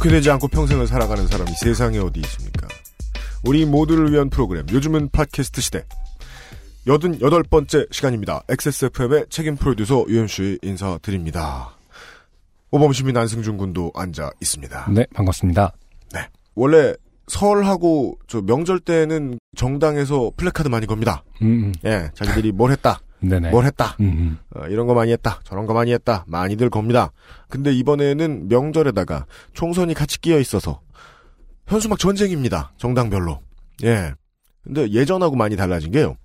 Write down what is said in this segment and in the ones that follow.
좋게 되지 않고 평생을 살아가는 사람이 세상에 어디 있습니까? 우리 모두를 위한 프로그램 요즘은 팟캐스트 시대 여든 여덟 번째 시간입니다. XSFM의 책임 프로듀서 유현수의 인사드립니다. 오범시민 안승준 군도 앉아 있습니다. 네, 반갑습니다. 원래 설하고 저 명절 때는 정당에서 플래카드 많이 겁니다. 음, 예, 자기들이 뭘 했다, 음. 네네. 뭘 했다, 음, 음. 어, 이런 거 많이 했다, 저런 거 많이 했다, 많이들 겁니다. 근데 이번에는 명절에다가 총선이 같이 끼어 있어서 현수막 전쟁입니다. 정당별로. 예. 근데 예전하고 많이 달라진 게요.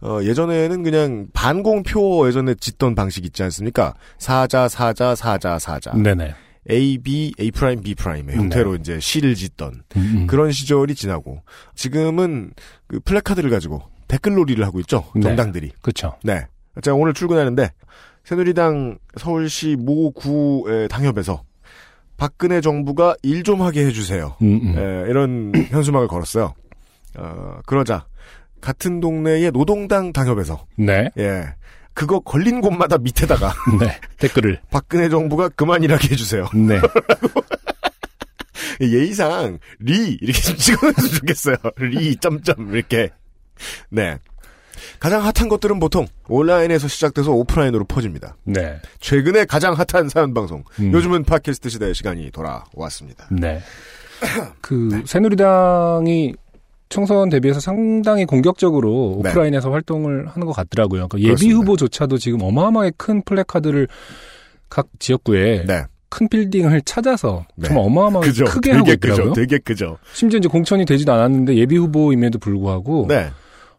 어, 예전에는 그냥 반공표어 예전에 짓던 방식 있지 않습니까? 사자, 사자, 사자, 사자. 네네. A, B, A 프라임, B 프라임의 형태로 네. 이제 시를 짓던 음, 음. 그런 시절이 지나고 지금은 그 플래카드를 가지고 댓글놀이를 하고 있죠. 네. 정당들이. 그쵸. 네. 제가 오늘 출근하는데 새누리당 서울시 모구의 당협에서 박근혜 정부가 일 좀 하게 해주세요. 음, 음. 에, 이런 현수막을 걸었어요. 어, 그러자 같은 동네의 노동당 당협에서 네. 예 그거 걸린 곳마다 밑에다가 네. 댓글을. 박근혜 정부가 그만 일하게 해주세요. 네. 예의상 리 이렇게 좀 찍어내면 좋겠어요. 리 점점 이렇게 네 가장 핫한 것들은 보통 온라인에서 시작돼서 오프라인으로 퍼집니다. 네. 최근에 가장 핫한 사연 방송 음. 요즘은 팟캐스트 시대의 시간이 돌아왔습니다. 네. 그, 새누리당이 총선 대비해서 상당히 공격적으로 네. 오프라인에서 활동을 하는 것 같더라고요. 그러니까 예비 그렇습니다. 후보조차도 지금 어마어마하게 큰 플래카드를 각 지역구에 네, 큰 빌딩을 찾아서 네. 정말 어마어마하게 그죠. 크게 되게 하고. 있더라고요. 되게 크죠. 심지어 이제 공천이 되지도 않았는데 예비 후보임에도 불구하고 네,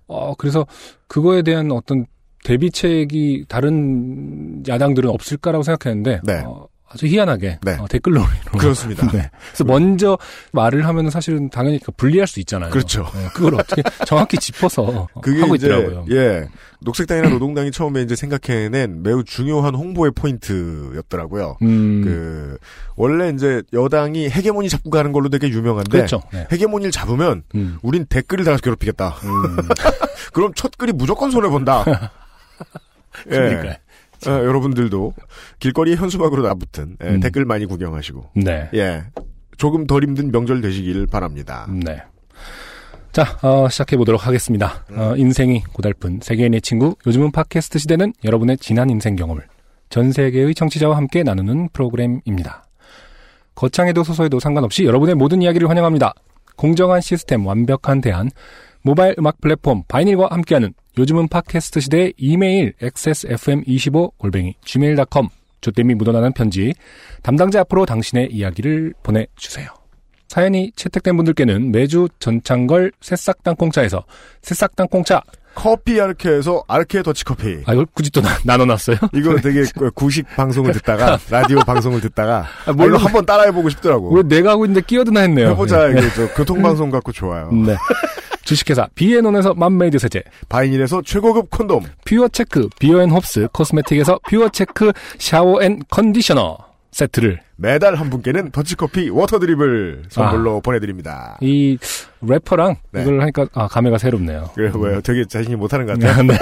어 그래서 그거에 대한 어떤 대비책이 다른 야당들은 없을까라고 생각했는데 네. 어, 아주 희한하게 네. 어, 댓글로 그렇습니다. 네. 그래서 먼저 말을 하면 사실은 당연히 그 불리할 수 있잖아요. 그렇죠. 네, 그걸 어떻게 정확히 짚어서 그게 하고 이제 있더라고요. 예 녹색당이나 노동당이 처음에 이제 생각해낸 매우 중요한 홍보의 포인트였더라고요. 음, 그 원래 이제 여당이 헤게모니 잡고 가는 걸로 되게 유명한데 그렇죠. 네. 헤게모니를 잡으면 음, 우린 댓글을 달아서 괴롭히겠다. 음, 그럼 첫 글이 무조건 손해 본다. 예. 그러니까요. 어, 여러분들도 길거리 현수막으로 나붙은 예, 음. 댓글 많이 구경하시고 네. 예 조금 덜 힘든 명절 되시길 바랍니다. 네. 자, 어, 시작해보도록 하겠습니다. 어, 인생이 고달픈 세계인의 친구, 요즘은 팟캐스트 시대는 여러분의 지난 인생 경험을 전 세계의 청취자와 함께 나누는 프로그램입니다. 거창해도 소소해도 상관없이 여러분의 모든 이야기를 환영합니다. 공정한 시스템, 완벽한 대안, 모바일 음악 플랫폼 바이닐과 함께하는 요즘은 팟캐스트 시대의 이메일 xsfm25 골뱅이 gmail.com 조땜이 묻어나는 편지 담당자 앞으로 당신의 이야기를 보내주세요. 사연이 채택된 분들께는 매주 전창걸 새싹 땅콩차에서 새싹 땅콩차 커피 아르케에서 아르케 더치커피. 아 이걸 굳이 또 나, 나눠놨어요? 이거 되게 그 구식 방송을 듣다가 라디오 방송을 듣다가 아, 아, 이거 물론- 한번 따라해보고 싶더라고. 왜 내가 하고 있는데 끼어드나 했네요. 해보자 네. 이게 저 교통방송 갖고 좋아요. 네. 주식회사 비앤온에서 맘메이드 세제 바이닐에서 최고급 콘돔. 퓨어체크 비어앤홉스 코스메틱에서 퓨어체크 샤워 and conditioner 세트를 매달 한 분께는 더치커피 워터드립을 선물로 아. 보내드립니다. 이 래퍼랑 네. 이걸 하니까 아 감회가 새롭네요. 그래 왜요? 되게 자신이 못하는 것 같아요. 네.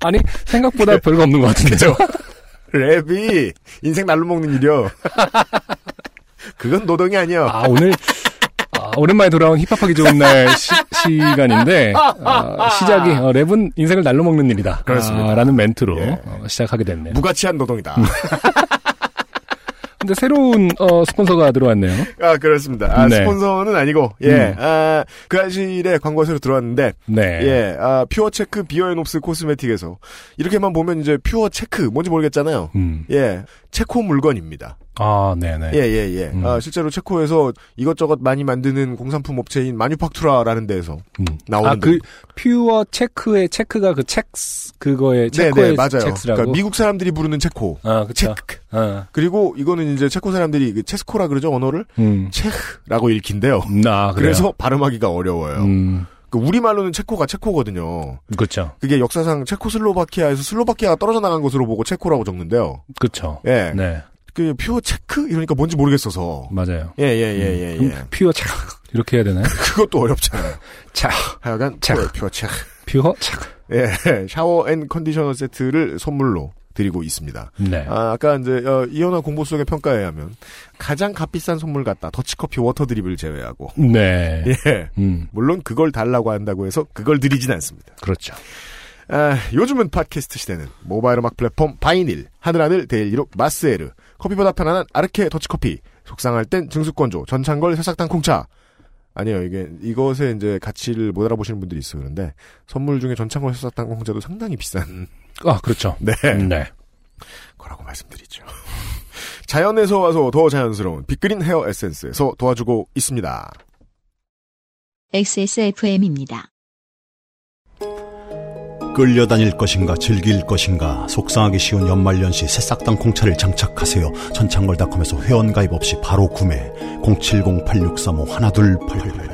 아니 생각보다 별거 없는 것 같은데. 그죠? 랩이 인생 날로 먹는 일이요. 그건 노동이 아니요. 아, 오늘, 아, 오랜만에 돌아온 힙합하기 좋은 날 시, 시간인데, 아, 시작이, 어, 랩은 인생을 날로 먹는 일이다. 그렇습니다. 아, 라는 멘트로 예. 어, 시작하게 됐네요. 무가치한 노동이다. 근데 새로운, 어, 스폰서가 들어왔네요. 아 그렇습니다. 아, 네. 스폰서는 아니고 예, 음. 아, 그 아실에 광고가 새로 들어왔는데 네. 예, 아, 퓨어 체크 비어앤옵스 코스메틱에서 이렇게만 보면 이제 퓨어 체크 뭔지 모르겠잖아요. 음. 예, 체코 물건입니다. 아, 네네. 예, 예, 예. 음. 아, 실제로 체코에서 이것저것 많이 만드는 공산품 업체인 마뉴팍투라라는 데서 음. 나오는 아, 그, Pure Czech의 Czech가 그 Czechs, 그거의 네, 체코의 네, 맞아요. Czechs라고. 그러니까 미국 사람들이 부르는 체코. 아, 그쵸. 체크. 아, 그리고 이거는 이제 체코 사람들이 그 체스코라 그러죠, 언어를? 음. 체흐라고 읽힌대요. 음, 아. 그래서 발음하기가 어려워요. 음, 그 우리말로는 체코가 체코거든요. 그쵸. 그게 역사상 체코슬로바키아에서 슬로바키아가 떨어져 나간 것으로 보고 체코라고 적는데요. 그쵸. 예. 네, 그 Pure Czech 이러니까 뭔지 모르겠어서. 맞아요. 예, 예, 예, 예, 그럼 예. Pure 차 이렇게 해야 되나요? 그것도 어렵잖아요. 차, 하여간 Czech. Pure, Czech. Pure 차. 예, shower and conditioner 세트를 선물로 드리고 있습니다. 네. 아, 아까 이제 어, 이현아 공보 속의 평가에 하면 가장 값비싼 선물 같다. 더치커피 water drip을 제외하고. 네. 예. 음, 물론 그걸 달라고 한다고 해서 그걸 드리진 않습니다. 그렇죠. 아, 요즘은 팟캐스트 시대는 모바일 음악 플랫폼 바이닐, 하늘하늘 데일리로 마스에르, 커피보다 편안한 아르케 더치커피, 속상할 땐 증수건조, 전창걸 새싹당 콩차. 아니요, 이게, 이것에 이제 가치를 못 알아보시는 분들이 있어요. 그런데 선물 중에 전창걸 새싹당 콩차도 상당히 비싼, 아, 그렇죠. 네. 네. 거라고 말씀드리죠. 자연에서 와서 더 자연스러운 빅그린 헤어 에센스에서 도와주고 있습니다. XSFM입니다. 끌려다닐 것인가 즐길 것인가 속상하기 쉬운 연말연시 새싹당 콩차를 장착하세요. 천창걸닷컴에서 회원가입 없이 바로 구매 070-8635-1288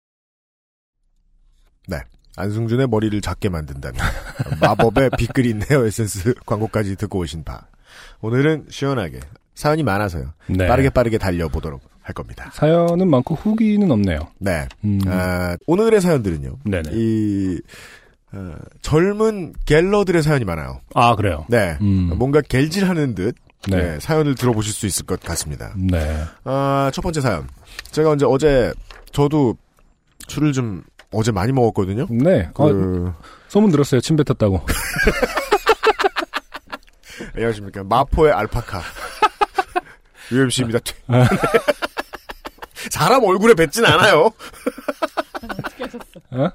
안승준의 머리를 작게 만든다는 마법의 빅그린 hair essence 광고까지 듣고 오신 바. 오늘은 시원하게 사연이 많아서요. 네. 빠르게 빠르게 달려보도록 할 겁니다. 사연은 많고 후기는 없네요. 네. 음. 아, 오늘의 사연들은요. 네네. 이 어, 젊은 갤러들의 사연이 많아요. 아, 그래요. 네. 음. 뭔가 갤질하는 듯 네. 네, 사연을 들어보실 수 있을 것 같습니다. 네. 아, 첫 번째 사연. 제가 이제 어제 저도 술을 좀 어제 많이 먹었거든요. 네. 아, 그, 소문 들었어요. 침 뱉었다고. 안녕하십니까. 마포의 알파카. UMC입니다. 아. 사람 얼굴에 뱉진 않아요. 어?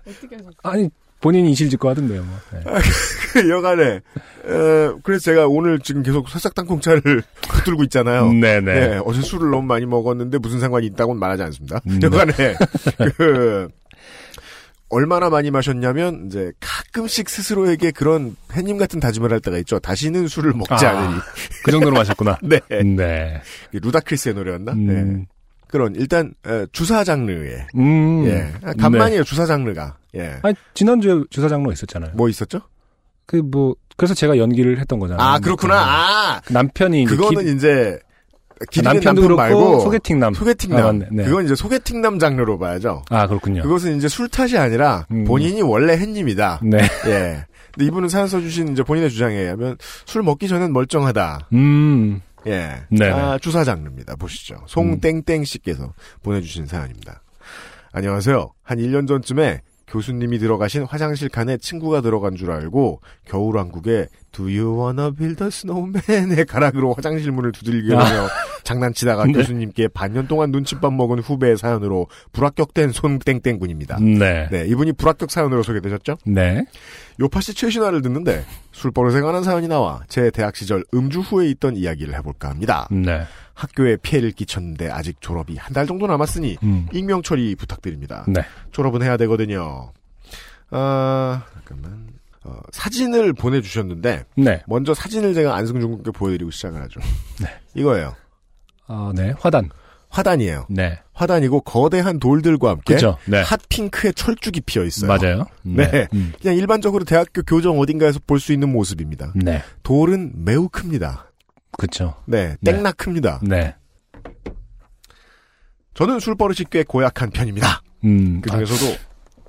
아니, 본인이 이실 짓고 하던데요, 뭐. 네. 그 여간에. 어, 그래서 제가 오늘 지금 계속 새싹 땅콩차를 붙들고 있잖아요. 네네. 네, 어제 술을 너무 많이 먹었는데 무슨 상관이 있다고는 말하지 않습니다. 음. 여간에 그 얼마나 많이 마셨냐면 이제 가끔씩 스스로에게 그런 팬님 같은 다짐을 할 때가 있죠. 다시는 술을 먹지 아. 않으니. 그 정도로 마셨구나. 네. 네. 루다크리스의 노래였나? 음. 네. 그런 일단 에, 주사 장르의 음. 예 아, 간만이에요 주사 장르가 예. 아니, 지난주에 주사장로 있었잖아요. 뭐 있었죠? 그, 뭐, 그래서 제가 연기를 했던 거잖아요. 아 그렇구나. 아그 남편이 그거는 기- 이제 기리는 남편도 남편 말고 소개팅남. 소개팅남. 아. 네. 그건 이제 소개팅남 장르로 봐야죠. 아, 그렇군요. 그것은 이제 술 탓이 아니라 음. 본인이 원래 햇님이다. 네. 예. 근데 이분은 사연 써주신 이제 본인의 주장에 의하면 술 먹기 전엔 멀쩡하다. 음. 예. 네네. 아, 주사 장르입니다. 보시죠. 송땡땡 씨께서 보내주신 사연입니다. 안녕하세요. 한 1년 전쯤에 교수님이 들어가신 화장실 칸에 친구가 들어간 줄 알고 겨울왕국에 Do you wanna build a snowman의 가락으로 화장실 문을 두들기며 장난치다가 네. 교수님께 반년 동안 눈칫밥 먹은 후배의 사연으로 불합격된 손땡땡 군입니다. 네. 네, 이분이 불합격 사연으로 소개되셨죠? 네. 요파시 최신화를 듣는데 술버릇에 관한 사연이 나와 제 대학 시절 음주 후에 있던 이야기를 해볼까 합니다. 네. 학교에 피해를 끼쳤는데 아직 졸업이 한 달 정도 남았으니 음. 익명 처리 부탁드립니다. 네. 졸업은 해야 되거든요. 아 잠깐만 어, 사진을 보내주셨는데 네. 먼저 사진을 제가 안승준 군께 보여드리고 시작을 하죠. 네. 이거예요. 아, 네. 화단. 화단이에요. 네. 화단이고 거대한 돌들과 함께. 네. 핫핑크의 철쭉이 피어 있어요. 맞아요. 네. 음. 그냥 일반적으로 대학교 교정 어딘가에서 볼 수 있는 모습입니다. 네. 돌은 매우 큽니다. 그쵸. 네, 네. 땡나 큽니다. 네. 저는 술버릇이 꽤 고약한 편입니다. 음. 그 아, 중에서도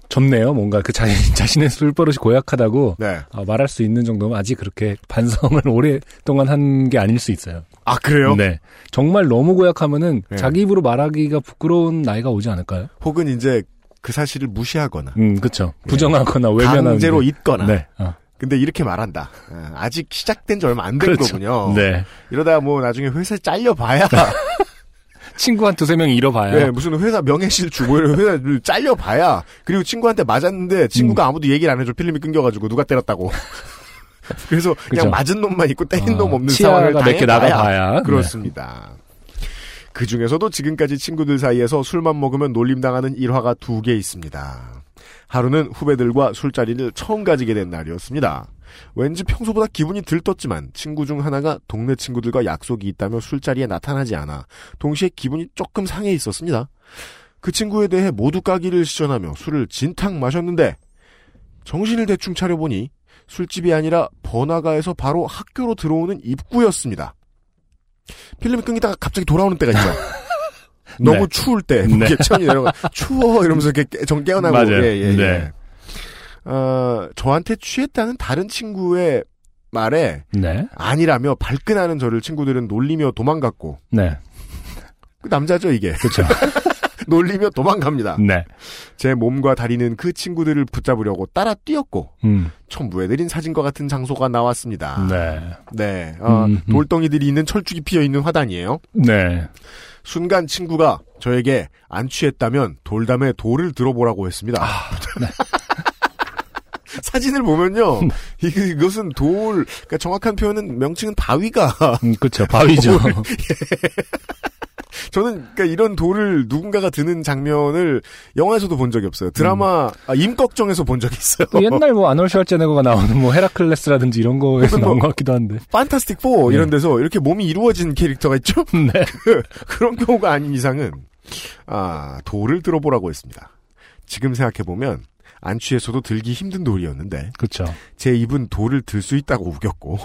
좋네요. 뭔가 그 자신, 자신의 술버릇이 고약하다고 네. 아, 말할 수 있는 정도면 아직 그렇게 반성을 오랫동안 한 게 아닐 수 있어요. 아, 그래요? 네. 정말 너무 고약하면은 네. 자기 입으로 말하기가 부끄러운 나이가 오지 않을까요? 혹은 이제 그 사실을 무시하거나 음, 그쵸. 부정하거나 외면하는. 강제로 게. 잊거나. 네. 어. 근데 이렇게 말한다. 아, 아직 시작된 지 얼마 안된 그렇죠. 거군요. 네. 이러다 뭐 나중에 회사에 잘려봐야 친구 한 두세 명 잃어봐야. 네, 무슨 회사 명예실주 뭐 이런 회사를 잘려봐야 그리고 친구한테 맞았는데 친구가 음. 아무도 얘기를 안 해줘 필름이 끊겨가지고 누가 때렸다고. 그래서 그냥 그죠. 맞은 놈만 있고 때린 어, 놈 없는 상황을 몇개 나가봐야. 네. 그렇습니다. 그 중에서도 지금까지 친구들 사이에서 술만 먹으면 놀림당하는 일화가 두 개 있습니다. 하루는 후배들과 술자리를 처음 가지게 된 날이었습니다. 왠지 평소보다 기분이 들떴지만 친구 중 하나가 동네 친구들과 약속이 있다며 술자리에 나타나지 않아 동시에 기분이 조금 상해 있었습니다. 그 친구에 대해 모두 까기를 시전하며 술을 진탕 마셨는데 정신을 대충 차려보니 술집이 아니라 번화가에서 바로 학교로 들어오는 입구였습니다. 필름이 끊기다가 갑자기 돌아오는 때가 있죠. 너무 네. 추울 때, 네. 이렇게 천이 내려가, 추워! 이러면서 이렇게 깨- 정 깨어나고, 맞아요. 예, 예, 예. 네. 어, 저한테 취했다는 다른 친구의 말에 네. 아니라며 발끈하는 저를 친구들은 놀리며 도망갔고, 네. 그 남자죠, 이게. 그쵸. 놀리며 도망갑니다. 네. 제 몸과 다리는 그 친구들을 붙잡으려고 따라 뛰었고, 음. 첨부해드린 사진과 같은 장소가 나왔습니다. 네. 네, 어, 음, 음. 돌덩이들이 있는 철쭉이 피어 있는 화단이에요. 네. 순간 친구가 저에게 안 취했다면 돌담에 돌을 들어보라고 했습니다. 사진을 보면요, 이- 이것은 돌, 그러니까 정확한 표현은 명칭은 바위가. 음, 그쵸. 바위죠. 저는 그러니까 이런 돌을 누군가가 드는 장면을 영화에서도 본 적이 없어요. 드라마 아, 임꺽정에서 본 적이 있어요. 그 옛날 뭐 아놀 슈왈제네거가 나오는 뭐 헤라클레스라든지 이런 거에서 뭐- 나온 것 같기도 한데. 판타스틱 4 네. 이런 데서 이렇게 몸이 이루어진 캐릭터가 있죠. 네. 그런 경우가 아닌 이상은 아 돌을 들어보라고 했습니다. 지금 생각해 보면 안 취해서도 들기 힘든 돌이었는데 그쵸. 제 입은 돌을 들 수 있다고 우겼고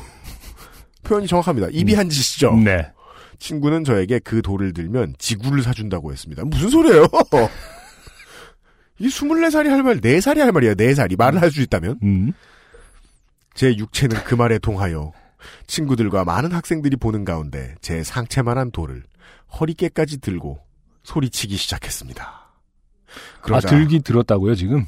표현이 정확합니다. 입이 한 짓이죠. 네. 친구는 저에게 그 돌을 들면 지구를 사준다고 했습니다. 무슨 소리예요? 이 24살이 할 말, 4살이 할 말이에요. 4살이 말을 할 수 있다면. 음. 제 육체는 그 말에 동하여 친구들과 많은 학생들이 보는 가운데 제 상체만한 돌을 허리깨까지 들고 소리치기 시작했습니다. 아, 그러자, 들기 들었다고요, 지금?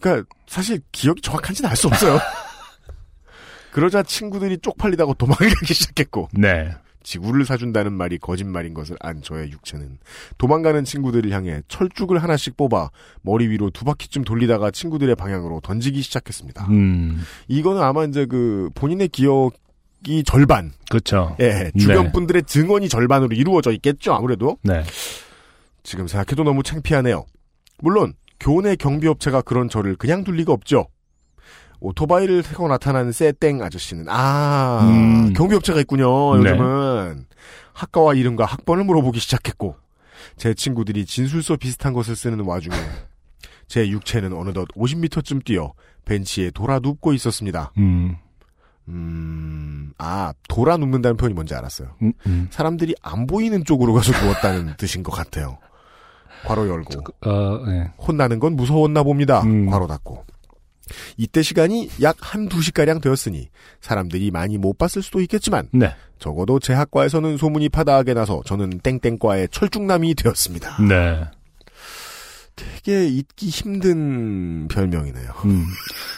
그러니까 사실 기억이 정확한지는 알 수 없어요. 그러자 친구들이 쪽팔리다고 도망가기 시작했고 네. 지구를 사준다는 말이 거짓말인 것을 안 저의 육체는 도망가는 친구들을 향해 철쭉을 하나씩 뽑아 머리 위로 두 바퀴쯤 돌리다가 친구들의 방향으로 던지기 시작했습니다. 음. 이거는 아마 이제 그 본인의 기억이 절반, 그쵸. 예, 주변 네. 분들의 증언이 절반으로 이루어져 있겠죠, 아무래도. 네. 지금 생각해도 너무 창피하네요. 물론, 교내 경비업체가 그런 저를 그냥 둘 리가 없죠. 오토바이를 타고 나타나는 쎄땡 아저씨는, 아, 음. 경비업체가 있군요, 네. 요즘은. 학과와 이름과 학번을 물어보기 시작했고, 제 친구들이 진술서 비슷한 것을 쓰는 와중에, 제 육체는 어느덧 50m쯤 뛰어 벤치에 돌아 눕고 있었습니다. 음. 음, 아, 돌아 눕는다는 표현이 뭔지 알았어요. 음, 음. 사람들이 안 보이는 쪽으로 가서 누웠다는 뜻인 것 같아요. 괄호 열고. 어, 네. 혼나는 건 무서웠나 봅니다. 음. 괄호 닫고. 이때 시간이 약 한두 시가량 되었으니 사람들이 많이 못 봤을 수도 있겠지만 네. 적어도 제 학과에서는 소문이 파다하게 나서 저는 땡땡과의 철쭉남이 되었습니다. 네. 되게 잊기 힘든 별명이네요. 음.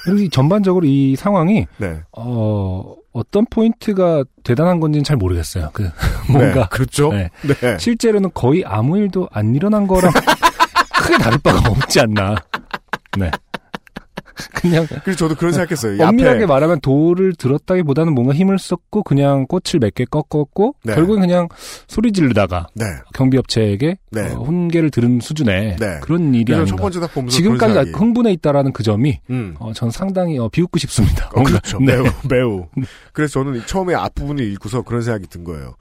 그리고 이 전반적으로 이 상황이, 네. 어, 어떤 포인트가 대단한 건지는 잘 모르겠어요. 그, 뭔가. 네, 그렇죠. 네. 네. 실제로는 거의 아무 일도 안 일어난 거랑 크게 다를 바가 없지 않나. 네. 그냥 그래서 저도 그런 생각했어요. 이 엄밀하게 앞에 말하면 돌을 들었다기보다는 뭔가 힘을 썼고 그냥 꽃을 몇 개 꺾었고 네. 결국엔 그냥 소리 지르다가 네. 경비업체에게 네. 어, 혼계를 들은 수준의 네. 그런 일이 보면서 지금까지 흥분해 있다라는 그 점이 음. 어, 전 상당히 어, 비웃고 싶습니다. 어. 그렇죠. 네. 매우, 매우. 그래서 저는 처음에 앞부분을 읽고서 그런 생각이 든 거예요.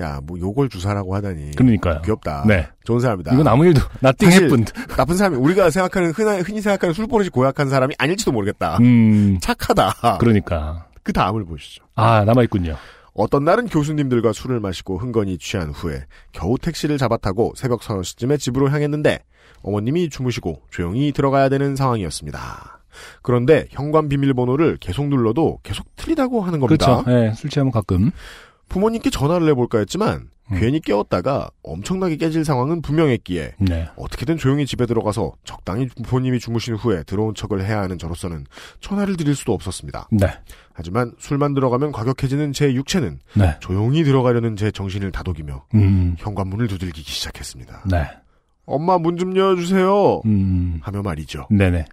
야, 뭐 요걸 주사라고 하다니. 그러니까요. 귀엽다. 네. 좋은 사람이다. 이건 아무 일도 나띵 사실- 해뿐. 나쁜 사람이 우리가 생각하는 흔히, 흔히 생각하는 술버릇이 고약한 사람이 아닐지도 모르겠다. 음. 착하다. 그러니까 그 다음을 보시죠. 아 남아 있군요. 어떤 날은 교수님들과 술을 마시고 흥건히 취한 후에 겨우 택시를 잡아타고 새벽 서너 시쯤에 집으로 향했는데 어머님이 주무시고 조용히 들어가야 되는 상황이었습니다. 그런데 현관 비밀번호를 계속 눌러도 계속 틀리다고 하는 겁니다. 그렇죠. 예, 술 취하면 가끔. 부모님께 전화를 해볼까 했지만 음. 괜히 깨웠다가 엄청나게 깨질 상황은 분명했기에 네. 어떻게든 조용히 집에 들어가서 적당히 부모님이 주무신 후에 들어온 척을 해야 하는 저로서는 전화를 드릴 수도 없었습니다. 네. 하지만 술만 들어가면 과격해지는 제 육체는 네. 조용히 들어가려는 제 정신을 다독이며 음. 현관문을 두들기기 시작했습니다. 네. 엄마 문 좀 열어주세요. 음. 하며 말이죠. 네네.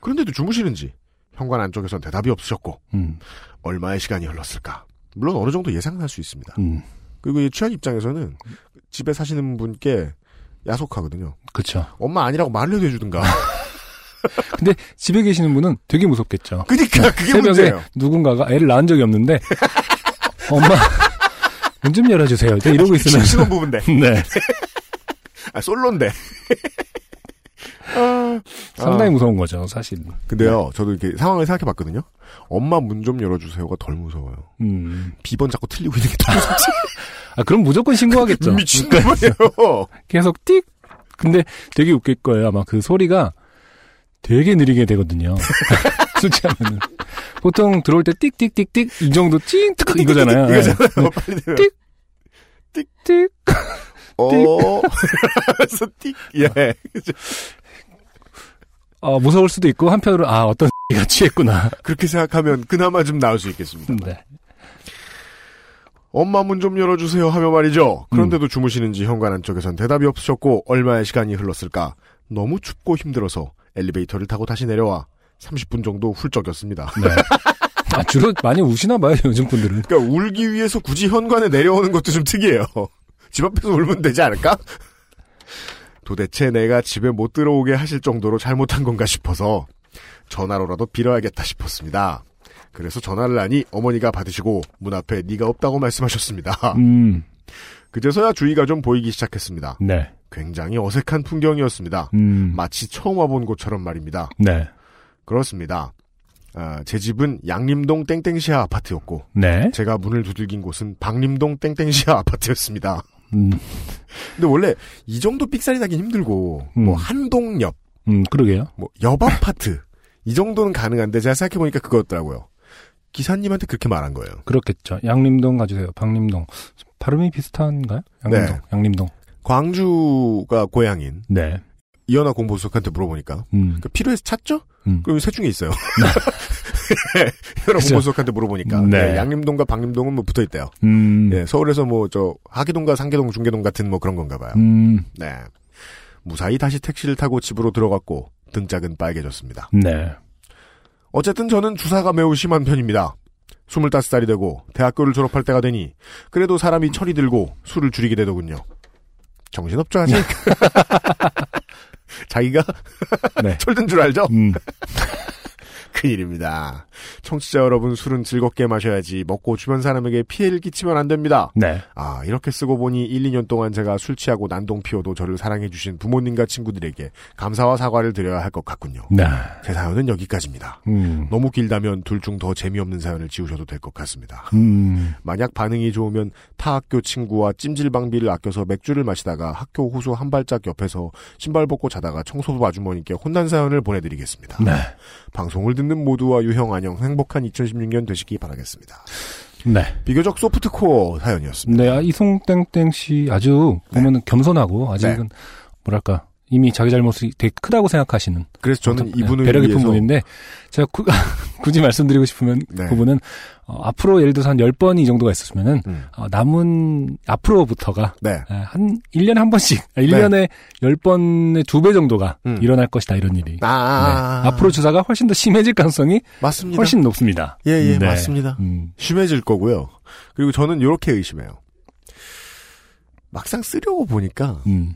그런데도 주무시는지 현관 안쪽에선 대답이 없으셨고 음. 얼마의 시간이 흘렀을까. 물론 어느 정도 예상할 수 있습니다. 음. 그리고 이 취한 입장에서는 집에 사시는 분께 야속하거든요. 그쵸. 엄마 아니라고 말을 해주든가. 근데 집에 계시는 분은 되게 무섭겠죠. 그니까 그게 새벽에 문제예요. 누군가가 애를 낳은 적이 없는데 엄마 문 좀 열어주세요. 이러고 있으면 신혼 부부인데. 네 아, 솔로인데. 아, 상당히 아. 무서운 거죠 사실. 근데요, 저도 이렇게 상황을 생각해 봤거든요. 엄마 문 좀 열어주세요가 덜 무서워요. 음. 비번 자꾸 틀리고 있는 게 더 무섭지. 아 그럼 무조건 신고하겠죠. 미친 거예요. 계속 띡. 근데 되게 웃길 거예요. 아마 그 소리가 되게 느리게 되거든요. 수치하면은 보통 들어올 때 띡띡띡띡 이 정도 찡 이거잖아요. 이거잖아요. 빨리 되면. 띡. 띡. 어. 그래서 띡. 예. 어, 무서울 수도 있고 한편으로 아 어떤 가 취했구나. 그렇게 생각하면 그나마 좀 나을 수 있겠습니다. 네. 엄마 문 좀 열어주세요 하며 말이죠. 그런데도 주무시는지 현관 안쪽에선 대답이 없으셨고 얼마의 시간이 흘렀을까. 너무 춥고 힘들어서 엘리베이터를 타고 다시 내려와 30분 정도 훌쩍였습니다. 네. 아, 주로 많이 우시나 봐요 요즘 분들은. 그러니까 울기 위해서 굳이 현관에 내려오는 것도 좀 특이해요. 집 앞에서 울면 되지 않을까? 도대체 내가 집에 못 들어오게 하실 정도로 잘못한 건가 싶어서 전화로라도 빌어야겠다 싶었습니다. 그래서 전화를 하니 어머니가 받으시고 문 앞에 네가 없다고 말씀하셨습니다. 음. 그제서야 주의가 좀 보이기 시작했습니다. 네. 굉장히 어색한 풍경이었습니다. 음. 마치 처음 와본 곳처럼 말입니다. 네. 그렇습니다. 아, 제 집은 양림동 땡땡시아 아파트였고 네. 제가 문을 두들긴 곳은 박림동 땡땡시아 아파트였습니다. 음. 근데 원래 이 정도 삑살이 나긴 힘들고 음. 뭐 한동 옆, 음, 그러게요. 뭐옆 아파트 이 정도는 가능한데 제가 생각해 보니까 그거였더라고요. 기사님한테 그렇게 말한 거예요. 그렇겠죠. 양림동 가주세요. 박림동. 발음이 비슷한가요? 양림동. 네. 양림동. 광주가 고향인 네. 이현아 공보수석한테 물어보니까 음. 그 필요해서 찾죠? 음. 그럼 세 중에 있어요. 이현아 그죠. 공보수석한테 물어보니까 네. 네, 양림동과 박림동은 뭐 붙어 있대요. 음. 예, 서울에서 뭐 저 하기동과 상계동, 중계동 같은 뭐 그런 건가 봐요. 음. 네. 무사히 다시 택시를 타고 집으로 들어갔고 등짝은 빨개졌습니다. 네. 어쨌든 저는 주사가 매우 심한 편입니다. 25살이 되고 대학교를 졸업할 때가 되니 그래도 사람이 철이 들고 술을 줄이게 되더군요. 정신없죠 아직? 자기가 네. 철든 줄 알죠? 음. 큰일입니다. 청취자 여러분 술은 즐겁게 마셔야지 먹고 주변 사람에게 피해를 끼치면 안 됩니다. 네. 아 이렇게 쓰고 보니 1, 2년 동안 제가 술 취하고 난동 피워도 저를 사랑해 주신 부모님과 친구들에게 감사와 사과를 드려야 할 것 같군요. 네. 제 사연은 여기까지입니다. 음. 너무 길다면 둘 중 더 재미없는 사연을 지우셔도 될 것 같습니다. 음. 만약 반응이 좋으면 타 학교 친구와 찜질방비를 아껴서 맥주를 마시다가 학교 호수 한 발짝 옆에서 신발 벗고 자다가 청소부 아주머니께 혼난 사연을 보내드리겠습니다. 네. 방송을 듣는 모두와 유형 안녕 행복한 2016년 되시기 바라겠습니다. 네. 비교적 소프트 코어 사연이었습니다. 네, 아, 이송땡땡 씨 아주 보면은 겸손하고 아직은 뭐랄까 이미 자기 잘못이 되게 크다고 생각하시는 그래서 저는 이분을 네, 배려 깊은 위해서 분인데 제가 구, 굳이 말씀드리고 싶으면 네. 그분은 어, 앞으로 예를 들어서 한 10번이 정도가 있었으면은 음. 어, 남은 앞으로부터가 네. 에, 한 1년에 한 번씩, 아, 1년에 10번의 두배 정도가 음. 일어날 것이다, 이런 일이. 아, 네. 앞으로 주사가 훨씬 더 심해질 가능성이 맞습니다. 훨씬 높습니다. 예, 예, 네. 맞습니다. 음, 심해질 거고요. 그리고 저는 이렇게 의심해요. 막상 쓰려고 보니까 음.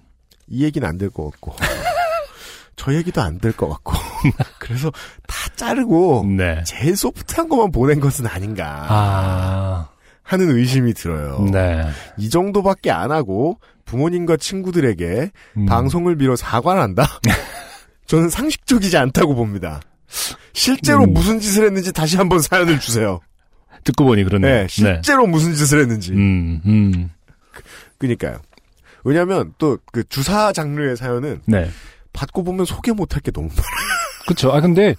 이 얘기는 안 될 것 같고 저 얘기도 안 될 것 같고 그래서 다 자르고 네. 제일 소프트한 것만 보낸 것은 아닌가 아, 하는 의심이 들어요. 네. 이 정도밖에 안 하고 부모님과 친구들에게 음. 방송을 빌어 사과를 한다? 저는 상식적이지 않다고 봅니다. 실제로 음. 무슨 짓을 했는지 다시 한번 사연을 주세요. 듣고 보니 그러네. 네, 실제로 무슨 짓을 했는지. 음, 음. 그니까요. 왜냐면 또 그 주사 장르의 사연은 네. 받고 보면 소개 못할 게 너무 많아요. 그쵸. 아, 근데,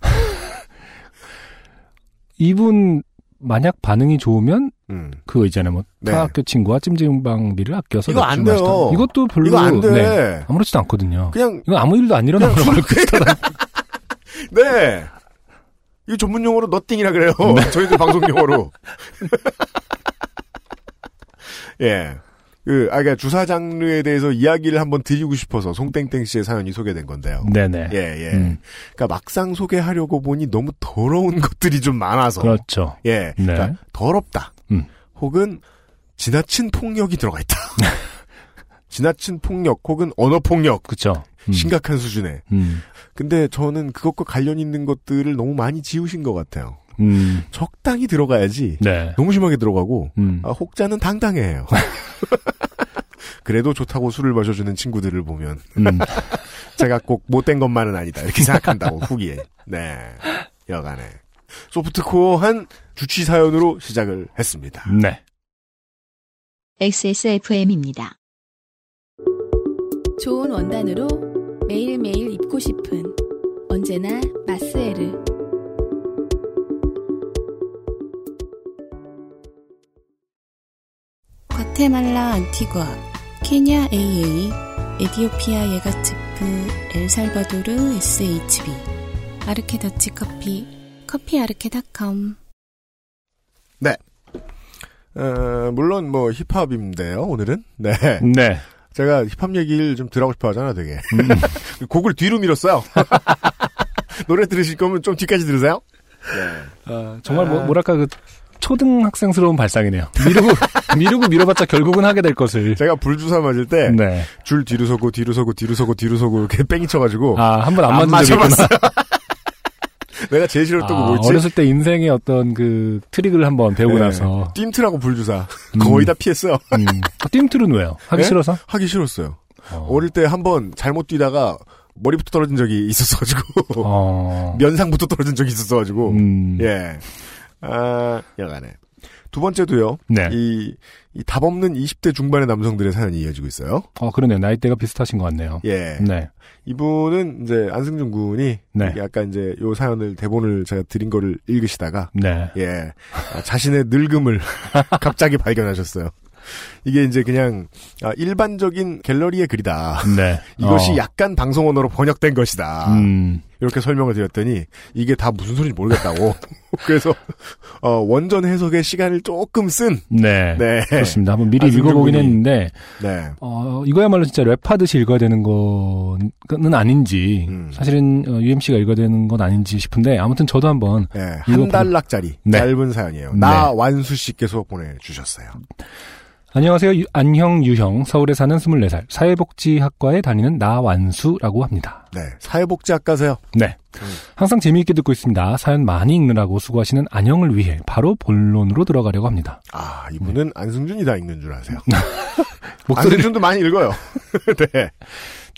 이분 만약 반응이 좋으면 음. 그거 있잖아요. 뭐 네. 타학교 친구와 찜질방비를 아껴서 이거 안 돼요. 마시다. 이것도 별로 이거 안 돼. 네, 아무렇지도 않거든요. 그냥 이거 아무 일도 안 일어나는 거랑 비슷하다. 네. 이거 전문 용어로 너띵이라 그래요. 네. 저희들 방송 용어로. 예. 그, 아, 그니까 주사 장르에 대해서 이야기를 한번 드리고 싶어서 송땡땡 씨의 사연이 소개된 건데요. 네네. 예, 예. 음, 그니까 막상 소개하려고 보니 너무 더러운 것들이 좀 많아서. 그렇죠. 예. 네. 그러니까 더럽다. 음. 혹은 지나친 폭력이 들어가 있다. 지나친 폭력 혹은 언어 폭력. 그렇죠. 음, 심각한 수준에. 음, 근데 저는 그것과 관련 있는 것들을 너무 많이 지우신 것 같아요. 음, 적당히 들어가야지. 네. 너무 심하게 들어가고 음, 아, 혹자는 당당해요. 그래도 좋다고 술을 마셔주는 친구들을 보면 음, 제가 꼭 못된 것만은 아니다 이렇게 생각한다고 후기에. 네, 여간에 소프트코어한 주치 사연으로 시작을 했습니다. 네. XSFM입니다. 좋은 원단으로 매일매일 입고 싶은 언제나 마스에르 과테말라 안티과 케냐 AA 에디오피아 예가츠프 엘살바도르 SHB 아르케 더치 커피 커피 아르케닷컴 어, 물론 뭐 힙합인데요 오늘은. 네, 네. 제가 힙합 얘기를 좀 들어가고 싶어 하잖아 되게. 곡을 뒤로 밀었어요. 노래 들으실 거면 좀 뒤까지 들으세요. 네. 어, 정말 뭐, 뭐랄까 그 초등학생스러운 발상이네요. 미루고 미루고 미뤄봤자 결국은 하게 될 것을. 제가 불주사 맞을 때줄 네. 뒤로 서고 뒤로 서고 뒤로 서고 뒤로 서고 이렇게 뺑이 쳐가지고 아, 한 번안안 맞은 적이 있구나. 내가 제일 싫었던 거 아, 뭐였지? 어렸을 때 인생의 어떤 그 트릭을 한번 배우고 네. 나서 띵트라고 불주사 음. 거의 다 피했어요. 음. 띵틀은 왜요? 하기 네? 싫어서? 하기 싫었어요. 어. 어릴 때 한번 잘못 뛰다가 머리부터 떨어진 적이 있었어가지고 어. 면상부터 떨어진 적이 있었어가지고 음. 예. 아 여간에 두 번째도요. 네. 이, 이 답 없는 20대 중반의 남성들의 사연이 이어지고 있어요. 어, 그러네요. 나이대가 비슷하신 것 같네요. 예. 네. 이분은 이제 안승준 군이 네. 아까 이제 요 사연을 대본을 제가 드린 거를 읽으시다가 네. 예 아, 자신의 늙음을 갑자기 발견하셨어요. 이게 이제 그냥 아, 일반적인 갤러리의 글이다. 네. 이것이 어. 약간 방송 언어로 번역된 것이다. 음. 이렇게 설명을 드렸더니 이게 다 무슨 소리인지 모르겠다고. 그래서 어, 원전 해석에 시간을 조금 쓴. 네. 네. 그렇습니다. 한번 미리 안승준 읽어보긴. 했는데, 네. 어, 이거야말로 진짜 랩하듯이 읽어야 되는 거는 아닌지, 음. 사실은 어, UMC가 읽어야 되는 건 아닌지 싶은데, 아무튼 저도 한번, 네, 한 달락짜리 네. 짧은 사연이에요. 네. 나 완수 씨께서 보내주셨어요. 안녕하세요. 유- 안형, 유형, 서울에 사는 24살, 사회복지학과에 다니는 나완수라고 합니다. 네, 사회복지학과세요. 네. 음. 항상 재미있게 듣고 있습니다. 사연 많이 읽느라고 수고하시는 안형을 위해 바로 본론으로 들어가려고 합니다. 아, 이분은 안승준이 다 읽는 줄 아세요. 목소리를 안승준도 많이 읽어요. 네.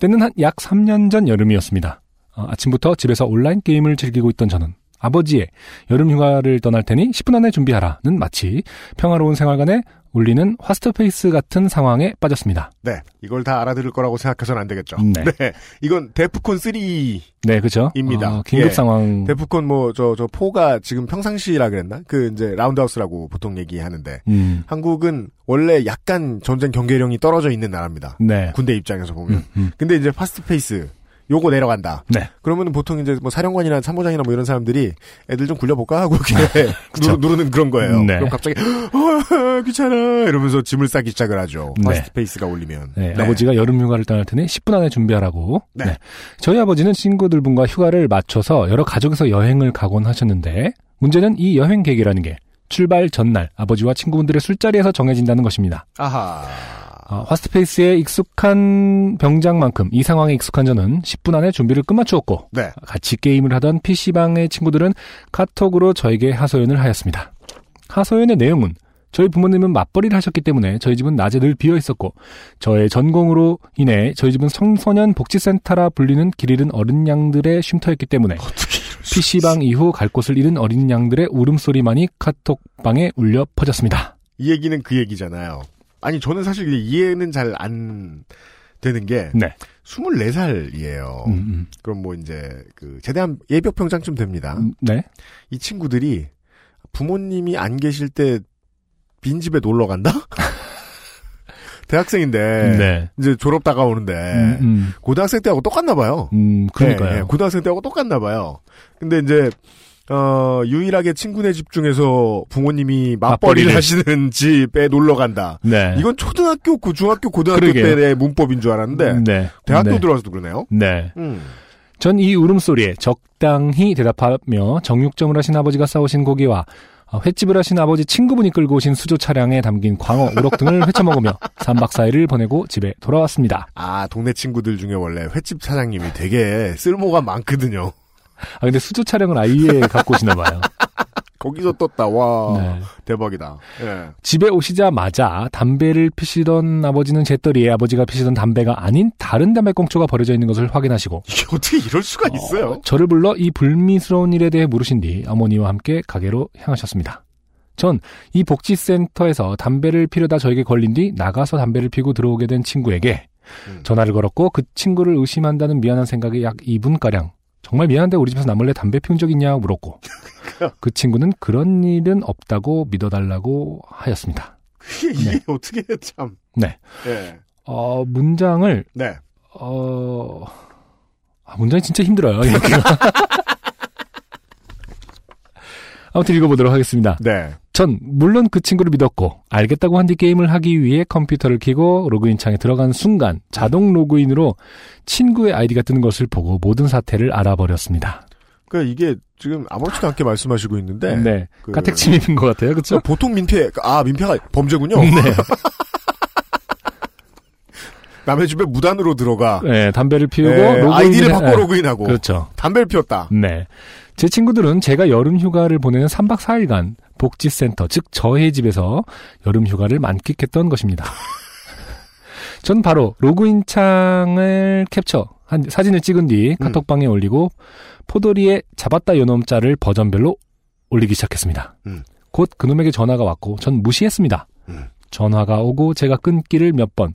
때는 한 약 3년 전 여름이었습니다. 어, 아침부터 집에서 온라인 게임을 즐기고 있던 저는 아버지의 여름 휴가를 떠날 테니 10분 안에 준비하라는 마치 평화로운 생활관에 울리는 fast pace 같은 상황에 빠졌습니다. 네, 이걸 다 알아들을 거라고 생각해서는 안 되겠죠. 네. 이건 데프콘 3 네, 그죠? 입니다. 어, 긴급 예. 상황. 데프콘 뭐저저 four가 지금 평상시라 그랬나? 그 이제 round house라고 보통 얘기하는데 음, 한국은 원래 약간 전쟁 경계령이 떨어져 있는 나라입니다. 네. 군대 입장에서 보면. 음, 음. 근데 이제 fast pace 요거 내려간다. 네. 그러면 보통 이제 뭐 사령관이나 참모장이나 뭐 이런 사람들이 애들 좀 굴려볼까 하고 이렇게. 누르, 는 그런 거예요. 네. 그럼 갑자기 어, 귀찮아 이러면서 짐을 싸기 시작을 하죠. 네. fast pace가 올리면. 네, 아버지가 여름 휴가를 떠날 테니 10분 안에 준비하라고. 네. 저희 아버지는 친구들 분과 휴가를 맞춰서 여러 가족에서 여행을 가곤 하셨는데 문제는 이 여행 계획이라는 게 출발 전날 아버지와 친구분들의 술자리에서 정해진다는 것입니다. 아하. 어, 화스트페이스에 익숙한 병장만큼 이 상황에 익숙한 저는 10분 안에 준비를 끝마추었고 네. 같이 게임을 하던 PC방의 친구들은 카톡으로 저에게 하소연을 하였습니다. 하소연의 내용은 저희 부모님은 맞벌이를 하셨기 때문에 저희 집은 낮에 늘 비어 있었고 저의 전공으로 인해 저희 집은 청소년 복지센터라 불리는 길 잃은 어린 양들의 쉼터였기 때문에 PC방 이후 갈 곳을 잃은 어린 양들의 울음소리만이 카톡방에 울려 퍼졌습니다. 이 얘기는 그 얘기잖아요. 아니 저는 사실 이해는 잘 안 되는 게 네. 24살이에요. 음, 음. 그럼 뭐 이제 그 제대한 예비역 병장쯤 됩니다. 음, 네. 이 친구들이 부모님이 안 계실 때 빈집에 놀러 간다? 대학생인데 네. 이제 졸업 다가오는데 음, 음, 고등학생 때하고 똑같나 봐요. 음, 그러니까요. 예, 예, 고등학생 때하고 똑같나 봐요. 근데 이제 어, 유일하게 친구네 집 중에서 부모님이 맞벌이를 맞벌이를. 하시는 집에 놀러 간다. 네. 이건 초등학교, 고- 중학교, 고등학교 그러게요. 때의 문법인 줄 알았는데 네. 대학교 네. 들어와서도 그러네요. 네. 음. 전이 울음소리에 적당히 대답하며 정육점을 하신 아버지가 싸우신 고기와 어, 횟집을 하신 아버지 친구분이 끌고 오신 수조 차량에 담긴 광어, 우럭 등을 회쳐먹으며 3박 4일을 보내고 집에 돌아왔습니다. 아, 동네 친구들 중에 원래 횟집 사장님이 되게 쓸모가 많거든요. 아, 근데 수조 차량을 아예 갖고 오시나 봐요. 거기서 떴다. 와, 네. 대박이다. 예. 집에 오시자마자 담배를 피시던 아버지는 재떨이에 아버지가 피시던 담배가 아닌 다른 담배 꽁초가 버려져 있는 것을 확인하시고 이게 어떻게 이럴 수가 있어요? 어, 저를 불러 이 불미스러운 일에 대해 물으신 뒤 어머니와 함께 가게로 향하셨습니다. 전 이 복지센터에서 담배를 피려다 저에게 걸린 뒤 나가서 담배를 피고 들어오게 된 친구에게 음. 전화를 걸었고 그 친구를 의심한다는 미안한 생각에 약 2분가량 정말 미안한데 우리 집에서 남몰래 담배 피운 적 있냐 물었고 그 친구는 그런 일은 없다고 믿어달라고 하였습니다. 이게, 이게 어떻게 참. 네. 예. 어, 문장을 네. 어, 아, 문장이 진짜 힘들어요. 아무튼 읽어보도록 하겠습니다. 네. 전 물론 그 친구를 믿었고 알겠다고 한 뒤 게임을 하기 위해 컴퓨터를 켜고 로그인 창에 들어간 순간 자동 로그인으로 친구의 아이디가 뜨는 것을 보고 모든 사태를 알아버렸습니다. 그러니까 이게 지금 아무렇지도 않게 말씀하시고 있는데 네, 그- 가택침입인 것 같아요, 그렇죠? 보통 민폐 아 민폐가 범죄군요. 네, 남의 집에 무단으로 들어가 네, 담배를 피우고 예, 로그인을 아이디를 해- 바꿔 로그인하고 그렇죠. 담배를 피웠다. 네. 제 친구들은 제가 여름 휴가를 보내는 3박 4일간 복지센터, 즉 저의 집에서 여름 휴가를 만끽했던 것입니다. 전 바로 로그인 창을 캡처, 한 사진을 찍은 뒤 카톡방에 올리고 포도리에 잡았다 요놈자를 버전별로 올리기 시작했습니다. 음. 곧 그놈에게 전화가 왔고 전 무시했습니다. 음. 전화가 오고 제가 끊기를 몇 번,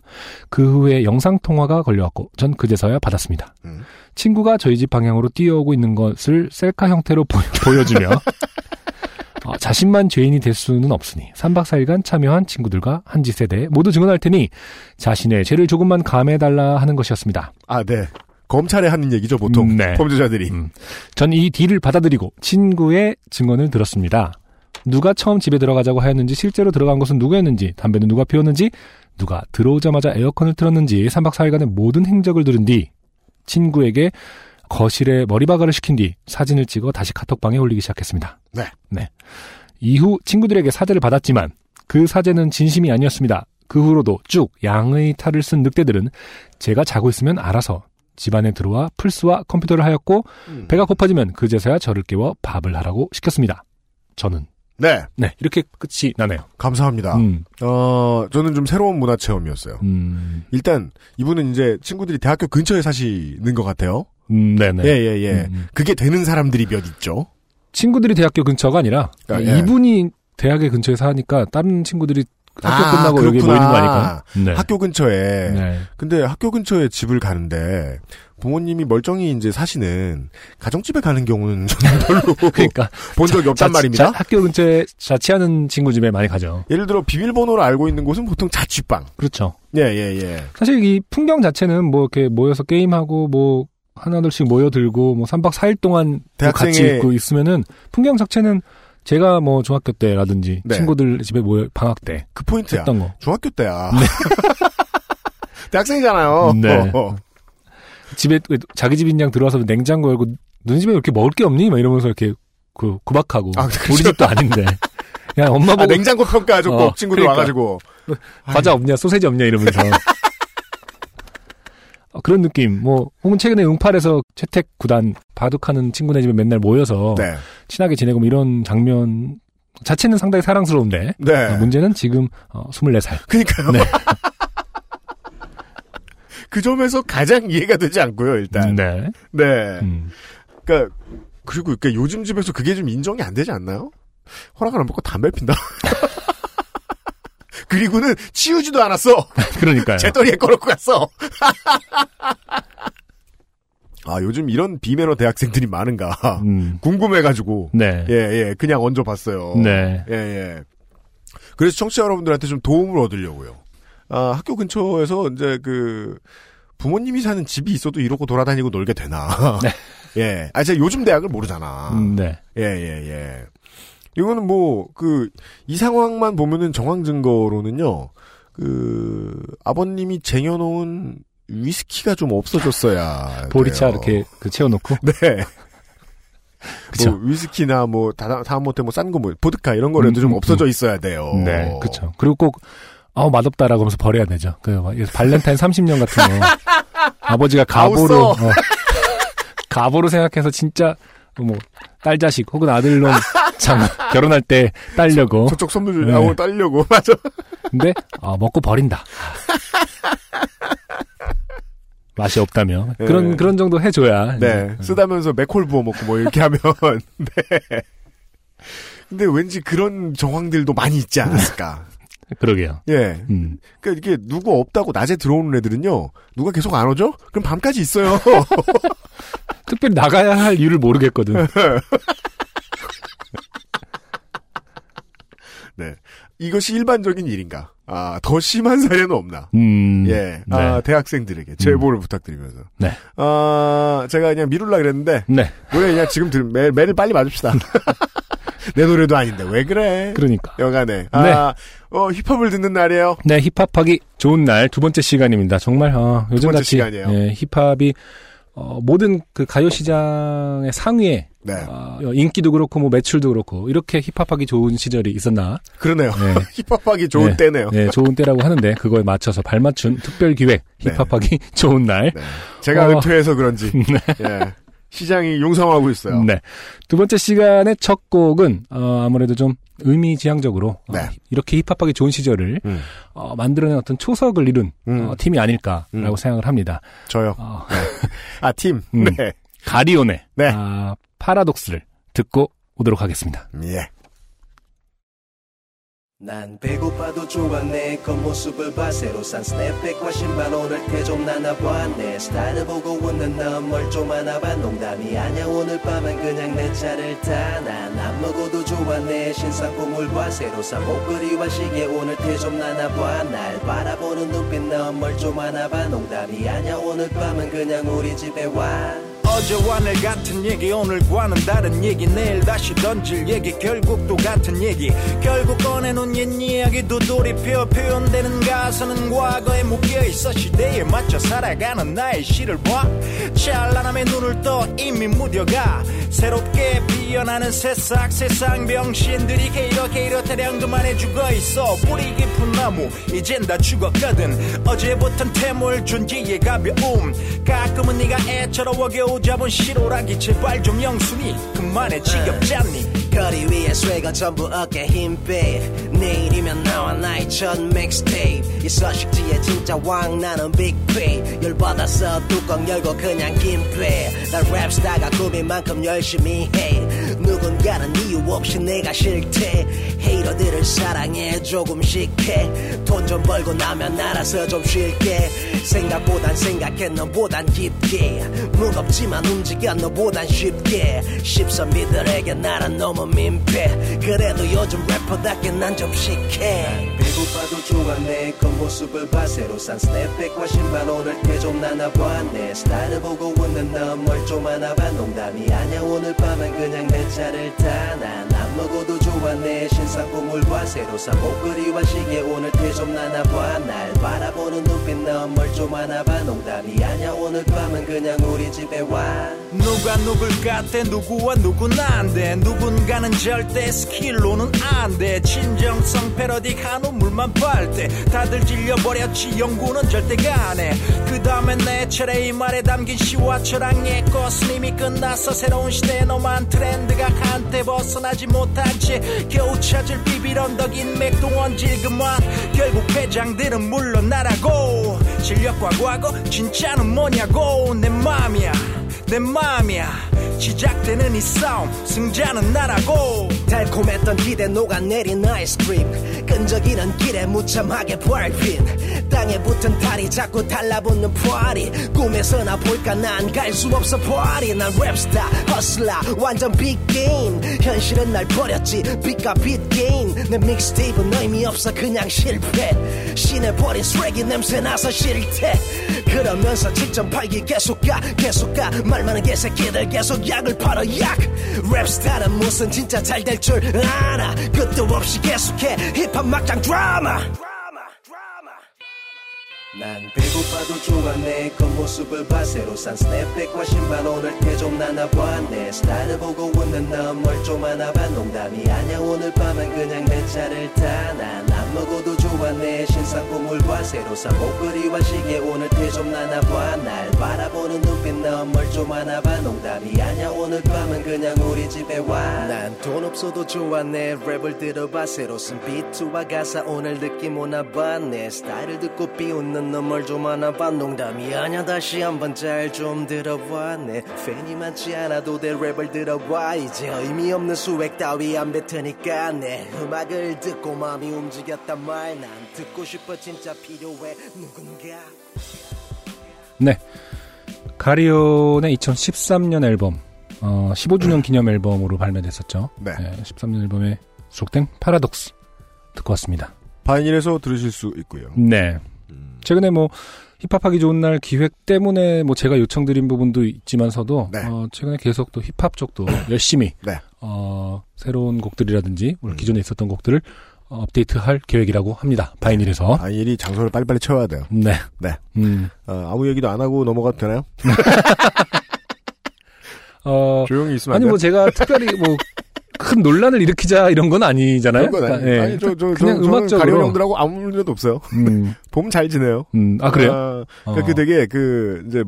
그 후에 영상 통화가 걸려왔고 전 그제서야 받았습니다. 음. 친구가 저희 집 방향으로 뛰어오고 있는 것을 셀카 형태로 보, 여주며 어, 자신만 죄인이 될 수는 없으니 3박 4일간 참여한 친구들과 한 짓에 대해 모두 증언할 테니 자신의 죄를 조금만 감해달라 하는 것이었습니다. 아 네. 검찰에 하는 얘기죠 보통 음, 네. 범죄자들이. 음. 전이 딜을 받아들이고 친구의 증언을 들었습니다. 누가 처음 집에 들어가자고 하였는지 실제로 들어간 것은 누구였는지 담배는 누가 피웠는지 누가 들어오자마자 에어컨을 틀었는지 3박 4일간의 모든 행적을 들은 뒤 친구에게 거실에 머리바가를 시킨 뒤 사진을 찍어 다시 카톡방에 올리기 시작했습니다. 네. 이후 친구들에게 사죄를 받았지만 그 사죄는 진심이 아니었습니다. 그 후로도 쭉 양의 탈을 쓴 늑대들은 제가 자고 있으면 알아서 집안에 들어와 플스와 컴퓨터를 하였고 음. 배가 고파지면 그제서야 저를 깨워 밥을 하라고 시켰습니다. 저는 네. 네 이렇게 끝이 나네요. 감사합니다. 음, 어 저는 좀 새로운 문화 체험이었어요. 음, 일단 이분은 이제 친구들이 대학교 근처에 사시는 것 같아요. 음, 네네. 예 예 예. 음, 음. 그게 되는 사람들이 몇 있죠. 친구들이 대학교 근처가 아니라 아, 예. 이분이 대학의 근처에 사니까 다른 친구들이 학교 아, 끝나고 여기 그렇구나. 모이는 거 아닐까요? 네. 학교 근처에. 네. 근데 학교 근처에 집을 가는데 부모님이 멀쩡히 이제 사시는 가정집에 가는 경우는 저는 별로 그러니까 본 적이 없단 자- 말입니다. 자- 학교 근처에 자취하는 친구 집에 많이 가죠. 예를 들어 비밀번호를 알고 있는 곳은 보통 자취방. 그렇죠. 예, 예, 예. 사실 이 풍경 자체는 뭐 이렇게 모여서 게임하고 뭐 하나둘씩 모여들고 뭐 3박 4일 동안 뭐 같이 대학생의- 있고 있으면은 풍경 자체는 제가 뭐 중학교 때라든지 네. 친구들 집에 모여 방학 때 그 포인트야. 했던 거. 중학교 때야. 대학생이잖아요. 네. 어. 집에 자기 집인 양 들어와서 냉장고 열고 너네 집에 이렇게 먹을 게 없니? 막 이러면서 이렇게 그 구박하고 아, 그렇죠. 우리 집도 아닌데. 야 엄마 아, 보고 냉장고 평가하죠. 꼭 어, 친구들 그러니까. 와가지고. 과자 없냐 소세지 없냐 이러면서 어, 그런 느낌 뭐 혹은 최근에 응팔에서 채택 구단 바둑하는 친구네 집에 맨날 모여서 네. 친하게 지내고 뭐 이런 장면 자체는 상당히 사랑스러운데 네. 어, 문제는 지금 어, 24살 그니까요. 네. 그 점에서 가장 이해가 되지 않고요, 일단. 네. 네. 음. 그니까, 그리고 그러니까 요즘 집에서 그게 좀 인정이 안 되지 않나요? 허락을 안 받고 담배 핀다. 그리고는 치우지도 않았어. 그러니까요 재떨이에 꺼놓고 갔어. 아 요즘 이런 비매너 대학생들이 많은가 음. 궁금해가지고 네. 예, 예, 그냥 얹어봤어요. 네. 예, 예. 그래서 청취자 여러분들한테 좀 도움을 얻으려고요. 아, 학교 근처에서 이제 그, 부모님이 사는 집이 있어도 이러고 돌아다니고 놀게 되나. 네. 예. 아, 제가 요즘 대학을 모르잖아. 음, 네. 예, 예, 예. 이거는 뭐, 그, 이 상황만 보면은 정황 증거로는요, 그, 아버님이 쟁여놓은 위스키가 좀 없어졌어야. 보리차 돼요. 이렇게 그 채워놓고. 네. 그쵸. 뭐 위스키나 뭐 다, 다음못해 뭐싼 거 뭐 보드카 이런 거라도 음, 좀 음, 없어져 있어야 돼요. 네, 그쵸. 그리고 꼭, 아우, 맛없다라고 하면서 버려야 되죠. 그, 막 발렌타인 30년 같은 거. 아버지가 가보로. 어, 가보로 생각해서 진짜, 뭐, 딸 자식 혹은 아들놈 장, 결혼할 때 딸려고. 저쪽 선물 네. 하고 딸려고 맞아. 근데, 아, 먹고 버린다. 맛이 없다며. 네. 그런, 그런 정도 해줘야. 네, 쓰다면서 맥콜 부어 먹고 뭐 이렇게 하면 네. 근데 왠지 그런 정황들도 많이 있지 않았을까. 그러게요. 예. 음. 그러니까 이게 누구 없다고 낮에 들어오는 애들은요. 누가 계속 안 오죠? 그럼 밤까지 있어요. 특별히 나가야 할 이유를 모르겠거든. 네. 이것이 일반적인 일인가? 아, 더 심한 사례는 없나? 음. 예. 네. 아, 대학생들에게 제보를 부탁드리면서. 네. 아, 제가 그냥 미룰라 그랬는데 네. 노래 그냥 지금 들 매, 매를 빨리 맞읍시다. 내 노래도 아닌데 왜 그래? 그러니까. 여간에 아, 어 힙합을 듣는 날이에요. 네, 힙합하기 좋은 날 두 번째 시간입니다. 정말 어, 요즘 번째 같이 시간이에요. 예, 힙합이 어, 모든 그 가요 시장의 상위에 네. 어, 인기도 그렇고 뭐 매출도 그렇고 이렇게 힙합하기 좋은 시절이 있었나? 그러네요. 네. 힙합하기 좋은 네. 때네요. 네, 좋은 때라고 하는데 그거에 맞춰서 발맞춘 특별 기획 네. 힙합하기 좋은 날. 네. 제가 어. 은퇴해서 그런지 예. 시장이 융성하고 있어요. 네. 두 번째 시간의 첫 곡은 어, 아무래도 좀 의미지향적으로 어, 네. 이렇게 힙합하기 좋은 시절을 음, 어, 만들어낸 어떤 초석을 이룬 음. 어, 팀이 아닐까라고 음. 생각을 합니다. 저요. 어, 아 팀. 음. 네. 가리온의 네. 아, 파라독스를 듣고 오도록 하겠습니다. 예. 난 배고파도 내 겉모습을 봐. 새로 산 스냅백과 신발 오늘 태좀 내 스타일을 보고 웃는 넌뭘좀 하나 봐. 농담이 아냐 오늘 밤은 그냥 내 차를 타난 안 먹어도 내 신상품을 봐 새로 산 목걸이와 시계 오늘 태좀 나눠봐. 날 바라보는 눈빛 넌뭘좀 하나 봐. 농담이 아냐 오늘 밤은 그냥 우리 집에 와 어제와 내일 같은 얘기 오늘과는 다른 얘기. 내일 다시 던질 얘기 결국 또 같은 얘기. 결국 꺼내놓은 옛 이야기도 돌이표 표현되는 가사는 과거에 묶여있어 시대에 맞춰 살아가는 나의 시를 봐. 찬란함에 눈을 떠 이미 무뎌가. 새롭게 피어나는 새싹 세상 병신들이 이렇게 이렇다량 그만해 죽어있어. 뿌리 깊은 나무 이젠 다 죽었거든. 어제부턴 태물 존재의 가벼움. 가끔은 네가 애처로워 겨우 잡은 시로라기. 제발 좀 영순이 그만해. 지겹잖니? 거리 위에 쇠가 전부 어깨 힘빼. 내일이면 나와 나의 첫 믹스테이프 이 서식지에 진짜 왕 나는 빅페 열받아서 뚜껑 열고 그냥 김빼. 난 랩스타가 꿈인 만큼 열심히 해 누군가는 이유 없이 내가 싫대. 헤이러들을 사랑해 조금씩 해돈 좀 벌고 나면 알아서 좀 쉴게. 생각보단 생각해 너보단 깊게. 무겁지만 움직여 너보단 쉽게. 십선비들에게 나란 너무 민폐. 그래도 요즘 래퍼답게 난좀 시해 배고파도 내 겉모습을 봐. 새로 산 스냅백과 신발 오늘 태좀 나눠봐 내 스타일을 보고 웃는 넌뭘좀 하나봐. 농담이 아냐 오늘 밤은 그냥 내 차를 타난안 먹어도 좋아 내 신상품을 봐 새로 산 목걸이와 시계 오늘 태좀 나눠봐. 날 바라보는 눈빛 넌뭘좀 하나 봐. 농담이 아냐 오늘 밤은 그냥 우리 집에 와. 누가 누굴 같대 누구와 누군 안돼. 누군가는 절대 skill로는 안돼. 진정성 패러디 한우물만 빨대. 다들 질려버렸지. 연구는 절대 가네. 그 다음엔 내 차례 이 말에 담긴 시와 철학의 꽃은 이미 끝나서 새로운 시대에 너만 트렌드가 한때 벗어나지 못한 채 겨우 찾을 비빌 언덕 인맥 동원질 그만 결국 회장들은 물러나라고. 실력과 과거 진짜는 뭐냐고. 내 맘이야 내 맘이야 시작되는 이 싸움 승자는 나라고. 달콤했던 기대 녹아내린 아이스크림. 끈적이는 길에 무참하게 밟힌 땅에 붙은 탈이 자꾸 달라붙는 파리 꿈에서나 볼까 난 갈 수 없어 파리 난 rap star hustler 완전 big game 현실은 날 버렸지 빚과 빚 게임. 내 mixtape는 의미 없어 그냥 실패. 신에 버린 쓰레기 냄새 나서 싫대. 그러면서 7.8기 계속 가 계속 가. 말 많은 개새끼들 계속 약을 팔아 약! 랩스타는 무슨 진짜 잘 될줄 알아 끝도 없이 계속해 힙합 막장 드라마 난 배고파도 좋아 내 겉모습을 봐. 새로 산 스냅백과 신발 오늘 태좀 나눠봤네. 스타일을 보고 웃는 넌 멀쩡하나 봐 농담이 아냐 오늘 밤은 그냥 내 차를 타난 안 먹어도 좋아 내 신상품을 봐. 새로 산 목걸이와 시계 오늘 태좀 나눠봐 날 바라보는 눈빛 넌 멀쩡하나 봐 농담이 아냐 오늘 밤은 그냥 우리 집에 와 난 돈 없어도 좋아 내 랩을 들어봐. 새로 쓴 비트와 가사 오늘 느낌 오나 봐 내 스타일을 듣고 비웃는 넌뭘좀 하나 봐 농담이 아냐 다시 한번 잘 좀 들어봐 내 팬이 많지 않아도 내 랩을 들어봐 이제 의미 없는 수액 따위 안 뱉으니까 내 음악을 듣고 마음이 움직였단 말 난 듣고 싶어 진짜 필요해 누군가 네. 가리온의 2013년 앨범, 어, 15주년 기념 앨범으로 발매됐었죠. 네. 13년 앨범에 수록된 파라독스 듣고 왔습니다. 바이닐에서 들으실 수 있고요. 네. 음, 최근에 뭐 힙합하기 좋은 날 기획 때문에 뭐 제가 요청드린 부분도 있지만서도 네. 어, 최근에 계속 또 힙합 쪽도 열심히 네. 어, 새로운 곡들이라든지 오늘 음. 기존에 있었던 곡들을 어, 업데이트할 계획이라고 합니다. 바이닐에서. 바이닐이 장소를 빨리빨리 채워야 돼요. 네. 네. 음. 어, 아무 얘기도 안 하고 넘어가도 되나요? 어, 조용히 있으면 안 아니? 뭐 제가 특별히 뭐 큰 논란을 일으키자 이런 건 아니잖아요. 그런 건 아니, 그러니까, 예. 아니, 저, 저, 그냥 저, 음악적으로. 가리온 형들하고 아무 문제도 없어요. 음, 봄 잘 지내요. 음, 아 그래요? 아, 어. 그러니까 그 되게 그 이제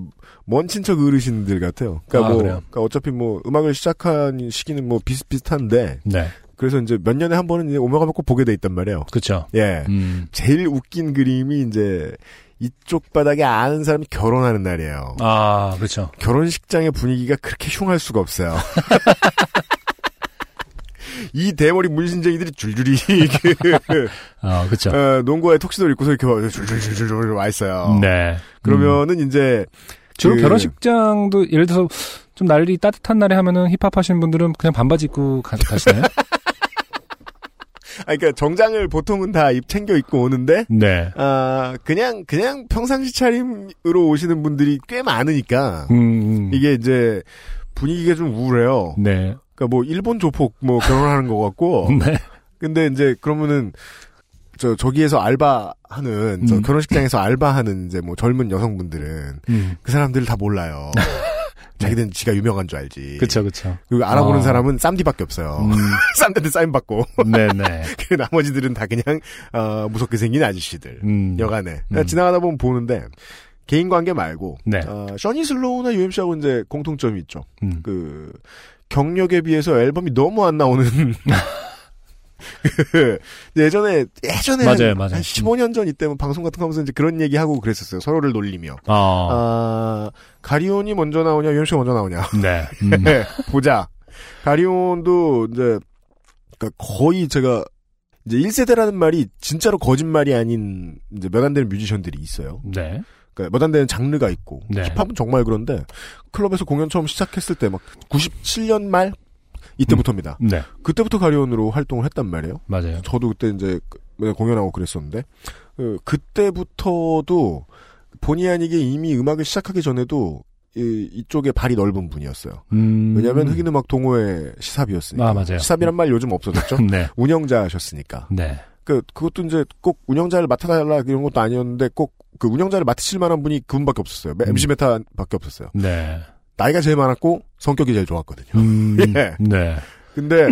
먼 친척 어르신들 같아요. 그러니까 아, 뭐 그래요? 그러니까 어차피 뭐 음악을 시작한 시기는 뭐 비슷비슷한데 네, 그래서 이제 몇 년에 한 번은 이제 오며가면 꼭 보게 돼 있단 말이에요. 그렇죠. 예. 음, 제일 웃긴 그림이 이제 이쪽 바닥에 아는 사람이 결혼하는 날이에요. 아 그렇죠. 결혼식장의 분위기가 그렇게 흉할 수가 없어요. 이 대머리 문신쟁이들이 줄줄이 그, 아 그렇죠. 어, 농구화에 톡시도를 입고서 이렇게 와- 줄줄줄줄 와 있어요. 네. 음. 그러면은 이제 주로 그- 결혼식장도 예를 들어서 좀 날이 따뜻한 날에 하면은 힙합 하시는 분들은 그냥 반바지 입고 가, 가시나요? 아 그러니까 정장을 보통은 다 입 챙겨 입고 오는데 네. 아 그냥 그냥 평상시 차림으로 오시는 분들이 꽤 많으니까 음, 음. 이게 이제 분위기가 좀 우울해요. 네. 그러니까 뭐 일본 조폭 뭐 결혼하는 것 같고 네. 근데 이제 그러면은 저 저기에서 알바하는 저 음. 결혼식장에서 알바하는 이제 뭐 젊은 여성분들은 음. 그 사람들을 다 몰라요. 자기들은 지가 유명한 줄 알지. 그쵸, 그쵸. 그리고 알아보는 어. 사람은 쌈디밖에 없어요. 음, 쌈디한테 사인 받고 네네. 그 나머지들은 다 그냥 어, 무섭게 생긴 아저씨들. 음. 여간에 음. 지나가다 보면 보는데 개인 관계 말고 네. 어, 셔니 슬로우나 UMC하고 이제 공통점이 있죠. 음. 그 경력에 비해서 앨범이 너무 안 나오는 그 예전에 예전에 맞아요, 한, 맞아요. 한 15년 전 이때면 방송 같은 거 하면서 이제 그런 얘기 하고 그랬었어요. 서로를 놀리며. 아, 아, 가리온이 먼저 나오냐, UMC가 먼저 나오냐. 네. 음. 네, 보자. 가리온도 이제 그러니까 거의 제가 이제 1세대라는 말이 진짜로 거짓말이 아닌 이제 몇 안 되는 뮤지션들이 있어요. 네. 그러니까 몇안 되는 장르가 있고 네. 힙합은 정말 그런데 클럽에서 공연 처음 시작했을 때 막 97년 말 이때부터입니다. 네. 그때부터 가리온으로 활동을 했단 말이에요. 맞아요. 저도 그때 이제 그- 공연하고 그랬었는데 그, 그때부터도 본의 아니게 이미 음악을 시작하기 전에도 이, 이쪽에 발이 넓은 분이었어요. 음. 왜냐하면 흑인 음악 동호회 시삽이었으니까. 아, 맞아요. 시삽이란 말 요즘 없어졌죠. 네. 운영자셨으니까. 네. 그 그것도 이제 꼭 운영자를 맡아달라 이런 것도 아니었는데 꼭 그 운영자를 맡으실 만한 분이 그분밖에 없었어요. 음. MC 메타밖에 없었어요. 네. 나이가 제일 많았고 성격이 제일 좋았거든요. 음. 예. 네. 근데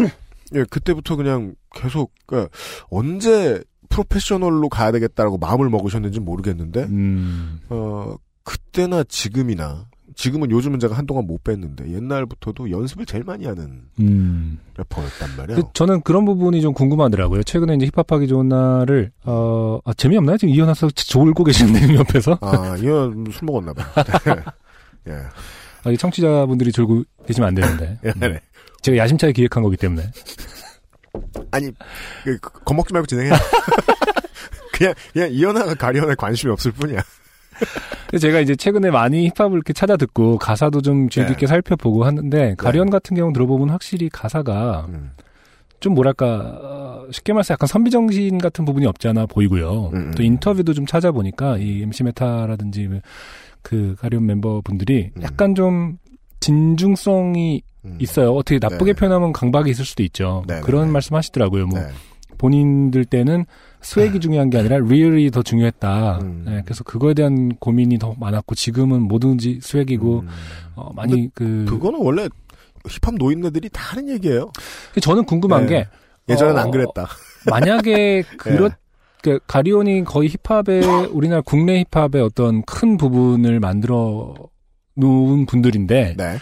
예, 그때부터 그냥 계속 그러니까 언제 프로페셔널로 가야 되겠다라고 마음을 먹으셨는지 모르겠는데 음. 어 그때나 지금이나 지금은 요즘은 제가 한동안 못 뵀는데 옛날부터도 연습을 제일 많이 하는 음. 래퍼였단 말이에요. 그, 저는 그런 부분이 좀 궁금하더라고요. 최근에 이제 힙합하기 좋은 날을, 어, 아, 재미없나요? 지금 이현아서 졸고 계시는데, 옆에서? 아 이건 술 먹었나 봐. 예. 아, 이 청취자분들이 들고 계시면 안 되는데. 예, 네. 제가 야심차게 기획한 거기 때문에. 아니, 그, 그, 겁먹지 말고 진행해. 그냥, 그냥 이현아가 가리언에 관심이 없을 뿐이야. 제가 이제 최근에 많이 힙합을 이렇게 찾아 듣고 가사도 좀 주의 깊게 네. 살펴보고 하는데 가리언 같은 경우 들어보면 확실히 가사가 음. 좀 뭐랄까 어, 쉽게 말해서 약간 선비 정신 같은 부분이 없지 않아 보이고요. 음, 음. 또 인터뷰도 좀 찾아보니까 이 MC 메타라든지 그 가리온 멤버분들이 음. 약간 좀 진중성이 음. 있어요. 어떻게 나쁘게 네. 표현하면 강박이 있을 수도 있죠. 네, 네, 그런 네. 말씀 하시더라고요. 뭐 네. 본인들 때는 스웩이 중요한 게 아니라 리얼이 더 중요했다. 음. 네, 그래서 그거에 대한 고민이 더 많았고 지금은 뭐든지 스웩이고 음. 어, 많이 그 그거는 원래 힙합 노인네들이 다 하는 얘기예요. 저는 궁금한 네. 게 예전엔 어, 안 그랬다. 만약에 그렇 그 가리온이 거의 힙합의 우리나라 국내 힙합의 어떤 큰 부분을 만들어 놓은 분들인데 네.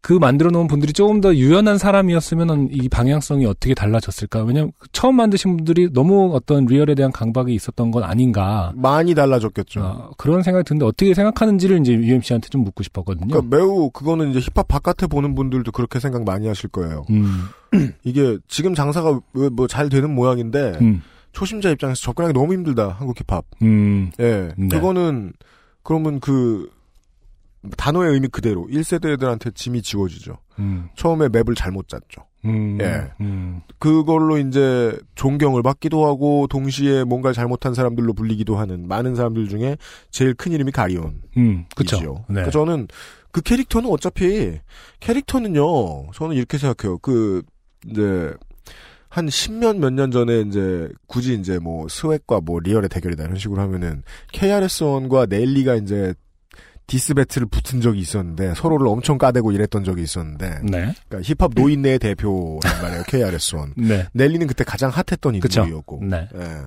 그 만들어 놓은 분들이 조금 더 유연한 사람이었으면 이 방향성이 어떻게 달라졌을까? 왜냐면 처음 만드신 분들이 너무 어떤 리얼에 대한 강박이 있었던 건 아닌가. 많이 달라졌겠죠. 어, 그런 생각이 드는데 어떻게 생각하는지를 이제 UMC한테 좀 묻고 싶었거든요. 그러니까 매우 그거는 이제 힙합 바깥에 보는 분들도 그렇게 생각 많이 하실 거예요. 음, 이게 지금 장사가 뭐 잘 되는 모양인데 음, 초심자 입장에서 접근하기 너무 힘들다 한국 힙합. 음, 예, 네. 그거는 그러면 그 단어의 의미 그대로 1세대 애들한테 짐이 지워지죠. 음, 처음에 맵을 잘못 짰죠. 음, 예. 음, 그걸로 이제 존경을 받기도 하고 동시에 뭔가 잘못한 사람들로 불리기도 하는 많은 사람들 중에 제일 큰 이름이 가리온. 음, 그쵸. 이지요. 네. 그러니까 저는 그 캐릭터는 어차피 캐릭터는요. 저는 이렇게 생각해요. 그 이제 한 십년 몇 년 전에 이제 굳이 이제 뭐 swag과 뭐 real의 대결이다 이런 식으로 하면은 KRS1과 넬리가 이제 diss battle을 붙은 적이 있었는데 서로를 엄청 까대고 이랬던 적이 있었는데 네. 그러니까 힙합 노인네의 대표란 말이에요. KRS1. 네. 넬리는 그때 가장 핫했던. 인물이었고. 네. 예.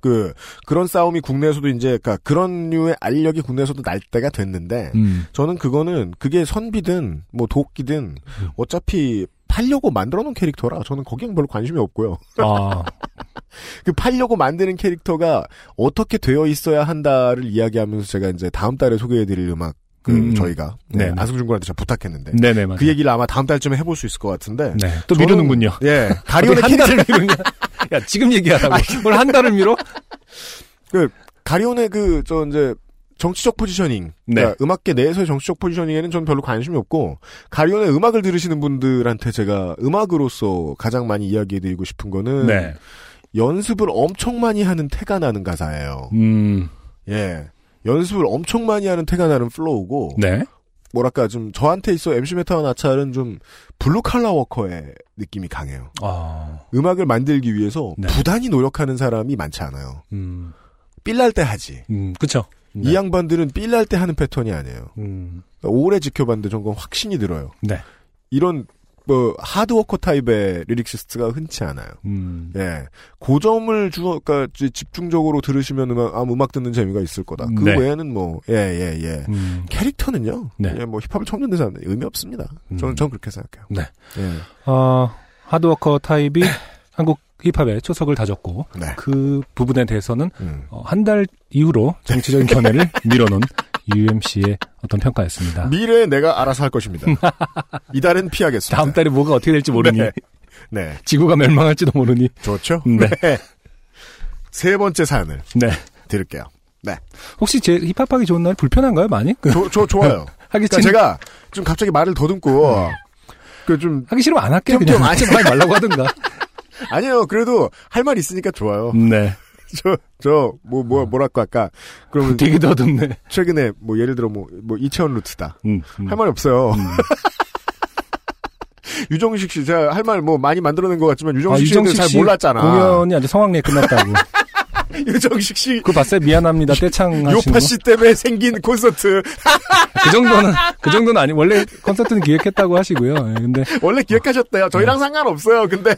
그 그런 싸움이 국내에서도 이제 그러니까 그런 류의 알력이 국내에서도 날 때가 됐는데 음, 저는 그거는 그게 선비든 뭐 도끼든 어차피 팔려고 만들어 놓은 캐릭터라 저는 거기엔 별로 관심이 없고요. 아, 그 팔려고 만드는 캐릭터가 어떻게 되어 있어야 한다를 이야기하면서 제가 이제 다음 달에 소개해 드릴 음악 그 음, 저희가 네, 네네. 안승준 군한테 제가 부탁했는데 네네, 맞아요. 그 얘기를 아마 다음 달쯤에 해볼 수 있을 것 같은데 네. 또 저는- 미루는군요. 예 가리온의 한 달을 미루냐? 야, 지금 얘기하라고. 뭘한 달을 미뤄? 가리온의 그 저 이제 정치적 포지셔닝, 네. 그러니까 음악계 내에서의 정치적 포지셔닝에는 전 별로 관심이 없고 가리온의 음악을 들으시는 분들한테 제가 음악으로서 가장 많이 이야기해드리고 싶은 거는 네. 연습을 엄청 많이 하는 태가 나는 가사예요. 음, 예, 연습을 엄청 많이 하는 태가 나는 flow고 네. 뭐랄까 좀 저한테 있어 MC 메타와 나찰은 좀 블루 칼라 워커의 느낌이 강해요. 아, 음악을 만들기 위해서 네. 부단히 노력하는 사람이 많지 않아요. 음, feel날 때 하지. 음, 그쵸. 이 양반들은 삘날 때 하는 패턴이 아니에요. 음, 오래 지켜봤는데 전 그건 확신이 들어요. 네. 이런 뭐 hard worker 타입의 lyricist가 흔치 않아요. 음, 예, 고점을 주, 그러니까 이제 집중적으로 들으시면 음악, 아, 음악 듣는 재미가 있을 거다. 그 네. 외에는 뭐, 예, 예, 예. 음, 캐릭터는요, 네. 예, 뭐 힙합을 처음 듣는 사람 의미 없습니다. 저는 음. 전 그렇게 생각해요. 네. 예, 어, hard worker 타입이 한국 힙합에 초석을 다졌고, 네. 그 부분에 대해서는 음. 어, 한달 이후로 정치적인 견해를 밀어놓은 UMC의 어떤 평가였습니다. 미래에 내가 알아서 할 것입니다. 이달은 피하겠습니다. 다음 달에 뭐가 어떻게 될지 모르니, 네. 네, 지구가 멸망할지도 모르니, 좋죠. 네. 세 번째 사연을 네. 드릴게요. 네, 혹시 제 힙합하기 좋은 날 불편한가요, 많이? 그, 조, 조, 좋아요. 하기 그러니까 싫 제가 좀 갑자기 말을 더듬고 그좀 하기 싫으면 안 할게요. 좀, 그냥 좀 하지 말 말라고 하든가. 아니에요. 그래도 할 말 있으니까 좋아요. 네. 저 저 뭐 뭐 뭐랄까 아까 그러면 되게 더듬네. 최근에 뭐 예를 들어 뭐 뭐 이채원 루트다 음, 음. 할 말이 없어요. 음. 유정식 씨 제가 할 말 뭐 많이 만들어낸 것 같지만 아, 유정식 씨에 대해서 잘씨 몰랐잖아. 공연이 아직 성황리에 끝났다고. 유정식 씨 그거 봤어요? 미안합니다. 떼창 요파 거. 씨 때문에 생긴 콘서트 그 정도는 그 정도는 아니 원래 콘서트는 기획했다고 하시고요. 예, 근데 원래 기획하셨대요. 저희랑 상관없어요. 근데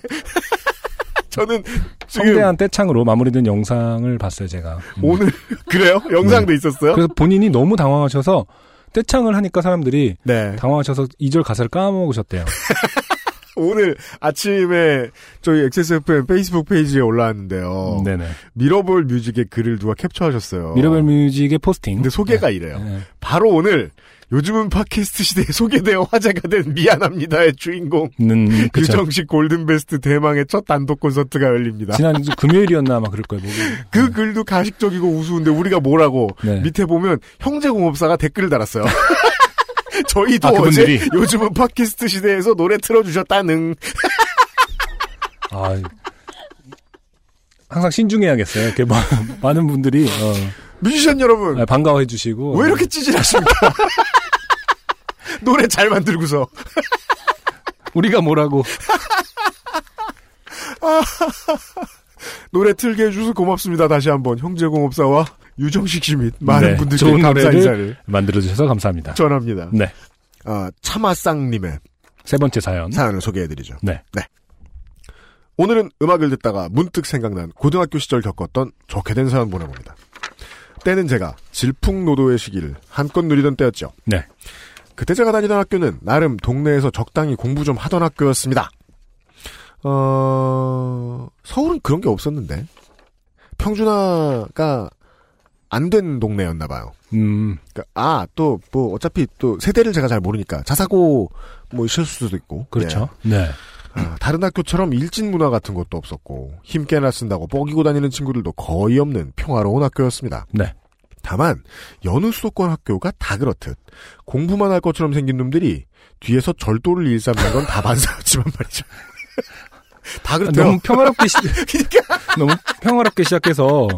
저는 지금 성대한 떼창으로 마무리된 영상을 봤어요, 제가. 음. 오늘 그래요? 영상도 있었어요? 그래서 본인이 너무 당황하셔서 떼창을 하니까 사람들이 네. 당황하셔서 2절 가사를 까먹으셨대요. 오늘 아침에 저희 XSFM 페이스북 페이지에 올라왔는데요. 네네. 미러볼 뮤직의 글을 누가 캡처하셨어요. 미러볼 뮤직의 포스팅. 근데 소개가 이래요. 네. 바로 오늘 요즘은 팟캐스트 시대에 소개되어 화제가 된 미안합니다의 주인공 는 그쵸. 유정식 골든베스트 대망의 첫 단독 콘서트가 열립니다. 지난 금요일이었나 아마 그럴 거예요. 뭐. 그 글도 가식적이고 우스운데 우리가 뭐라고 네. 밑에 보면 형제공업사가 댓글을 달았어요. 저희도 아, 어제? 요즘은 팟캐스트 시대에서 노래 틀어주셨다는 아, 항상 신중해야겠어요. 이렇게 마- 많은 분들이 어, 뮤지션 여러분 아, 반가워해 주시고 왜 이렇게 찌질하십니까? 노래 잘 만들고서 우리가 뭐라고 노래 틀게 해주셔서 고맙습니다. 다시 한번 형제공업사와 유정식 씨 및 많은 네, 분들께 좋은 감사 인사를 만들어 주셔서 감사합니다. 전합니다. 네. 아, 차마쌍님의 세 번째 사연. 사연을 소개해드리죠. 네. 오늘은 음악을 듣다가 문득 생각난 고등학교 시절 겪었던 좋게 된 사연 보내봅니다. 때는 제가 질풍노도의 시기를 한껏 누리던 때였죠. 네. 그때 제가 다니던 학교는 나름 동네에서 적당히 공부 좀 하던 학교였습니다. 어, 서울은 그런 게 없었는데, 평준화가 안 된 동네였나 봐요. 음, 그러니까 아, 또, 뭐, 어차피 또 세대를 제가 잘 모르니까 자사고 뭐 실수도 있고. 그렇죠. 예. 네. 아, 다른 학교처럼 일진 문화 같은 것도 없었고, 힘께나 쓴다고 뻐기고 다니는 친구들도 거의 없는 평화로운 학교였습니다. 네. 다만, 여느 수도권 학교가 다 그렇듯, 공부만 할 것처럼 생긴 놈들이 뒤에서 절도를 일삼는 건 다 반사였지만 말이죠. 다 그렇대요. 너무 평화롭게 시, 너무 평화롭게 시작해서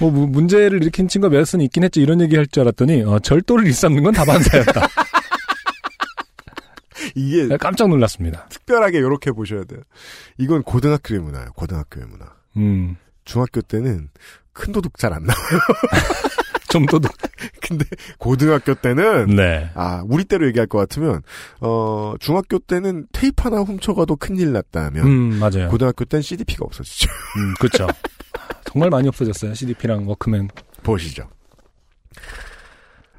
뭐 무- 문제를 일으킨 친구가 몇은 있긴 했죠. 이런 얘기 할 줄 알았더니 어, 절도를 일삼는 건 다 반사였다. 이게 깜짝 놀랐습니다. 특별하게 이렇게 보셔야 돼요. 이건 고등학교의 문화예요. 고등학교의 문화. 음, 중학교 때는 큰 도둑 잘 안 나와요. 좀 도둑. 근데 고등학교 때는 네. 아 우리 때로 얘기할 것 같으면 어 중학교 때는 테이프 하나 훔쳐가도 큰일 났다면 음, 맞아요. 고등학교 땐 CDP가 없어지죠. 음, 그렇죠. 정말 많이 없어졌어요. CDP랑 워크맨. 보시죠.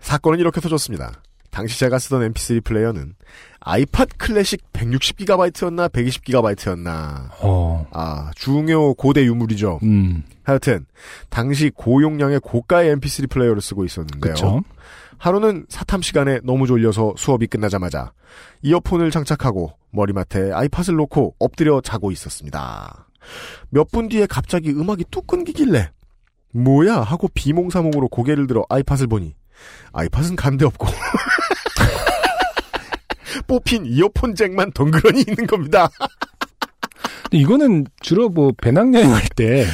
사건은 이렇게 터졌습니다. 당시 제가 쓰던 MP3 플레이어는 아이팟 클래식 160GB였나 120GB였나 어, 아 중요 고대 유물이죠. 음, 하여튼 당시 고용량의 고가의 MP3 플레이어를 쓰고 있었는데요. 그렇죠. 하루는 사탐 시간에 너무 졸려서 수업이 끝나자마자 이어폰을 장착하고 머리맡에 아이팟을 놓고 엎드려 자고 있었습니다. 몇 분 뒤에 갑자기 음악이 뚝 끊기길래 뭐야 하고 비몽사몽으로 고개를 들어 아이팟을 보니 아이팟은 간데 없고 뽑힌 이어폰 잭만 덩그러니 있는 겁니다. 근데 이거는 주로 뭐 배낭여행 할 때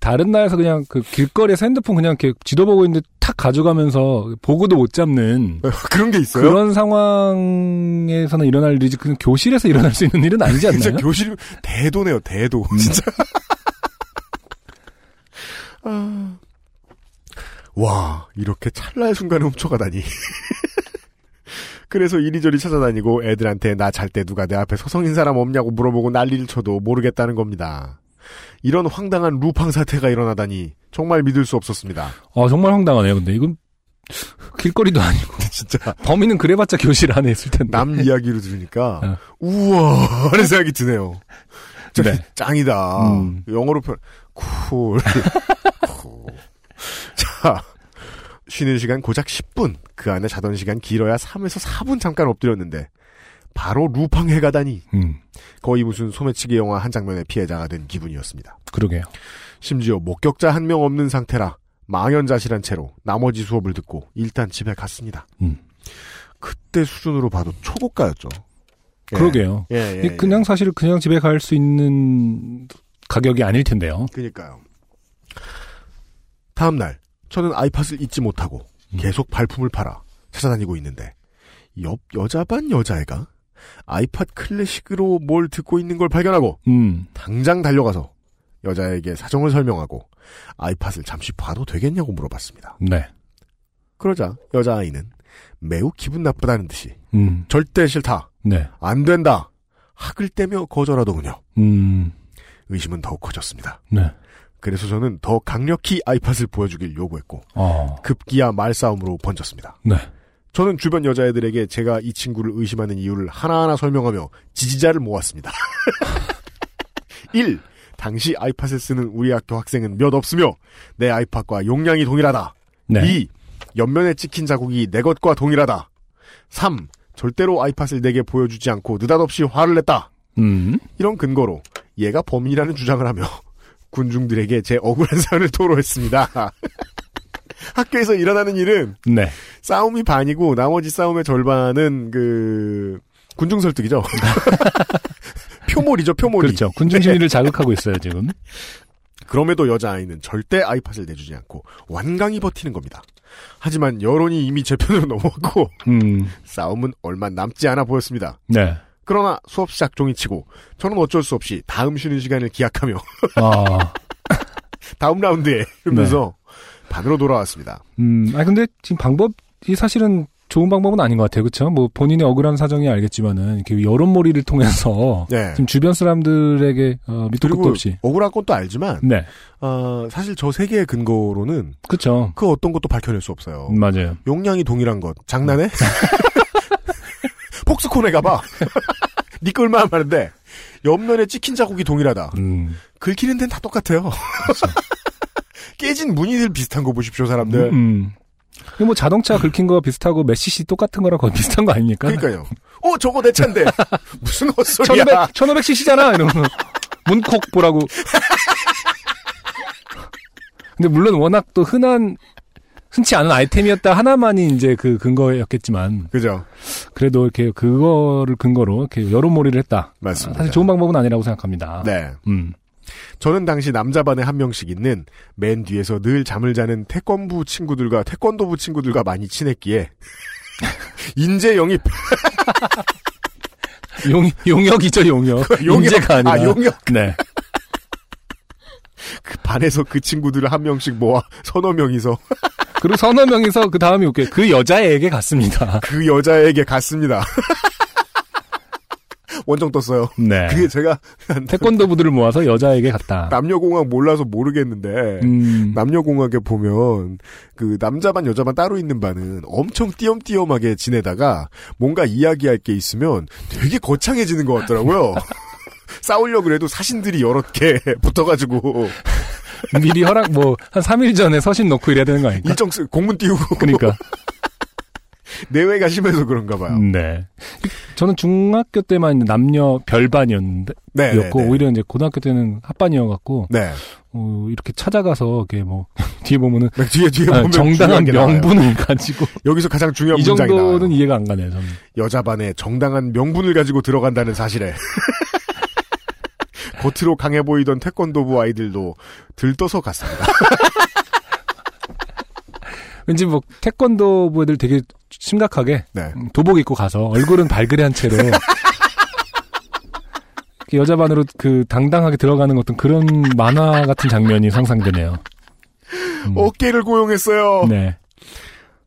다른 나라에서 그냥 그 길거리에서 핸드폰 그냥 이렇게 지도 보고 있는데 탁 가져가면서 보고도 못 잡는 그런 게 있어요? 그런 상황에서는 일어날 일이지 그냥 교실에서 일어날 수 있는 일은 아니지 않나요? 진짜 교실 대도네요 대도 진짜 아. 와 이렇게 찰나의 순간에 훔쳐가다니 그래서 이리저리 찾아다니고 애들한테 나 잘 때 누가 내 앞에 서성인 사람 없냐고 물어보고 난리를 쳐도 모르겠다는 겁니다 이런 황당한 루팡 사태가 일어나다니 정말 믿을 수 없었습니다 아 정말 황당하네요. 근데 이건 길거리도 아니고 진짜 범인은 그래봤자 교실 안에 있을 텐데. 남 이야기로 들으니까 어. 우와 하는 생각이 드네요 네. 짱이다 음. 영어로 표현 cool cool. 자 쉬는 시간 고작 10분 그 안에 자던 시간 길어야 3에서 4분 잠깐 엎드렸는데 바로 루팡해 가다니 음, 거의 무슨 소매치기 영화 한 장면의 피해자가 된 기분이었습니다 그러게요. 심지어 목격자 한 명 없는 상태라 망연자실한 채로 나머지 수업을 듣고 일단 집에 갔습니다 음. 그때 수준으로 봐도 초고가였죠 예. 그러게요. 예, 예, 이 그냥 사실 그냥 집에 갈 수 있는 가격이 아닐 텐데요. 그니까요. 다음날, 저는 아이팟을 잊지 못하고 음. 계속 발품을 팔아 찾아다니고 있는데, 옆 여자 반 여자애가 아이팟 클래식으로 뭘 듣고 있는 걸 발견하고, 음, 당장 달려가서 여자에게 사정을 설명하고, 아이팟을 잠시 봐도 되겠냐고 물어봤습니다. 네. 그러자 여자아이는 매우 기분 나쁘다는 듯이, 음, 절대 싫다, 네. 안 된다, 학을 떼며 거절하더군요. 음, 의심은 더욱 커졌습니다. 네. 그래서 저는 더 강력히 아이팟을 보여주길 요구했고, 어, 급기야 말싸움으로 번졌습니다. 네. 저는 주변 여자애들에게 제가 이 친구를 의심하는 이유를 하나하나 설명하며 지지자를 모았습니다. 1. 당시 아이팟을 쓰는 우리 학교 학생은 몇 없으며 내 아이팟과 용량이 동일하다. 네. 2. 옆면에 찍힌 자국이 내 것과 동일하다. 3. 절대로 아이팟을 내게 보여주지 않고 느닷없이 화를 냈다. 음. 이런 근거로 얘가 범인이라는 주장을 하며 군중들에게 제 억울한 사연을 토로했습니다. 학교에서 일어나는 일은 네. 싸움이 반이고 나머지 싸움의 절반은 그 군중 설득이죠. 표몰이죠, 표몰이. 그렇죠. 군중 심리를 자극하고 있어요, 지금. 그럼에도 여자아이는 절대 아이팟을 내주지 않고 완강히 버티는 겁니다. 하지만 여론이 이미 제 편으로 넘어왔고 음. 싸움은 얼마 남지 않아 보였습니다. 네. 그러나 수업 시작 종이 치고 저는 어쩔 수 없이 다음 쉬는 시간을 기약하며 아. 다음 라운드에 이러면서 반으로 돌아왔습니다. 음. 아 근데 지금 방법이 사실은 좋은 방법은 아닌 것 같아요. 그렇죠? 뭐 본인의 억울한 사정이 알겠지만은 이렇게 여론몰이를 통해서 네. 지금 주변 사람들에게 어, 밑도 끝도 없이 억울한 건또 알지만 네. 어, 사실 저 세 개의 근거로는 그렇죠. 그 어떤 것도 밝혀낼 수 없어요. 음, 맞아요. 용량이 동일한 것 장난해? 폭스콘에 가봐. 니거 얼마나 많은데 옆면에 찍힌 자국이 동일하다. 음. 긁히는 데는 다 똑같아요. 깨진 무늬들 비슷한 거 보십시오, 사람들. 음. 이거 뭐 자동차 긁힌 거 비슷하고 메시시 똑같은 거랑 거의 비슷한 거 아닙니까? 그러니까요. 어, 저거 내 차인데. 무슨 헛소리야. 1500, 1500cc잖아! 이러면. 문콕 보라고. 근데 물론 워낙 또 흔한, 흔치 않은 아이템이었다 하나만이 이제 그 근거였겠지만. 그죠. 그래도 이렇게 그거를 근거로 이렇게 여론몰이를 했다. 맞습니다. 사실 좋은 방법은 아니라고 생각합니다. 네. 음. 저는 당시 남자 반에 한 명씩 있는 맨 뒤에서 늘 잠을 자는 태권부 친구들과 태권도부 친구들과 많이 친했기에 인재 영입 용, 용역이죠, 용역. 용역. 인재가 아니라. 아, 용역. 네. 그 반에서 그 친구들을 한 명씩 모아 서너 명이서 그리고 서너 명이서 그 다음이 웃겨요. 그 여자에게 갔습니다. 그 여자에게 갔습니다. 원정 떴어요. 네. 그게 제가 태권도부들을 모아서 여자에게 갔다. 남녀공학 몰라서 모르겠는데 음. 남녀공학에 보면 그 남자반 여자반 따로 있는 반은 엄청 띄엄띄엄하게 지내다가 뭔가 이야기할 게 있으면 되게 거창해지는 것 같더라고요. 싸우려고 그래도 사신들이 여러 개 붙어가지고 미리 허락 뭐 한 3일 전에 서신 놓고 이래야 되는 거 아닙니까? 일정 쓰 공문 띄우고 그러니까. 내외가 심해서 그런가 봐요. 네. 저는 중학교 때만 남녀 별반이었는데 네, 네, 였고 네. 오히려 이제 고등학교 때는 합반이어 갖고 네. 어, 이렇게 찾아가서 이렇게 뭐 뒤에 보면은 네, 뒤에 뒤에 아, 보면 정당한 게 나와요. 명분을 가지고 여기서 가장 중요한 이 정도는 나와요. 이해가 안 가네요. 저는. 여자반에 정당한 명분을 가지고 들어간다는 사실에 겉으로 강해 보이던 태권도부 아이들도 들떠서 갔습니다. 왠지 뭐 태권도부 애들 되게 심각하게 네. 음, 도복 입고 가서 얼굴은 발그레한 채로 여자 반으로 그 당당하게 들어가는 어떤 그런 만화 같은 장면이 상상되네요. 음, 어깨를 고용했어요. 네.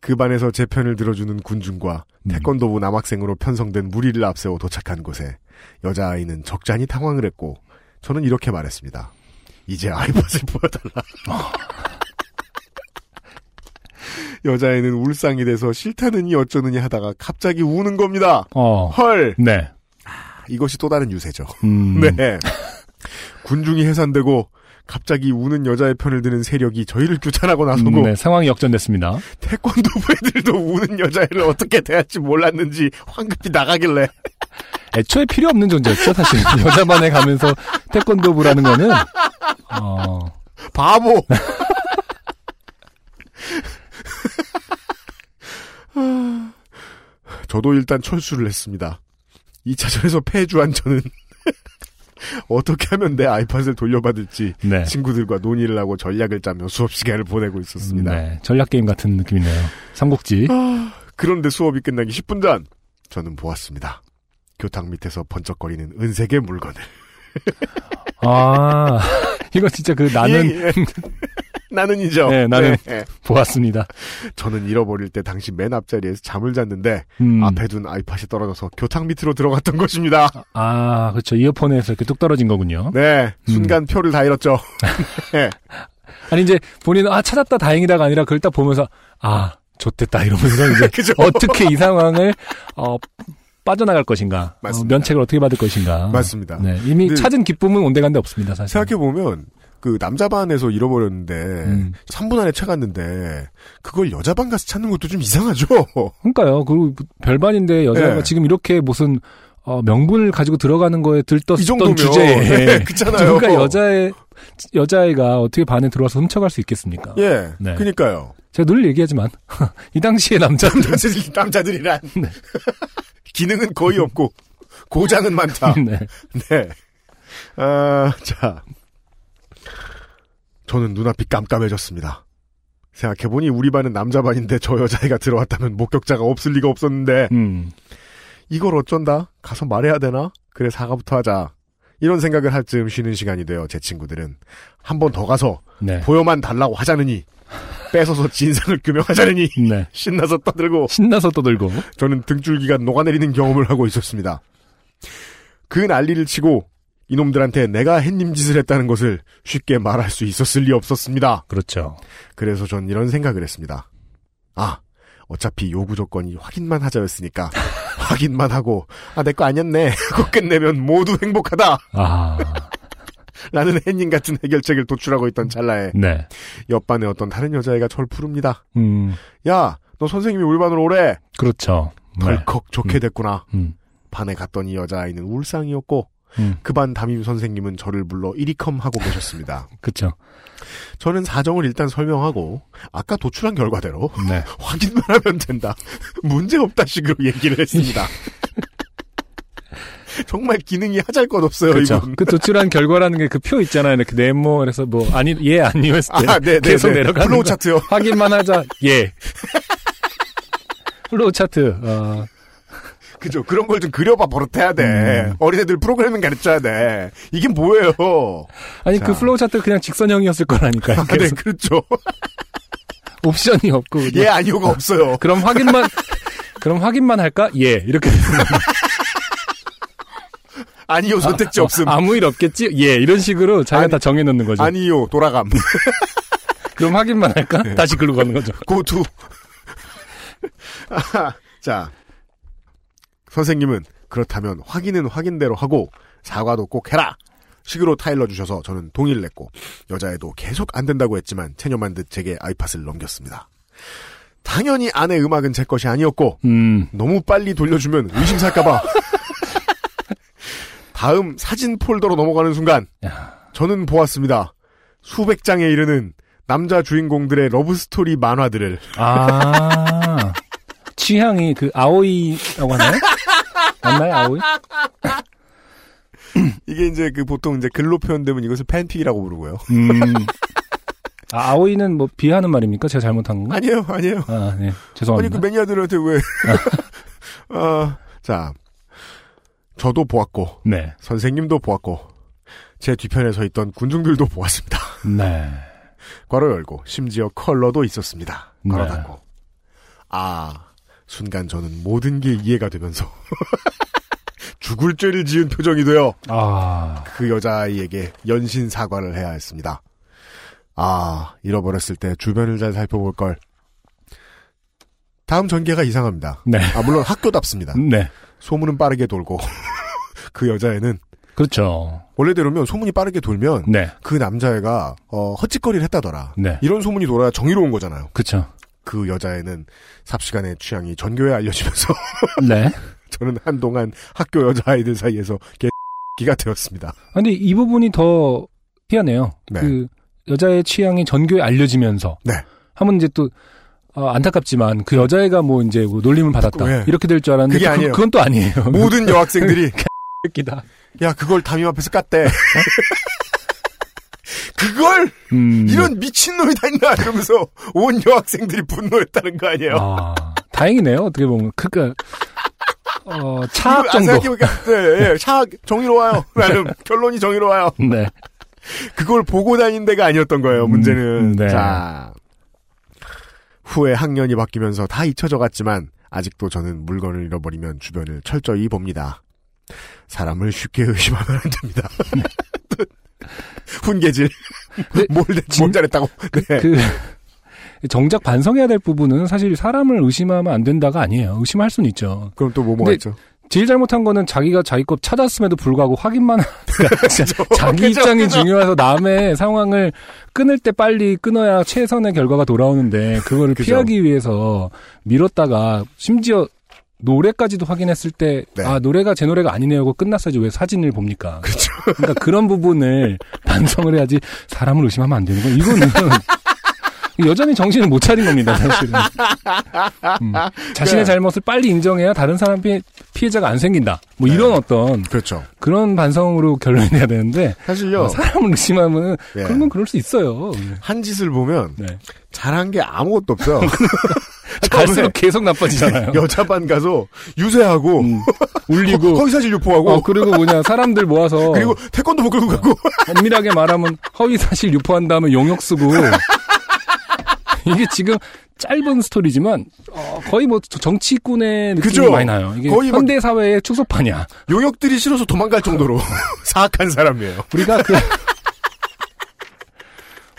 그 반에서 제 편을 들어주는 군중과 음. 태권도부 남학생으로 편성된 무리를 앞세워 도착한 곳에 여자아이는 적잖이 당황을 했고 저는 이렇게 말했습니다. 이제 아이팟을 보여달라. 여자애는 울상이 돼서 싫다느니 어쩌느니 하다가 갑자기 우는 겁니다. 어. 헐! 네. 이것이 또 다른 유세죠. 음. 네. 군중이 해산되고 갑자기 우는 여자의 편을 드는 세력이 저희를 규탄하고 나서고 음, 네, 상황이 역전됐습니다. 태권도부 애들도 우는 여자애를 어떻게 대할지 몰랐는지 황급히 나가길래 애초에 필요 없는 존재였죠, 사실. 여자 반에 가면서 태권도부라는 거는 어. 바보. 저도 일단 철수를 했습니다. 2차전에서 패주한 저는 어떻게 하면 내 아이팟을 돌려받을지 네. 친구들과 논의를 하고 전략을 짜며 수업 시간을 보내고 있었습니다. 네. 전략 게임 같은 느낌이네요. 삼국지. 그런데 수업이 끝나기 10분 전 저는 보았습니다. 교탁 밑에서 번쩍거리는 은색의 물건을. 아, 이거 진짜 그 나는 예, 예. 나는이죠. 네, 나는. 네. 보았습니다. 저는 잃어버릴 때 당시 맨 앞자리에서 잠을 잤는데 음. 앞에 둔 아이팟이 떨어져서 교탁 밑으로 들어갔던 것입니다. 아, 그렇죠. 이어폰에서 이렇게 뚝 떨어진 거군요. 네, 순간 표를 다 잃었죠. 네. 아니 이제 본인은 아 찾았다 다행이다가 아니라 그걸 딱 보면서 아 좋됐다 이러면서 이제? 어떻게 이 상황을 어 빠져나갈 것인가, 어, 맞습니다. 면책을 어떻게 받을 것인가. 맞습니다. 네, 이미 찾은 기쁨은 온데간데 없습니다 사실. 생각해 보면 그 남자반에서 잃어버렸는데 음. 3분 안에 찾았는데 그걸 여자반 가서 찾는 것도 좀 이상하죠. 그러니까요. 그리고 별반인데 여자가 네. 지금 이렇게 무슨 어, 명분을 가지고 들어가는 거에 이 들떴던 주제에 네, 그렇잖아요. 누가 여자의 여자애가 어떻게 반에 들어와서 훔쳐갈 수 있겠습니까? 예, 네. 그니까요. 제가 늘 얘기하지만 이 당시에 남자들 남자들, 남자들이란 네. 기능은 거의 없고 고장은 많다. 네. 네. 아, 자. 저는 눈앞이 깜깜해졌습니다. 생각해보니 우리 반은 남자 반인데 저 여자애가 들어왔다면 목격자가 없을 리가 없었는데 음. 이걸 어쩐다? 가서 말해야 되나? 그래 사과부터 하자. 이런 생각을 할 즈음 쉬는 시간이 되어 제 친구들은 한 번 더 가서 네. 보여만 달라고 하자느니 뺏어서 진상을 규명하자느니 네. 신나서 떠들고 신나서 떠들고 저는 등줄기가 녹아내리는 경험을 하고 있었습니다. 그 난리를 치고 이놈들한테 내가 햇님 짓을 했다는 것을 쉽게 말할 수 있었을 리 없었습니다. 그렇죠. 그래서 전 이런 생각을 했습니다. 아, 어차피 요구 조건이 확인만 하자였으니까 확인만 하고 아 내 거 아니었네 하고 끝내면 모두 행복하다 아, 라는 햇님 같은 해결책을 도출하고 있던 찰나에 네. 옆반에 어떤 다른 여자애가 절 부릅니다. 음, 야, 너 선생님이 우리 반으로 오래. 그렇죠. 네. 덜컥 좋게 됐구나. 음, 반에 갔더니 여자아이는 울상이었고 음, 그반 담임 선생님은 저를 불러 이리 come 하고 계셨습니다. 그렇죠. 저는 사정을 일단 설명하고 아까 도출한 결과대로 네. 확인만 하면 된다. 문제 없다 식으로 얘기를 했습니다. 정말 기능이 하잘 것 없어요, 그렇죠. 이분. 그 도출한 결과라는 게 그 표 있잖아요. 이렇게 네모 그래서 뭐 아니 예 아니요 했을 때 아, 네, 네, 계속 네. 내려가는 플로우 거. 차트요. 확인만 하자. 예. 플로우 차트. 어, 그죠. 그런 걸 좀 그려봐 버릇해야 돼. 음. 어린애들 프로그래밍 가르쳐야 돼. 이게 뭐예요? 아니 자. 그 플로우 차트 그냥 직선형이었을 거라니까요. 아, 네, 그렇죠. 옵션이 없고 그냥 예, 아니오가 없어요. 그럼 확인만 그럼 확인만 할까? 예. 이렇게. 아니요, 선택지 없음. 아 무 일 없겠지? 예. 이런 식으로 자기가 아니, 다 정해 놓는 거죠. 아니요, 돌아감. 그럼 확인만 할까? 네. 다시 글로 가는 거죠. 고투. 아하, 자, 선생님은 그렇다면 확인은 확인대로 하고 사과도 꼭 해라. 식으로 타일러 주셔서 저는 동의를 냈고 여자애도 계속 안 된다고 했지만 체념한 듯 제게 아이팟을 넘겼습니다. 당연히 아내 음악은 제 것이 아니었고 음. 너무 빨리 돌려주면 의심살까봐 다음 사진 폴더로 넘어가는 순간 야. 저는 보았습니다. 수백 장에 이르는 남자 주인공들의 러브 스토리 만화들을 아. 취향이 그 야오이라고 하나요? 맞나요? 야오이? 이게 이제 그 보통 이제 글로 표현되면 이것을 팬픽이라고 부르고요. 음. 아, 야오이는 뭐 비하는 말입니까? 제가 잘못한 건가? 아니에요, 아니에요. 아, 네. 아니 죄송합니다. 그 매니아들한테 왜? 아, 자, 저도 보았고 네. 선생님도 보았고 제 뒤편에 서 있던 군중들도 보았습니다. 네. 괄호 열고 심지어 컬러도 있었습니다. 괄호 네. 닫고 아 순간 저는 모든 게 이해가 되면서 죽을 죄를 지은 표정이 되어 아. 그 여자아이에게 연신 사과를 해야 했습니다. 아, 잃어버렸을 때 주변을 잘 살펴볼 걸. 다음 전개가 이상합니다. 네. 아, 물론 학교답습니다. 네. 소문은 빠르게 돌고, 그 여자애는, 그렇죠. 원래대로면 소문이 빠르게 돌면, 네. 그 남자애가, 어, 헛짓거리를 했다더라. 네. 이런 소문이 돌아야 정의로운 거잖아요. 그렇죠. 그 여자애는 삽시간의 취향이 전교에 알려지면서, 네. 저는 한동안 학교 여자아이들 사이에서 개기가 되었습니다. 근데 이 부분이 더 희한해요. 네. 그 여자의 취향이 전교에 알려지면서 네. 하면 이제 또 어, 안타깝지만 그 여자애가 뭐 이제 뭐 놀림을 받았다 네. 이렇게 될 줄 알았는데 그게 그, 아니에요. 그 건 또 아니에요. 모든 여학생들이, 웃기다. 야, 그걸 담임 앞에서 깠대. 그걸 음. 이런 미친놈이 다 있나 이러면서 온 여학생들이 분노했다는 거 아니에요. 아, 다행이네요. 어떻게 보면 그니까 어, 차압 이거 정도. 생각해보니까 네, 예, 차 정의로워요. 나름 결론이 정의로워요. 네. 그걸 보고 다닌 데가 아니었던 거예요. 음, 문제는 네. 자 후에 학년이 바뀌면서 다 잊혀져 갔지만 아직도 저는 물건을 잃어버리면 주변을 철저히 봅니다. 사람을 쉽게 의심하면 안 됩니다. 훈계질. 네, 뭘, 내- 진- 뭘 잘했다고. 네. 그 정작 반성해야 될 부분은 사실 사람을 의심하면 안 된다가 아니에요. 의심할 수는 있죠. 그럼 또 뭐 뭐가 있죠? 제일 잘못한 거는 자기가 자기 것 찾았음에도 불구하고 확인만 하니까 진짜 자기 그죠, 입장이. 중요해서 남의 상황을 끊을 때 빨리 끊어야 최선의 결과가 돌아오는데 그거를. 피하기 위해서 미뤘다가 심지어 노래까지도 확인했을 때, 네. 아, 노래가 제 노래가 아니네요 하고 끝났어야지 왜 사진을 봅니까? 그렇죠. 그러니까 그런 부분을 반성을 해야지 사람을 의심하면 안 되는 거. 이거는 여전히 정신을 못 차린 겁니다, 사실은. 음, 자신의 잘못을 빨리 인정해야 다른 사람 피해, 피해자가 안 생긴다. 뭐 이런 어떤 그렇죠. 그런 반성으로 결론이 내야 되는데 사실요. 어, 사람을 의심하면 예. 그런 건 그럴 수 있어요. 한 짓을 보면 네. 잘한 게 아무것도 없어요. 갈수록 계속 나빠지잖아요. 여자반 가서 유세하고 음, 울리고 허위 사실 유포하고 어, 그리고 뭐냐 사람들 모아서 그리고 태권도 끌고 가고 엄밀하게 말하면 허위 사실 유포한 다음에 용역 쓰고 이게 지금 짧은 스토리지만 어, 거의 뭐 정치꾼의 느낌이 그죠? 많이 나요. 이게 거의 막- 현대 사회의 축소판이야. 용역들이 싫어서 도망갈 정도로 사악한 사람이에요. 우리가 그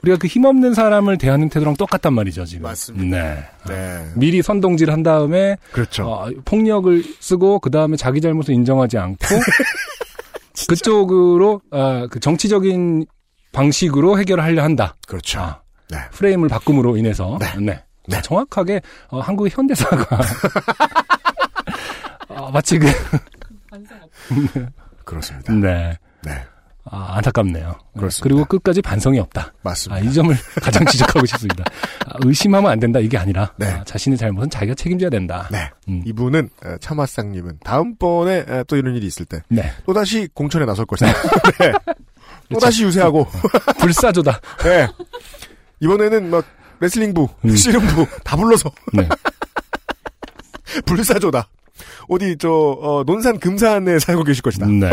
우리가 그 힘없는 사람을 대하는 태도랑 똑같단 말이죠 지금. 맞습니다. 네. 네. 미리 선동질 한 다음에 그렇죠. 어, 폭력을 쓰고 그 다음에 자기 잘못을 인정하지 않고 그쪽으로 아, 그 정치적인 방식으로 해결을 하려 한다. 그렇죠. 아, 네. 프레임을 바꿈으로 인해서 네. 네. 네. 정확하게 어, 한국의 현대사가 어, 마치 그 그렇습니다. 네. 네. 아, 안타깝네요. 그렇습니다. 그리고 끝까지 반성이 없다. 맞습니다. 아, 이 점을 가장 지적하고 싶습니다. 아, 의심하면 안 된다 이게 아니라 네. 아, 자신의 잘못은 자기가 책임져야 된다. 네. 음. 이분은 어, 차마상님은 다음번에 어, 또 이런 일이 있을 때 네. 또다시 공천에 나설 것이다. 네. 또다시 유세하고 불사조다. 네. 이번에는 막 레슬링부, 음. 씨름부 다 불러서 네. 불사조다. 어디 저 어, 논산 금산에 살고 계실 것이다. 네.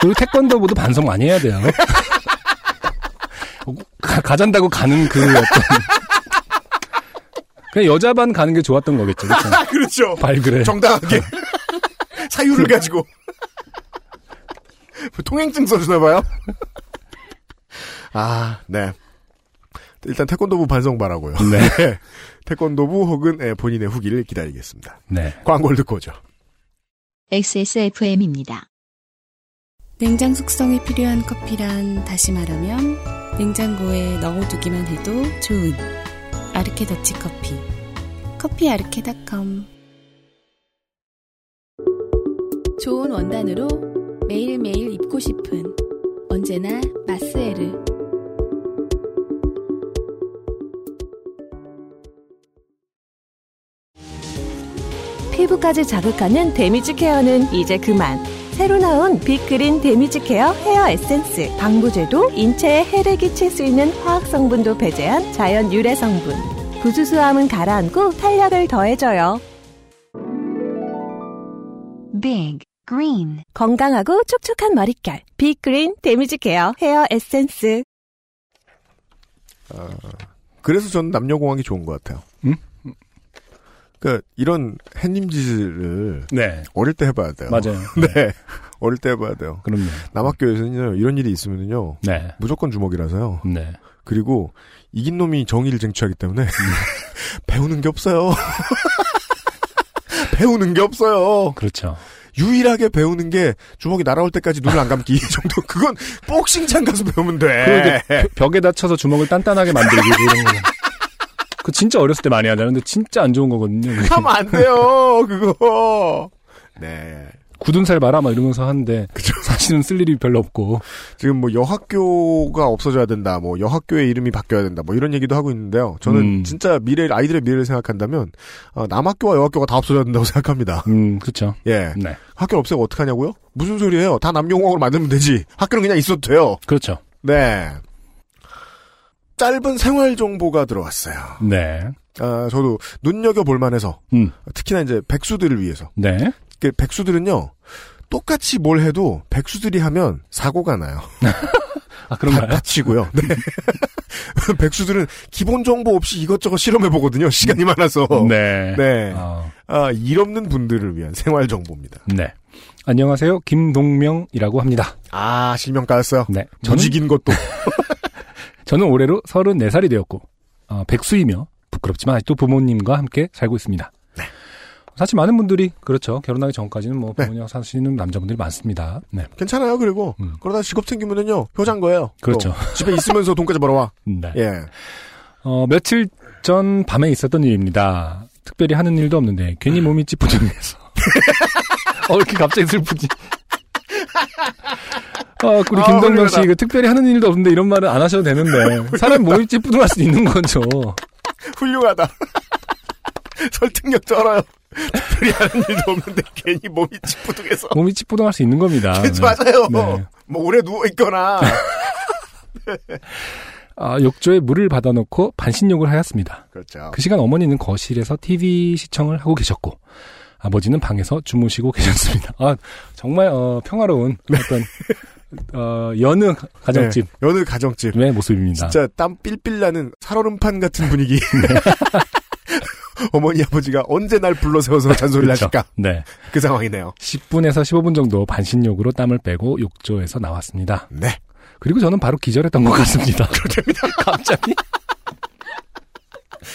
음. 그리고 태권도부도 반성 많이 해야 돼요. 가, 가잔다고 가는 그 어떤 그냥 여자반 가는 게 좋았던 거겠죠. 그렇죠? 아, 그렇죠. 발그레. 정당하게 사유를 가지고 통행증 써주나 봐요. 아, 네. 일단 태권도부 반성 바라고요. 네. 태권도부 혹은 예, 본인의 후기를 기다리겠습니다. 네. 광고를 듣고 오죠. XSFM입니다. 냉장 숙성이 필요한 커피란 다시 말하면 냉장고에 넣어두기만 해도 좋은 아르케 더치 커피. 커피 아르케닷컴 좋은 원단으로 매일매일 입고 싶은 언제나 마스에르. 피부까지 자극하는 데미지 케어는 이제 그만. 새로 나온 빅그린 데미지 케어 헤어 에센스. 방부제도 인체에 해를 끼칠 수 있는 화학 성분도 배제한 자연 유래 성분. 부수수함은 가라앉고 탄력을 더해줘요. Big Green 건강하고 촉촉한 머릿결. 빅그린 데미지 케어 헤어 에센스. 그래서 저는 남녀공학이 좋은 것 같아요. 음? 그러니까 이런 햇님짓을 네. 어릴 때 해봐야 돼요. 맞아요. 네. 어릴 때 해봐야 돼요. 그럼요. 남학교에서는요, 이런 일이 있으면요, 네. 무조건 주먹이라서요. 네. 그리고 이긴 놈이 정의를 쟁취하기 때문에 배우는 게 없어요. 배우는 게 없어요. 그렇죠. 유일하게 배우는 게 주먹이 날아올 때까지 눈을 안 감기 정도. 그건 복싱장 가서 배우면 돼. 벽에 다쳐서 주먹을 단단하게 만들기 뭐 이런 거. 그 진짜 어렸을 때 많이 하잖아요. 근데 진짜 안 좋은 거거든요. 그게. 하면 안 돼요. 그거. 네. 굳은 살 봐라 막 이러면서 하는데 사실은 쓸 일이 별로 없고. 지금 뭐 여학교가 없어져야 된다. 뭐 여학교의 이름이 바뀌어야 된다. 뭐 이런 얘기도 하고 있는데요. 저는 음. 진짜 미래 아이들의 미래를 생각한다면 어, 남학교와 여학교가 다 없어져야 된다고 생각합니다. 음, 그렇죠. 예. 네. 학교 없애고 어떡하냐고요? 무슨 소리예요? 다 남녀공학으로 만들면 되지. 학교는 그냥 있어도 돼요. 그렇죠. 네. 짧은 생활 정보가 들어왔어요. 네. 아, 저도 눈여겨 볼 만해서 음. 특히나 이제 백수들을 위해서. 네. 그 백수들은요. 똑같이 뭘 해도 백수들이 하면 사고가 나요. 아, 그런가요? 다, 다치고요. 네. 백수들은 기본 정보 없이 이것저것 실험해 보거든요. 시간이 많아서. 네. 네. 아, 아, 일 없는 분들을 위한 생활 정보입니다. 네. 안녕하세요. 김동명이라고 합니다. 아, 실명 까였어요. 네. 저는, 무직인 것도. 저는 올해로 34살이 되었고, 어, 백수이며, 부끄럽지만 아직도 부모님과 함께 살고 있습니다. 네. 사실 많은 분들이 그렇죠. 결혼하기 전까지는 뭐 네. 부모님하고 사시는 남자분들이 많습니다. 네. 괜찮아요. 그리고 음. 그러다 직업 생기면은요 효자인 거예요. 그렇죠. 또 집에 있으면서 돈까지 벌어와. 네. 예. 어, 며칠 전 밤에 있었던 일입니다. 특별히 하는 일도 없는데 괜히 몸이 찌뿌둥해서. 어, 이렇게 갑자기 슬프지. 어, 우리 아, 김동명 씨. 그 특별히 하는 일도 없는데 이런 말은 안 하셔도 되는데 사람 몸이 찌뿌둥할 수 있는 거죠. 훌륭하다. 설득력 쩔어요. 특별히 하는 일도 없는데 괜히 몸이 찌뿌둥해서. 몸이 찌뿌둥할 수 있는 겁니다. 네. 맞아요. 네. 뭐 오래 누워 있거나. 아, 욕조에 물을 받아놓고 반신욕을 하였습니다. 그렇죠. 그 시간 어머니는 거실에서 TV 시청을 하고 계셨고 아버지는 방에서 주무시고 계셨습니다. 아 정말 어, 평화로운 어떤 어, 여느 가정집의 네, 여느 가정집. 모습입니다. 진짜 땀 삘삘 나는 살얼음판 같은 분위기. 어머니 아버지가 언제 날 불러 세워서 잔소리를 그렇죠. 하실까? 네, 그 상황이네요. 10분에서 15분 정도 반신욕으로 땀을 빼고 욕조에서 나왔습니다. 네. 그리고 저는 바로 기절했던 것 같습니다. 그렇답니다. 갑자기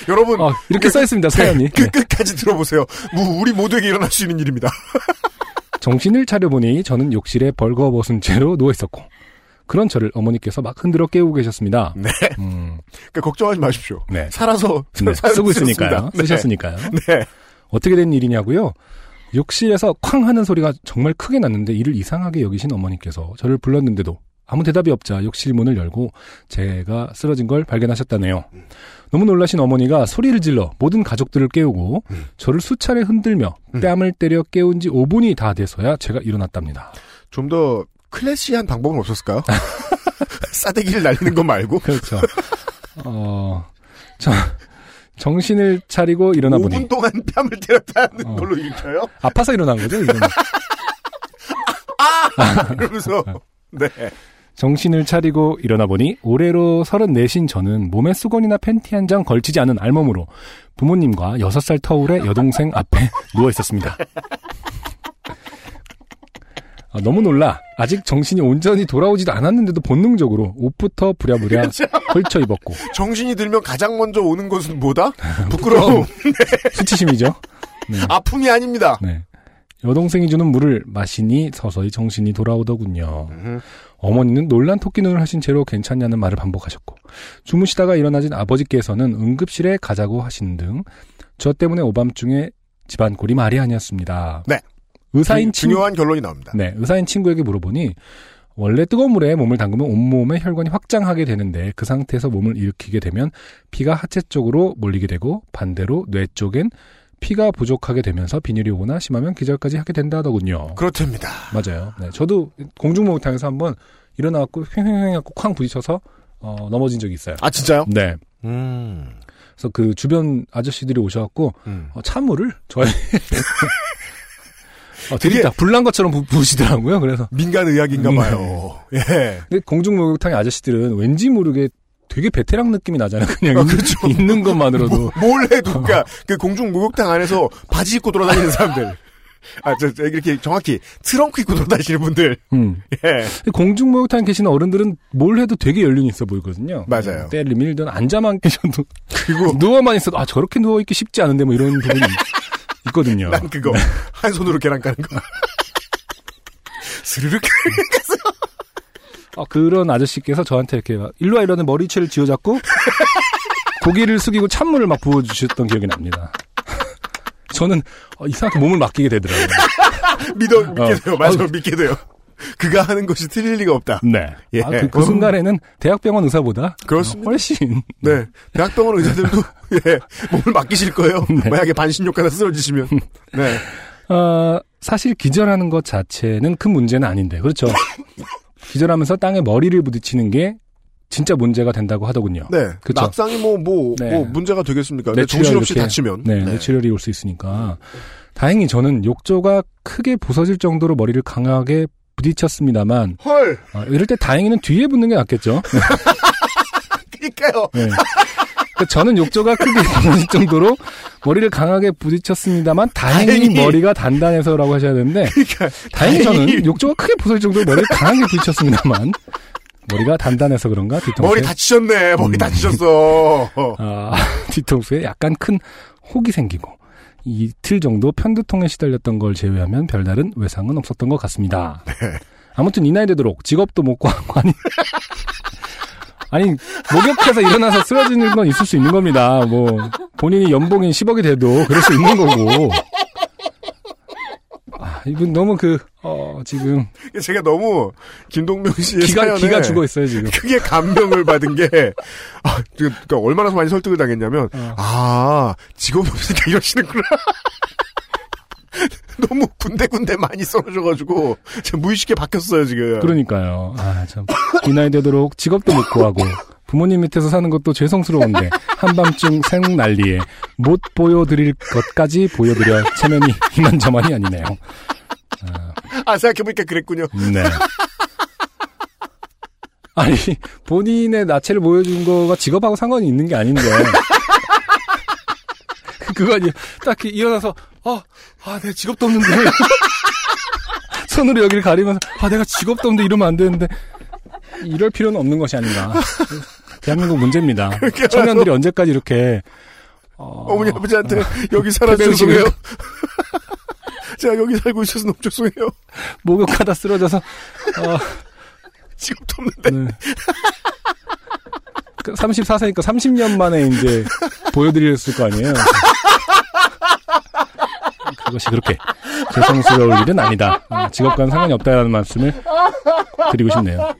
여러분 어, 이렇게 써 있습니다 사연이. 그 네. 끝까지 들어보세요. 뭐 우리 모두에게 일어날 수 있는 일입니다. 정신을 차려보니 저는 욕실에 벌거벗은 채로 누워 있었고 그런 저를 어머니께서 막 흔들어 깨우고 계셨습니다. 네. 음, 그러니까 걱정하지 마십시오. 네. 살아서 네, 쓰고. 있으니까요. 네. 쓰셨으니까요. 네. 어떻게 된 일이냐고요? 욕실에서 쾅 하는 소리가 정말 크게 났는데 이를 이상하게 여기신 어머니께서 저를 불렀는데도 아무 대답이 없자 욕실 문을 열고 제가 쓰러진 걸 발견하셨다네요. 너무 놀라신 어머니가 소리를 질러 모든 가족들을 깨우고 음. 저를 수차례 흔들며 음. 뺨을 때려 깨운 지 5분이 다 돼서야 제가 일어났답니다. 좀 더 클래시한 방법은 없었을까요? 싸대기를 날리는 거 말고 그렇죠. 어, 저, 정신을 차리고 일어나 보니 5분 동안 뺨을 때렸다는 어. 걸로 읽혀요? 아파서 일어난 거죠. 이거는. 이러면서 네. 정신을 차리고 일어나 보니 올해로 34신 저는 몸에 수건이나 팬티 한 장 걸치지 않은 알몸으로 부모님과 6살 터울의 여동생 앞에 누워 있었습니다. 아, 너무 놀라 아직 정신이 온전히 돌아오지도 않았는데도 본능적으로 옷부터 부랴부랴 헐쳐 입었고 정신이 들면 가장 먼저 오는 것은 뭐다? 부끄러움. 수치심이죠. 네. 아픔이 아닙니다. 네. 여동생이 주는 물을 마시니 서서히 정신이 돌아오더군요. 음. 어머니는 놀란 토끼 눈을 하신 채로 괜찮냐는 말을 반복하셨고 주무시다가 일어나진 아버지께서는 응급실에 가자고 하신 등 저 때문에 오밤중에 집안 꼴이 말이 아니었습니다. 네. 의사인 중- 중요한 결론이 나옵니다. 네, 의사인 친구에게 물어보니 원래 뜨거운 물에 몸을 담그면 온몸의 혈관이 확장하게 되는데 그 상태에서 몸을 일으키게 되면 피가 하체 쪽으로 몰리게 되고 반대로 뇌 쪽엔 피가 부족하게 되면서 빈혈이 오거나 심하면 기절까지 하게 된다 하더군요. 그렇답니다. 맞아요. 네, 저도 공중목욕탕에서 한번 일어나갖고 횡횡횡 하고 쾅 부딪혀서 어, 넘어진 적이 있어요. 아 진짜요? 네. 음. 그래서 그 주변 아저씨들이 오셔갖고 음. 어, 찬물을 저희 어, 되게 다 불난 것처럼 부, 부으시더라고요. 그래서 민간 의학인가 음, 봐요. 예. 근데 공중목욕탕의 아저씨들은 왠지 모르게 되게 베테랑 느낌이 나잖아요. 그냥 아, 있는, 그렇죠. 있는 것만으로도. 뭐, 뭘 해도 그러니까 그 공중 목욕탕 안에서 바지 입고 돌아다니는 사람들. 아, 저, 저 이렇게 정확히 트렁크 입고 돌아다니시는 분들. 음. 예. 공중 목욕탕에 계시는 어른들은 뭘 해도 되게 연륜이 있어 보이거든요. 맞아요. 때를 밀든 앉아만 계셔도 그리고 누워만 있어도 아 저렇게 누워 있기 쉽지 않은데 뭐 이런 부분이 있거든요. 난 그거 한 손으로 계란 까는 거. 스르륵. 어, 그런 아저씨께서 저한테 이렇게 막 일로와 이러는 머리채를 쥐어잡고 고개를 숙이고 찬물을 막 부어주셨던 기억이 납니다. 저는 어, 이상하게 몸을 맡기게 되더라고요. 믿어 믿게 어. 돼요. 맞아 어. 믿게 돼요. 그가 하는 것이 틀릴 리가 없다. 네. 예. 아, 그, 그 순간에는 대학병원 의사보다 그렇습니다. 어, 훨씬 네. 대학병원 의사들도 예, 몸을 맡기실 거예요. 네. 만약에 반신욕 하나 쓰러지시면. 네. 어, 사실 기절하는 것 자체는 큰 문제는 아닌데 그렇죠. 기절하면서 땅에 머리를 부딪히는 게 진짜 문제가 된다고 하더군요. 네. 그쵸. 낙상이 뭐, 뭐, 네. 뭐, 문제가 되겠습니까? 정신없이 다치면. 네, 뇌출혈이 올 수 있으니까. 다행히 저는 욕조가 크게 부서질 정도로 머리를 강하게 부딪혔습니다만, 헐! 어, 이럴 때 다행히는 뒤에 붙는 게 낫겠죠. 그니까요. 네. 그러니까 저는 욕조가 크게 부서질 정도로 머리를 강하게 부딪혔습니다만, 다행히, 다행히. 머리가 단단해서라고 하셔야 되는데, 그러니까 다행히 저는 다행히. 욕조가 크게 부서질 정도로 머리를 강하게 부딪혔습니다만, 머리가 단단해서 그런가 뒤통수에 머리 다치셨네. 머리 음. 다치셨어. 아, 뒤통수에 약간 큰 혹이 생기고 이틀 정도 편두통에 시달렸던 걸 제외하면 별다른 외상은 없었던 것 같습니다. 아무튼 이 나이 되도록 직업도 못 구하고 아니 아니 목욕해서 일어나서 쓰러지는 건 있을 수 있는 겁니다. 뭐 본인이 연봉이 10억이 돼도 그럴 수 있는 거고. 아, 이분 너무 그 어, 지금 제가 너무 김동명 씨의 기가 사연에 기가 죽어 있어요 지금. 크게 감명을 받은 게 아, 그러니까 얼마나 많이 설득을 당했냐면 어. 아 직업이 없으니까 이러시는구나. 너무 군데군데 많이 썰어줘가지고 지금 무의식에 박혔어요 지금. 그러니까요. 아, 참. 이 나이 되도록 직업도 못 구하고 부모님 밑에서 사는 것도 죄송스러운데 한밤중 생난리에 못 보여드릴 것까지 보여드려 체면이 이만저만이 아니네요. 아 생각해보니까 그랬군요. 네. 아니 본인의 나체를 보여준 거가 직업하고 상관이 있는 게 아닌데 그거 아니 딱히 일어나서 아 아 내 직업도 없는데 손으로 여기를 가리면서 아 내가 직업도 없는데 이러면 안 되는데 이럴 필요는 없는 것이 아닌가 대한민국 문제입니다 청년들이 언제까지 이렇게 어, 어머니 아버지한테 여기 살아 죄송해요. 제가 여기 살고 있어서 너무 죄송해요. 목욕하다 쓰러져서 어, 직업도 없는데. 네. 34세니까 30년 만에 이제 보여드렸을 거 아니에요. 그것이 그렇게 죄송스러울 일은 아니다. 어, 직업과는 상관이 없다라는 말씀을 드리고 싶네요.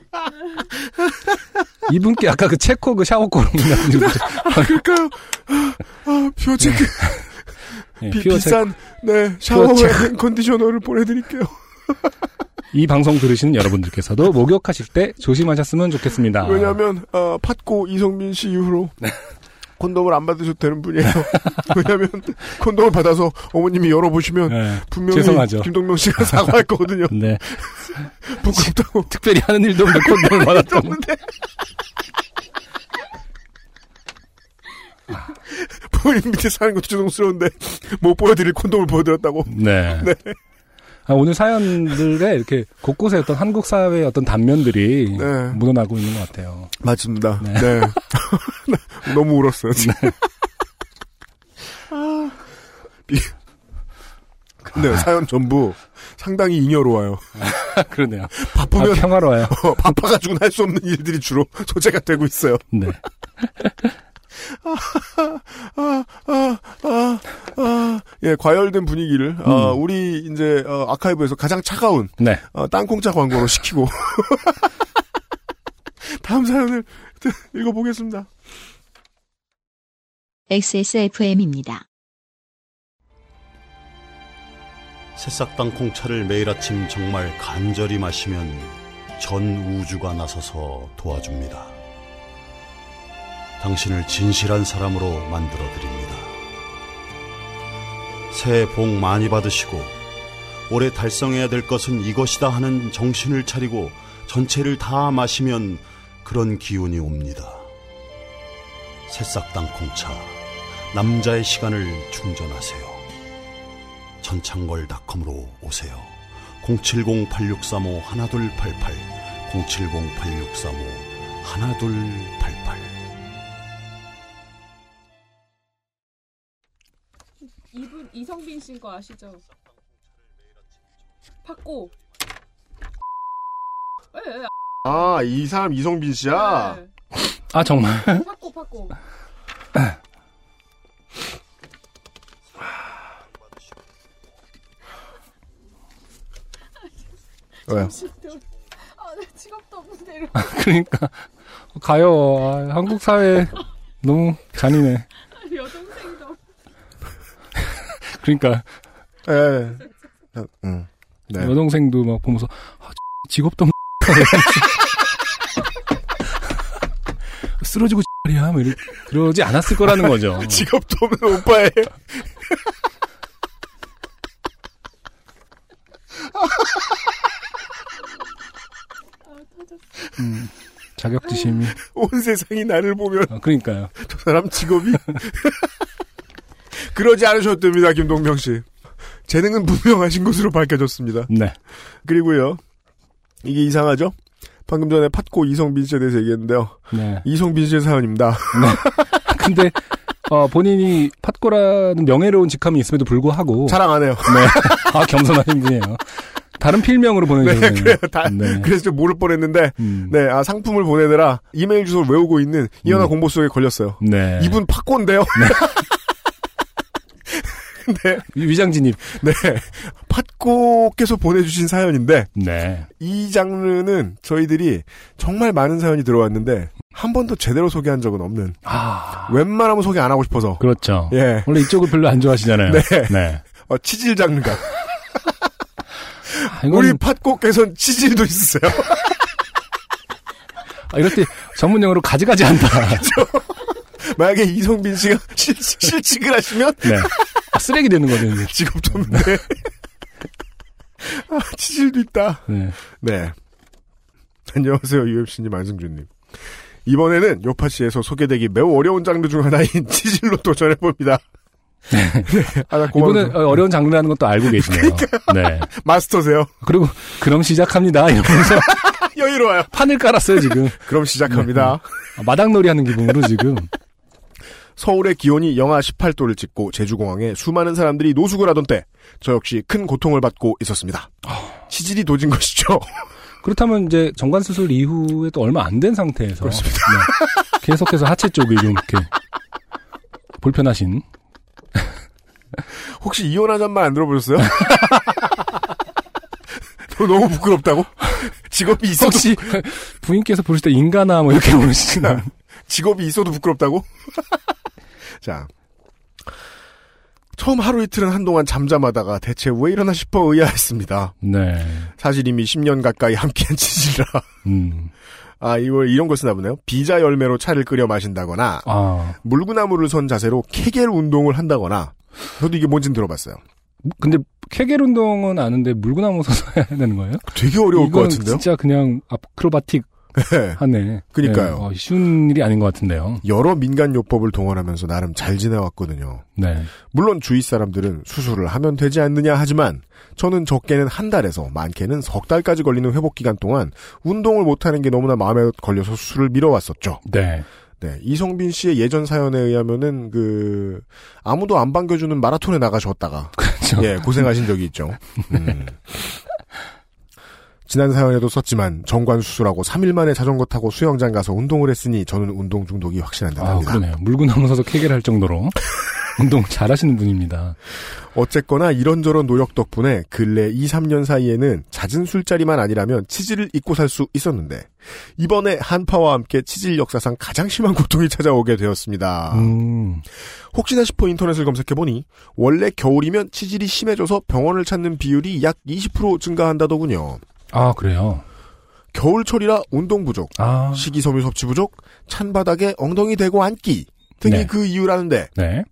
이분께 아까 그 체코 그 샤워골 그러니까요. 아, 퓨어체크 예, 비, 퓨어 비싼 네 샤워에 퓨어체크. 컨디셔너를 보내드릴게요. 이 방송 들으시는 여러분들께서도 목욕하실 때 조심하셨으면 좋겠습니다. 왜냐하면 어, 팟꼬 이성민 씨 이후로 네. 콘돔을 안 받으셔도 되는 분이에요. 왜냐하면 콘돔을 받아서 어머님이 열어보시면 네, 분명히 죄송하죠. 김동명 씨가 사과할 거거든요. 네. 부끄럽다고. 특별히 하는 일도 없는데 콘돔을 받았다고. 없는데. 부모님 밑에 사는 것도 죄송스러운데 못 보여드릴 콘돔을 보여드렸다고. 네. 아, 오늘 사연들에 이렇게 곳곳에 어떤 한국 사회의 어떤 단면들이 네. 묻어나고 있는 것 같아요. 맞습니다. 네. 네. 너무 울었어요. 지금. 아, 비- 근데 사연 전부 상당히 잉여로워요. 그러네요. 바쁘면 아, 평화로워요. 어, 바빠가지고는 할수 없는 일들이 주로 소재가 되고 있어요. 네. 아, 아, 아, 아. 예, 과열된 분위기를, 어, 우리, 이제, 어, 아카이브에서 가장 차가운, 네. 어, 땅콩차 광고로 시키고. 다음 사연을 읽어보겠습니다. XSFM입니다. 새싹당 콩차를 매일 아침 정말 간절히 마시면 전 우주가 나서서 도와줍니다. 당신을 진실한 사람으로 만들어 드립니다. 새해 복 많이 받으시고 올해 달성해야 될 것은 이것이다 하는 정신을 차리고 전체를 다 마시면 그런 기운이 옵니다. 새싹당 콩차 남자의 시간을 충전하세요. 전창걸닷컴으로 오세요. 070-8635-1288 070-8635-1288 이분 이성빈 씨인 거 아시죠? 받고. 예, 예. 아, 이 사람 이성빈 씨야? 네. 아, 정말. 받고 받고. 왜요? 아, 내 직업도 없는데 이러. 그러니까. 가요. 아, 한국 사회 너무 잔인해. 예. 그러니까. 어, 음. 네. 여동생도 막 보면서, 아, 직업도 쓰러지고 말이야. 뭐 이러, 그러지 않았을 거라는 거죠. 직업도 없는 오빠의. 음, 자격지심이. 온 세상이 나를 보면 아, 그러니까요. 저 사람 직업이 그러지 않으셨답니다, 김동명 씨. 재능은 분명하신 것으로 밝혀졌습니다. 네. 그리고요, 이게 이상하죠? 방금 전에 팟고 이성빈 씨에 대해서 얘기했는데요. 네. 이성빈 씨의 사연입니다. 근데 어, 본인이 팟고라는 명예로운 직함이 있음에도 불구하고 자랑 안 해요. 네. 아, 겸손하신 분이에요. 다른 필명으로 네, 보내주셨네요. 그래요. 다, 네. 그래서 좀 모를 뻔했는데, 음. 네, 아, 상품을 보내느라 이메일 주소를 외우고 있는 이현아 음. 공보 속에 걸렸어요. 네. 이분 팟고인데요. 네, 위장진입. 네. 팟고께서 보내주신 사연인데, 네. 이 장르는 저희들이 정말 많은 사연이 들어왔는데, 한 번도 제대로 소개한 적은 없는, 아. 웬만하면 소개 안 하고 싶어서, 그렇죠. 예, 원래 이쪽을 별로 안 좋아하시잖아요. 네. 네. 어, 치질 장르가. 아, 이건 우리 팟고께서는 치질도 있으세요. 아, 이럴 때 전문용어로 가지가지 한다. 만약에 이성빈 씨가 실, 실직을 하시면, 네. 아, 쓰레기 되는 거죠. 없는데. 아, 치질도 있다. 네. 네. 안녕하세요, UMC님, 안승준님. 이번에는 요파시에서 소개되기 매우 어려운 장르 중 하나인 치질로 도전해봅니다. 네. 아, 나 고마워요. 이분은 어, 어려운 장르라는 것도 알고 계시네요. 네. 마스터세요. 그리고 그럼 시작합니다. 이러면서 여유로워요. 판을 깔았어요 지금. 그럼 시작합니다. 아, 마당놀이 하는 기분으로 지금. 서울의 기온이 영하 18도를 찍고 제주공항에 수많은 사람들이 노숙을 하던 때, 저 역시 큰 고통을 받고 있었습니다. 치질이 도진 것이죠. 그렇다면 이제 정관 수술 이후에 또 얼마 안 된 상태에서 그렇습니다. 네. 계속해서 하체 쪽을 좀 이렇게 불편하신. 혹시 이혼하자는 말 안 들어보셨어요? 너무 부끄럽다고? 직업이 있어도 혹시 부인께서 부르실 때 인간아 뭐 이렇게 부르시나? 직업이 있어도 부끄럽다고? 자. 처음 하루 이틀은 한동안 잠잠하다가 대체 왜 이러나 싶어 의아했습니다. 네. 사실 이미 10년 가까이 함께한 치질이라. 음. 아, 이걸 이런 걸 쓰나 보네요. 비자 열매로 차를 끓여 마신다거나, 아. 물구나무를 선 자세로 케겔 운동을 한다거나, 저도 이게 뭔진 들어봤어요. 근데 케겔 운동은 아는데 물구나무 서서 해야 되는 거예요? 되게 어려울 것 같은데요? 진짜 그냥 아크로바틱 네. 하네. 그니까요. 네, 어, 쉬운 일이 아닌 것 같은데요. 여러 민간 요법을 동원하면서 나름 잘 지내왔거든요. 네. 물론 주위 사람들은 수술을 하면 되지 않느냐 하지만 저는 적게는 한 달에서 많게는 석 달까지 걸리는 회복 기간 동안 운동을 못하는 게 너무나 마음에 걸려서 수술을 미뤄왔었죠. 네. 네, 이성빈 씨의 예전 사연에 의하면은 그 아무도 안 반겨주는 마라톤에 나가셨다가 그렇죠. 예 고생하신 적이 있죠. 음. 지난 사연에도 썼지만 정관 수술하고 3일 만에 자전거 타고 수영장 가서 운동을 했으니 저는 운동 중독이 확실한 아, 듯합니다. 그러네요. 물구나무 서서 케겔 할 정도로 운동 잘 하시는 분입니다. 어쨌거나 이런저런 노력 덕분에 근래 2, 3년 사이에는 잦은 술자리만 아니라면 치질을 잊고 살 수 있었는데 이번에 한파와 함께 치질 역사상 가장 심한 고통이 찾아오게 되었습니다. 음. 혹시나 싶어 인터넷을 검색해보니 원래 겨울이면 치질이 심해져서 병원을 찾는 비율이 약 20% 증가한다더군요. 아, 그래요. 겨울철이라 운동 부족, 아. 식이섬유 섭취 부족, 찬 바닥에 엉덩이 대고 앉기 등이 네. 그 이유라는데 네.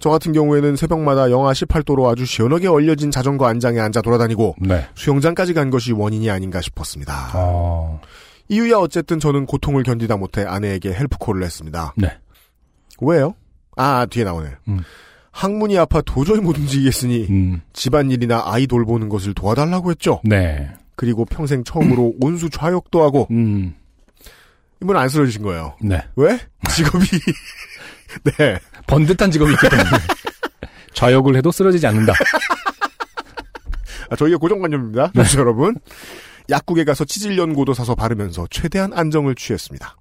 저 같은 경우에는 새벽마다 영하 18도로 아주 시원하게 얼려진 자전거 안장에 앉아 돌아다니고 네. 수영장까지 간 것이 원인이 아닌가 싶었습니다. 어. 이유야 어쨌든 저는 고통을 견디다 못해 아내에게 헬프콜을 했습니다. 네. 왜요? 아 뒤에 나오네. 음. 항문이 아파 도저히 못 움직이겠으니 음. 집안일이나 아이 돌보는 것을 도와달라고 했죠. 네. 그리고 평생 처음으로 온수 좌욕도 하고 음. 이분 안 쓰러지신 거예요. 네. 왜? 직업이 네 번듯한 직업이 있기 때문에. 좌욕을 해도 쓰러지지 않는다. 아, 저희가 고정관념입니다. 네. 여러분. 약국에 가서 치질 연고도 사서 바르면서 최대한 안정을 취했습니다.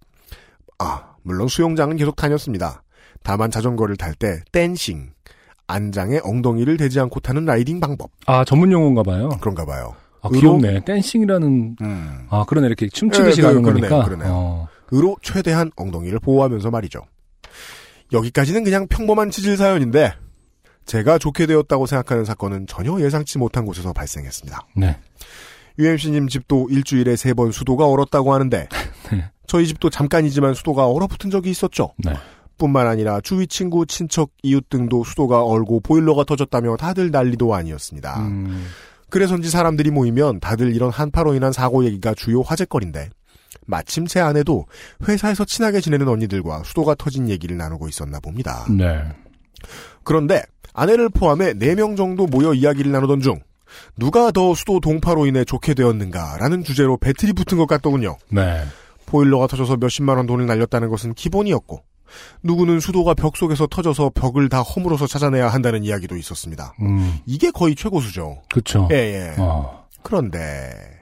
아, 물론 수영장은 계속 다녔습니다. 다만 자전거를 탈 때 댄싱, 안장에 엉덩이를 대지 않고 타는 라이딩 방법 아, 전문 용어인가 봐요. 그런가 봐요. 아, 귀엽네. 댄싱이라는 음. 아, 그러네. 이렇게 춤추듯이 예, 그- 가는 그러네요, 거니까. 그러네요. 어. 으로 최대한 엉덩이를 보호하면서 말이죠. 여기까지는 그냥 평범한 치질 사연인데 제가 좋게 되었다고 생각하는 사건은 전혀 예상치 못한 곳에서 발생했습니다. 네. UMC님 집도 일주일에 세 번 수도가 얼었다고 하는데 저희 집도 잠깐이지만 수도가 얼어붙은 적이 있었죠. 네. 뿐만 아니라 주위 친구, 친척, 이웃 등도 수도가 얼고 보일러가 터졌다며 다들 난리도 아니었습니다. 음. 그래서인지 사람들이 모이면 다들 이런 한파로 인한 사고 얘기가 주요 화제거리인데 마침 제 아내도 회사에서 친하게 지내는 언니들과 수도가 터진 얘기를 나누고 있었나 봅니다. 네. 그런데 아내를 포함해 4명 정도 모여 이야기를 나누던 중 누가 더 수도 동파로 인해 좋게 되었는가라는 주제로 배틀이 붙은 것 같더군요. 네. 보일러가 터져서 몇십만 원 돈을 날렸다는 것은 기본이었고 누구는 수도가 벽 속에서 터져서 벽을 다 허물어서 찾아내야 한다는 이야기도 있었습니다. 음, 이게 거의 최고수죠. 그쵸. 예, 예. 어, 그런데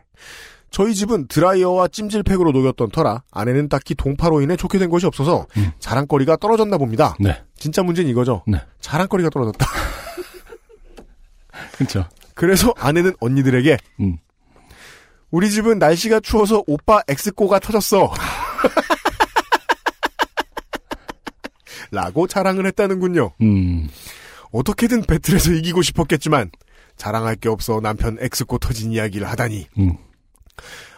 저희 집은 드라이어와 찜질팩으로 녹였던 터라 아내는 딱히 동파로 인해 좋게 된 것이 없어서 음. 자랑거리가 떨어졌나 봅니다. 네. 진짜 문제는 이거죠. 네. 자랑거리가 떨어졌다. 그쵸. 그래서 아내는 언니들에게 음. 우리 집은 날씨가 추워서 오빠 엑스코가 터졌어. 라고 자랑을 했다는군요. 음, 어떻게든 배틀에서 이기고 싶었겠지만 자랑할 게 없어 남편 엑스코 터진 이야기를 하다니. 음,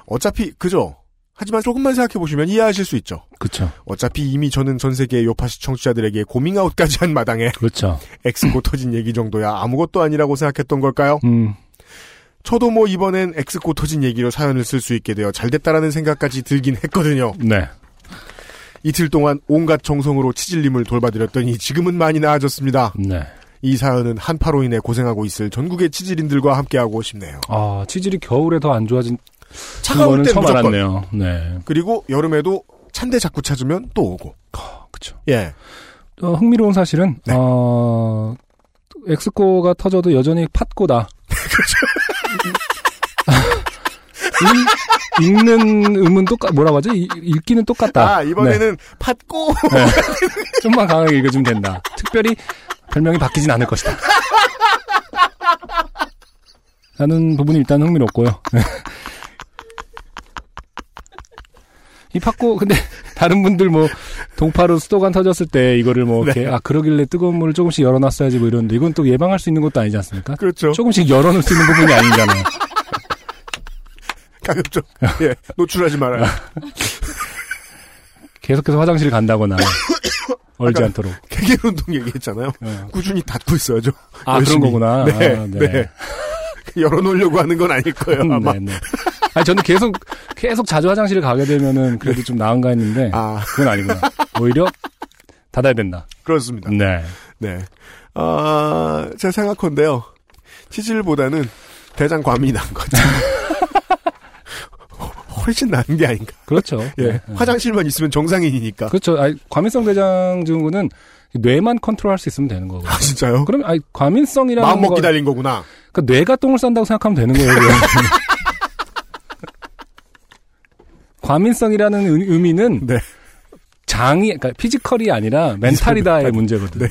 어차피 그죠. 하지만 조금만 생각해 보시면 이해하실 수 있죠. 그쵸. 어차피 이미 저는 전 세계의 요파시 청취자들에게 고밍아웃까지 한 마당에 그렇죠. 엑스코 터진 얘기 정도야 아무것도 아니라고 생각했던 걸까요? 음, 저도 뭐 이번엔 엑스코 터진 얘기로 사연을 쓸 수 있게 되어 잘 됐다라는 생각까지 들긴 했거든요. 네. 이틀 동안 온갖 정성으로 치질님을 돌봐드렸더니 지금은 많이 나아졌습니다. 네. 이 사연은 한파로 인해 고생하고 있을 전국의 치질인들과 함께하고 싶네요. 아, 치질이 겨울에 더 안 좋아진 땐 처음 무조건. 알았네요. 네. 그리고 여름에도 찬데 자꾸 찾으면 또 오고. 그쵸. 예. 어, 흥미로운 사실은, 네. 어, 엑스코가 터져도 여전히 팥고다. 읽, 읽 는 음은 똑같, 뭐라고 하지? 읽- 읽기는 똑같다. 아, 이번에는 팥고! 네. 좀만 강하게 읽어주면 된다. 특별히 별명이 바뀌진 않을 것이다. 라는 부분이 일단 흥미롭고요. 네. 이 팥고, 근데, 다른 분들 뭐, 동파로 수도관 터졌을 때 이거를 뭐, 이렇게, 네. 아, 그러길래 뜨거운 물을 조금씩 열어놨어야지 뭐 이러는데, 이건 또 예방할 수 있는 것도 아니지 않습니까? 그렇죠. 조금씩 열어놓을 수 있는 부분이 아니잖아요. 가급 적. 예. 노출하지 말아요. 계속해서 화장실 간다거나, 얼지 않도록. 개개 운동 얘기했잖아요. 어. 꾸준히 닫고 있어야죠. 아, 열심히. 그런 거구나. 네. 아, 네. 열어놓으려고 하는 건 아닐 거예요, 아마. 네, 네. 아니, 저는 계속, 계속 자주 화장실을 가게 되면은 그래도 좀 나은가 했는데, 아, 그건 아니구나. 오히려 닫아야 된다. 그렇습니다. 네. 네. 아, 제 생각컨대요. 치질보다는 대장 과민이 나은 것 같아요. 훨씬 나은 게 아닌가. 그렇죠. 예. 네. 화장실만 있으면 정상인이니까. 그렇죠. 아니, 과민성 대장 증후군은 뇌만 컨트롤할 수 있으면 되는 거고. 아, 진짜요? 그럼 아니 과민성이라는 마음 먹기 거, 달린 거구나. 그러니까 뇌가 똥을 싼다고 생각하면 되는 거예요. 과민성이라는 의- 의미는 네. 장이 그러니까 피지컬이 아니라 멘탈이다의 문제거든. 네.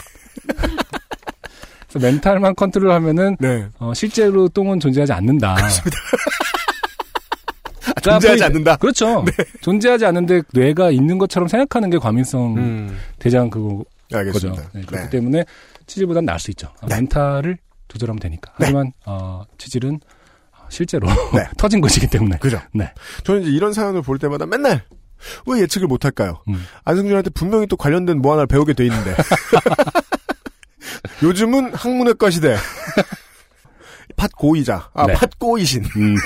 그래서 멘탈만 컨트롤하면은 네. 어, 실제로 똥은 존재하지 않는다. 존재하지 않는다. 그렇죠. 존재하지 않는데 뇌가 있는 것처럼 생각하는 게 과민성 음. 대장 그거 거죠. 알겠습니다. 네, 그렇기 네. 때문에 치질보단 나을 수 있죠. 아, 네. 멘탈을 조절하면 되니까. 네. 하지만 어, 치질은 실제로 네. 터진 것이기 때문에. 그죠. 네. 저는 이제 이런 사연을 볼 때마다 맨날 왜 예측을 못할까요? 음. 안승준한테 분명히 또 관련된 뭐 하나를 배우게 돼 있는데. 요즘은 학문의과 시대. 팥고이자. 아, 네. 팥고이신. 음.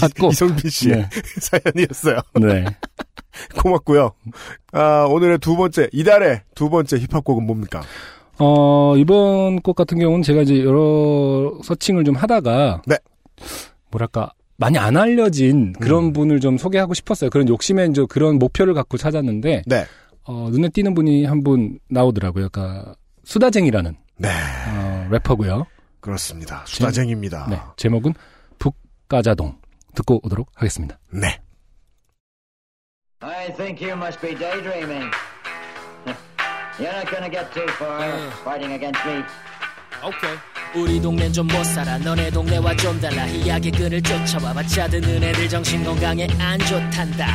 팥고. 이성빈 씨의 네. 사연이었어요. 네. 고맙고요. 아, 오늘의 두 번째, 이달의 두 번째 힙합곡은 뭡니까? 어, 이번 곡 같은 경우는 제가 이제 여러 서칭을 좀 하다가 네. 뭐랄까 많이 안 알려진 그런 음. 분을 좀 소개하고 싶었어요. 그런 욕심에 이제 그런 목표를 갖고 찾았는데 네. 어, 눈에 띄는 분이 한 분 나오더라고요. 그러니까 수다쟁이라는 네. 어, 래퍼고요. 그렇습니다. 수다쟁입니다. 네, 제목은 북가자동 듣고 오도록 하겠습니다. 네. I think you must be daydreaming. You're not gonna get too far fighting against me. 우리 동네는 좀못 살아 너네 동네와 좀 달라 이야기 끈을 쫓아와봤자 듣는 애들 정신 건강에 안 좋단다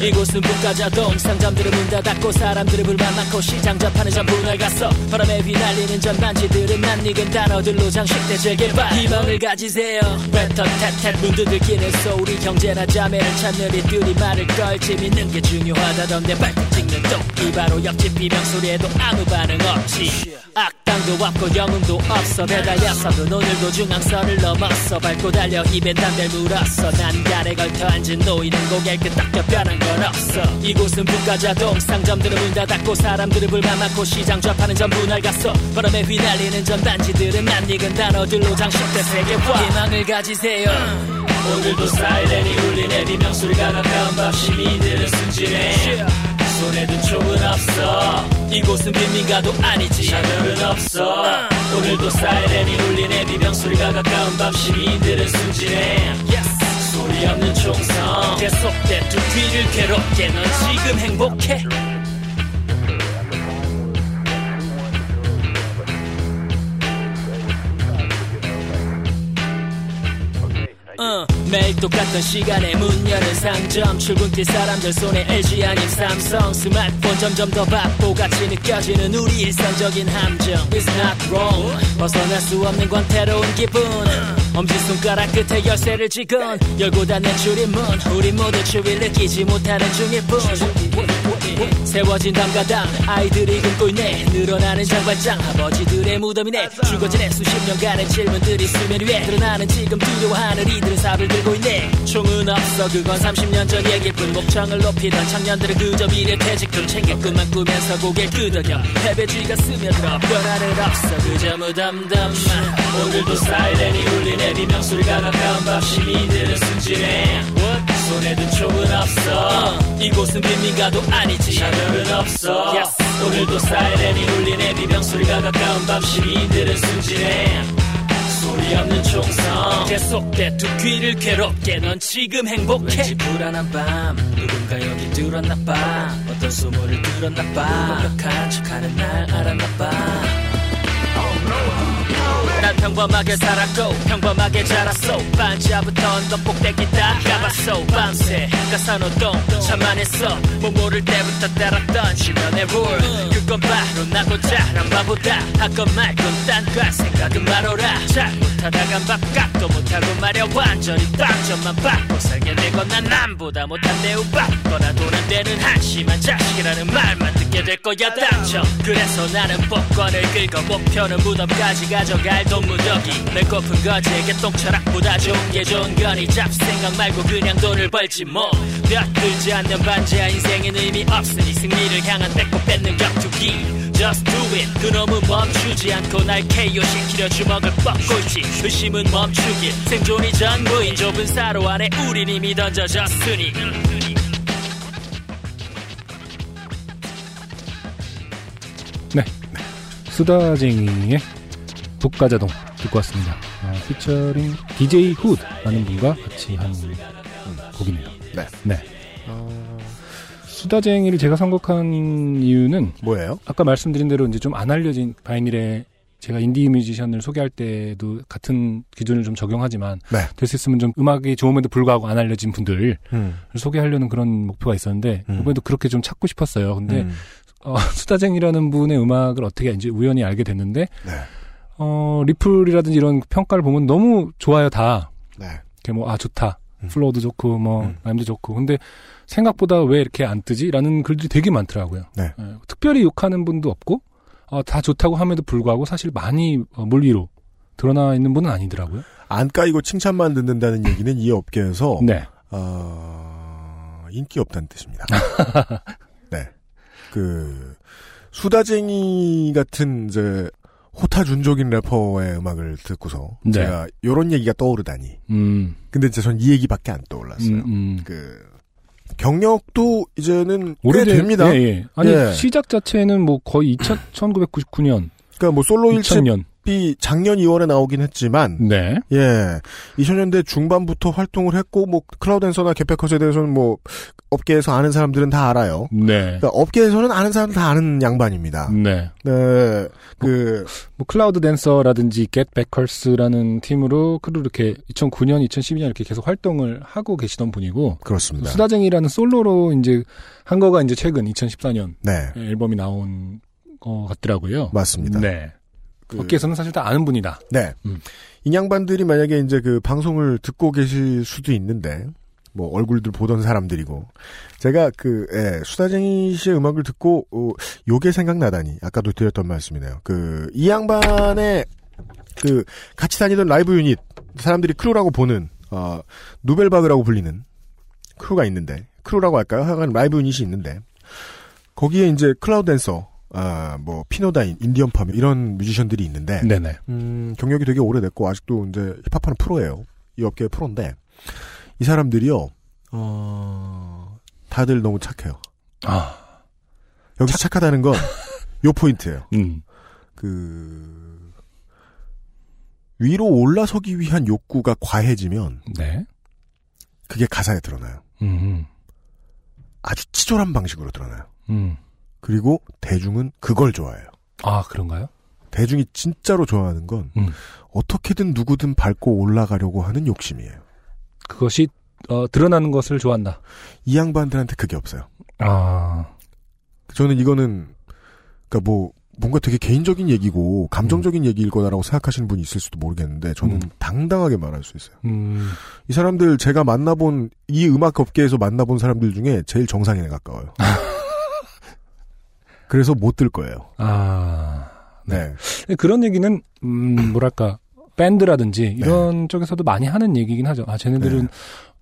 이곳은 북가자동. 상점들은 문 닫았고 사람들은 불만 많고 시장 전파는 전부 낡았어. 바람에 휘날리는 전단지들은 낯익은 단어들로 장식돼 재개발. 희망을 가지세요. 뱉어태태 문 두들기는 소리 형제나 자매를 찾는 이들이 말을 걸지 믿는 게 중요하다던데 발톱 찍는 똥이 바로 옆집 비명 소리에도 아무 반응 없지 악당 희망도 없고 영웅도 없어. 매달렸어도 오늘도 중앙선을 넘었어. 밟고 달려 입에 담배 물었어. 난간에 걸터 앉은 노인은 고개를 끄덕여 변한 건 없어. 이곳은 북가자동. 상점들은 문 닫았고 사람들은 불만 많고 시장 좌파는 전부 낡았어. 바람에 휘날리는 전단지들은 낯익은 단어들로 장식된 세계화. 희망을 가지세요. 오늘도 사이렌이 울리네. 비명소리가 가까운 밤 시민들은 순진해 손에 든 총은 없어. 이곳은 빈민가도 아니지. 차별은 없어. 오늘도 사이렌이 울리네 비명소리가 가까운 밤 시민들은 순진해. 소리 없는 총성. 계속돼 두 귀를 괴롭게 넌 지금 행복해 어, 매일 똑같은 시간에 문 여는 상점. 출근길 사람들 손에 LG 아님 삼성. 스마트폰 점점 더 바보같이 느껴지는 우리 일상적인 함정. It's not wrong. 벗어날 수 없는 광태로운 기분 엄지손가락 끝에 열쇠를 쥐건 열고 닫는 줄임문. 우리 모두 추위를 느끼지 못하는 중일 뿐. 세워진 담가당 아이들이 굶고 있네. 늘어나는 장발장 아버지들의 무덤이네. 죽어지네 수십 년간의 질문들이 수면 위에 드러나는 지금 두려워하는 이들은 삽을 들고 있네. 총은 없어. 그건 30년 전 얘기일 뿐. 목청을 높이던 청년들은 그저 미래. 퇴직금 챙길 것만 꾸면서 고개를 끄덕여 패배주의가 스며들어 변화는 없어 그저 무덤덤 오늘도 사이렌이 울리네 비명소리가 가까운 밤 시민들은 순진해. 손에 든 총은 없어. 이곳은 빈민가도 아니지. 차별은 없어. 오늘도 사이렌이 울리네 비명소리가 가까운 밤 시민들은 순진해. 소리 없는 총성. 계속돼 두 귀를 괴롭게 넌 지금 행복해. 왠지 불안한 밤. 누군가 여기 들었나 봐. 어떤 소문을 들었나 봐. 완벽한 척하는 날 알았나 봐. 난 평범하게 살았고 평범하게 자랐어 반지하부터 언덕복대기 다 가봤어 밤새 가사노동 참만했어. 뭐 모를 때부터 따랐던 주변의 룰 그건 바로 나고 자란 바보다 할건 말건 딴거 생각은 말어라. 잘못하다간 바깥도 못하고 말야. 완전히 빵점만 받고 살게 난 남보다 못한 내 우받거나 돈은 되는 한심한 자식이라는 말만 듣게 될 거야. 당첨. 그래서 나는 복권을 긁어 목표는 무덤까지 가져갈 돈 무더기 배고픈 거지에게 똥철학보다 좋은 게 좋은 거니 잡생각 말고 그냥 돈을 벌지 뭐몇 들지 않는 반지하 인생엔 의미 없으니 승리를 향한 배꼽 뺏는 격투기. Just do it. 그놈은 멈추지 않고 날 KO 시키려 주먹을 뻗고 있지. 의심은 멈추길. 생존이 전부인 좁은 사로 안에 우린 이미 던져졌으니. 네. 수다쟁이의 북가자동 듣고 왔습니다. 아, 피처링 DJ 훗라는 분과 같이 한 음, 곡이네요. 네. 네. 수다쟁이를 제가 선곡한 이유는 뭐예요? 아까 말씀드린 대로 이제 좀 안 알려진 바이닐에 제가 인디 뮤지션을 소개할 때도 같은 기준을 좀 적용하지만 네. 될수 있으면 좀 음악이 좋음에도 불구하고 안 알려진 분들을 음. 소개하려는 그런 목표가 있었는데 음. 이번에도 그렇게 좀 찾고 싶었어요. 근데 음. 어, 수다쟁이라는 분의 음악을 어떻게 이제 우연히 알게 됐는데 네. 어, 리플이라든지 이런 평가를 보면 너무 좋아요, 다. 네. 이렇게 뭐, 아, 좋다. 음. flow도 좋고, 뭐, 음. rhyme도 좋고. 근데 생각보다 왜 이렇게 안 뜨지? 라는 글들이 되게 많더라고요. 네. 예, 특별히 욕하는 분도 없고, 어, 다 좋다고 함에도 불구하고 사실 많이 어, 물 위로 드러나 있는 분은 아니더라고요. 안 까이고 칭찬만 듣는다는 얘기는 이 업계에서 네. 어, 인기 없다는 뜻입니다. 네. 그 수다쟁이 같은 이제 호타 준족인 래퍼의 음악을 듣고서 네. 제가 요런 얘기가 떠오르다니. 음, 근데 이제 전 이 얘기밖에 안 떠올랐어요. 음, 음. 그 경력도 이제는 꽤 오래된- 됩니다. 예, 예. 아니, 예. 시작 자체는 뭐 거의 2000, 1999년, 그러니까 뭐 솔로 2000년. 일집이 작년 2월에 나오긴 했지만 네. 예. 2000년대 중반부터 활동을 했고, 뭐, 클라우드앤서나 개패컷에 대해서는 뭐, 업계에서 아는 사람들은 다 알아요. 네. 그러니까 업계에서는 아는 사람 다 아는 양반입니다. 네. 네. 그, 뭐 클라우드 댄서라든지 Get Backers라는 팀으로 그렇게 2009년, 2012년 이렇게 계속 활동을 하고 계시던 분이고 그렇습니다. 수다쟁이라는 솔로로 이제 한 거가 이제 최근 2014년 네. 앨범이 나온 것 같더라고요. 맞습니다. 네. 그- 업계에서는 사실 다 아는 분이다. 네. 음. 이 양반들이 만약에 이제 그 방송을 듣고 계실 수도 있는데, 뭐 얼굴들 보던 사람들이고 제가 그 예, 수다쟁이 씨의 음악을 듣고 어, 요게 생각나다니 아까도 드렸던 말씀이네요. 그 이 양반의 그 같이 다니던 라이브 유닛 사람들이 크루라고 보는 어, 누벨바그라고 불리는 크루가 있는데 크루라고 할까요? 하여간 라이브 유닛이 있는데 거기에 이제 클라우드 댄서 아, 뭐 피노다인, 인디언 팜 이런 뮤지션들이 있는데 네네. 음, 경력이 되게 오래됐고 아직도 이제 힙합하는 프로예요. 이 업계의 프로인데 이 사람들이요. 어, 다들 너무 착해요. 아. 여기서 착하다는 건 요 포인트예요. 음. 그 위로 올라서기 위한 욕구가 과해지면 네. 그게 가사에 드러나요. 음. 아주 치졸한 방식으로 드러나요. 음. 그리고 대중은 그걸 좋아해요. 아, 그런가요? 대중이 진짜로 좋아하는 건 음. 어떻게든 누구든 밟고 올라가려고 하는 욕심이에요. 그것이 어, 드러나는 것을 좋아한다. 이 양반들한테 그게 없어요. 아. 저는 이거는 그러니까 뭐 뭔가 되게 개인적인 얘기고 감정적인 얘기일 거다라고 생각하시는 분이 있을 수도 모르겠는데 저는 음. 당당하게 말할 수 있어요. 음. 이 사람들 제가 만나본 이 음악 업계에서 만나본 사람들 중에 제일 정상인에 가까워요. 그래서 못 들 거예요. 아. 네. 근데 그런 얘기는 음, 뭐랄까 밴드라든지 이런 쪽에서도 많이 하는 얘기긴 하죠. 아, 쟤네들은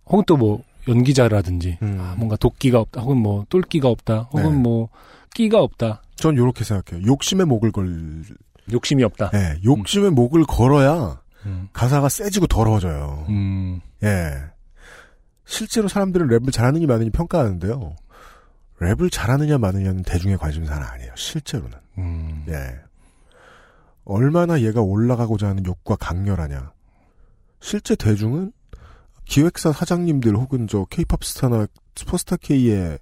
혹은 또 뭐 연기자라든지 아, 뭔가 도끼가 없다, 혹은 뭐 똘끼가 없다, 혹은 네. 뭐 끼가 없다, 전 요렇게 생각해요. 욕심에 목을 걸 욕심이 없다. 예, 욕심에 목을 걸어야 음. 가사가 세지고 더러워져요. 음. 예. 실제로 사람들은 랩을 잘하느냐 마느냐 평가하는데요. 랩을 잘하느냐 마느냐는 대중의 관심사는 아니에요. 실제로는. 음. 예. 얼마나 얘가 올라가고자 하는 욕구가 강렬하냐. 실제 대중은 기획사 사장님들 혹은 저 케이팝 스타나 슈퍼스타 K에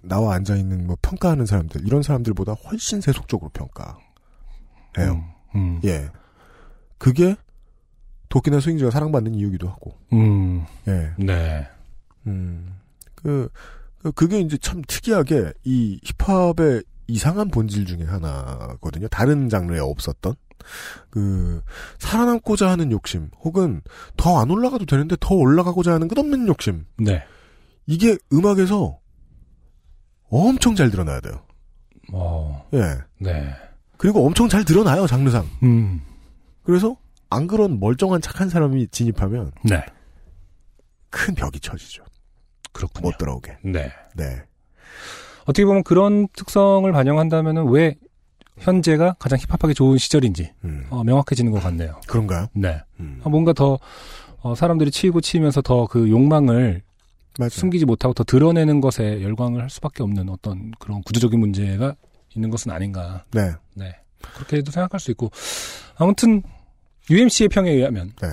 나와 앉아 있는 뭐 평가하는 사람들 이런 사람들보다 훨씬 세속적으로 평가해요. 음. 예. 그게 도끼나 스윙즈가 사랑받는 이유기도 하고. 음. 예. 네. 음. 그, 그- 그게 이제 참 특이하게 이 힙합의 이상한 본질 중에 하나거든요. 다른 장르에 없었던. 그, 살아남고자 하는 욕심, 혹은 더 안 올라가도 되는데 더 올라가고자 하는 끝없는 욕심. 네. 이게 음악에서 엄청 잘 드러나야 돼요. 어. 예. 네. 그리고 엄청 잘 드러나요, 장르상. 음. 그래서 안 그런 멀쩡한 착한 사람이 진입하면 네. 큰 벽이 쳐지죠. 그렇군요. 못 들어오게. 네. 네. 어떻게 보면 그런 특성을 반영한다면은 왜 현재가 가장 힙합하기 좋은 시절인지 음. 어, 명확해지는 것 같네요. 그런가요? 네. 음. 어, 뭔가 더 어, 사람들이 치이고 치면서 더 그 욕망을 맞아요. 숨기지 못하고 더 드러내는 것에 열광을 할 수밖에 없는 어떤 그런 구조적인 문제가 있는 것은 아닌가. 네. 네. 그렇게도 생각할 수 있고 아무튼 UMC의 평에 의하면 네.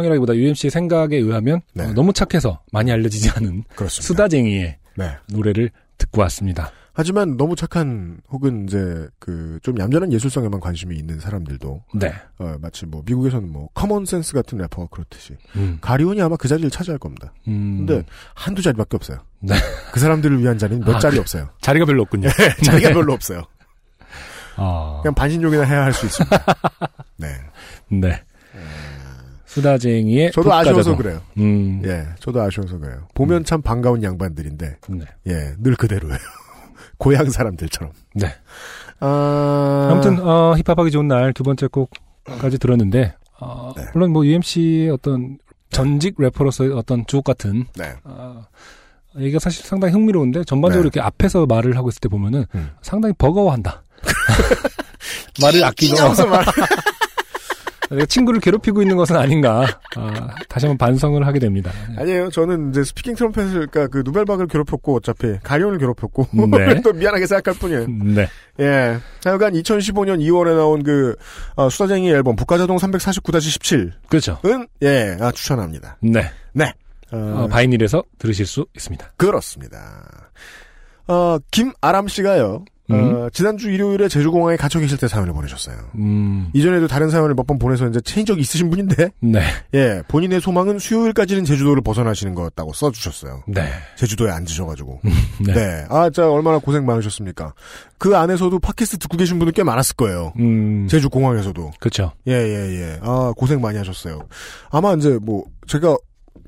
평이라기보다 UMC의 생각에 의하면 네. 어, 너무 착해서 많이 알려지지 않은 그렇습니다. 수다쟁이의 네. 노래를 듣고 왔습니다. 하지만 너무 착한 혹은 이제 그 좀 얌전한 예술성에만 관심이 있는 사람들도 네. 어, 마치 뭐 미국에서는 뭐 커먼 센스 같은 래퍼가 그렇듯이 음. 가리온이 아마 그 자리를 차지할 겁니다. 음. 근데 한두 자리밖에 없어요. 네. 그 사람들을 위한 자리는 몇 아, 자리 그- 없어요. 자리가 별로 없군요. 자리가 네. 별로 없어요. 아. 그냥 반신욕이나 해야 할 수 있습니다. 네. 네. 수다쟁이의 저도 아쉬워서. 그래요. 음. 예, 저도 아쉬워서 그래요. 보면 참 반가운 양반들인데, 네. 예, 늘 그대로예요. 고향 사람들처럼. 네. 아, 아무튼 어, 힙합하기 좋은 날 두 번째 곡까지 들었는데 어, 네. 물론 뭐 UMC의 어떤 전직 래퍼로서의 어떤 주옥 같은 네. 어, 얘기가 사실 상당히 흥미로운데 전반적으로 네. 이렇게 앞에서 말을 하고 있을 때 보면은 음. 상당히 버거워한다. 말을 아끼고 친구를 괴롭히고 있는 것은 아닌가 아, 다시 한번 반성을 하게 됩니다. 아니에요. 저는 이제 스피킹 트럼펫을, 그니까 그 누벨박을 괴롭혔고, 어차피. 가리온을 괴롭혔고. 네. 또 미안하게 생각할 뿐이에요. 네. 예. 하여간 2015년 2월에 나온 그, 어, 수다쟁이 앨범, 북가자동 349-17은, 그렇죠. 예, 아, 추천합니다. 네. 네. 어, 바이닐에서 들으실 수 있습니다. 그렇습니다. 어, 김아람 씨가요. 어, 지난주 일요일에 제주공항에 갇혀 계실 때 사연을 보내셨어요. 음, 이전에도 다른 사연을 몇 번 보내서 이제 체인 적이 있으신 분인데, 네. 예, 본인의 소망은 수요일까지는 제주도를 벗어나시는 거였다고 써주셨어요. 네. 제주도에 앉으셔가지고. 네. 네. 아, 자, 얼마나 고생 많으셨습니까? 그 안에서도 팟캐스트 듣고 계신 분들 꽤 많았을 거예요. 음, 제주공항에서도. 그렇죠. 예, 예, 예. 아, 고생 많이 하셨어요. 아마 이제 뭐, 제가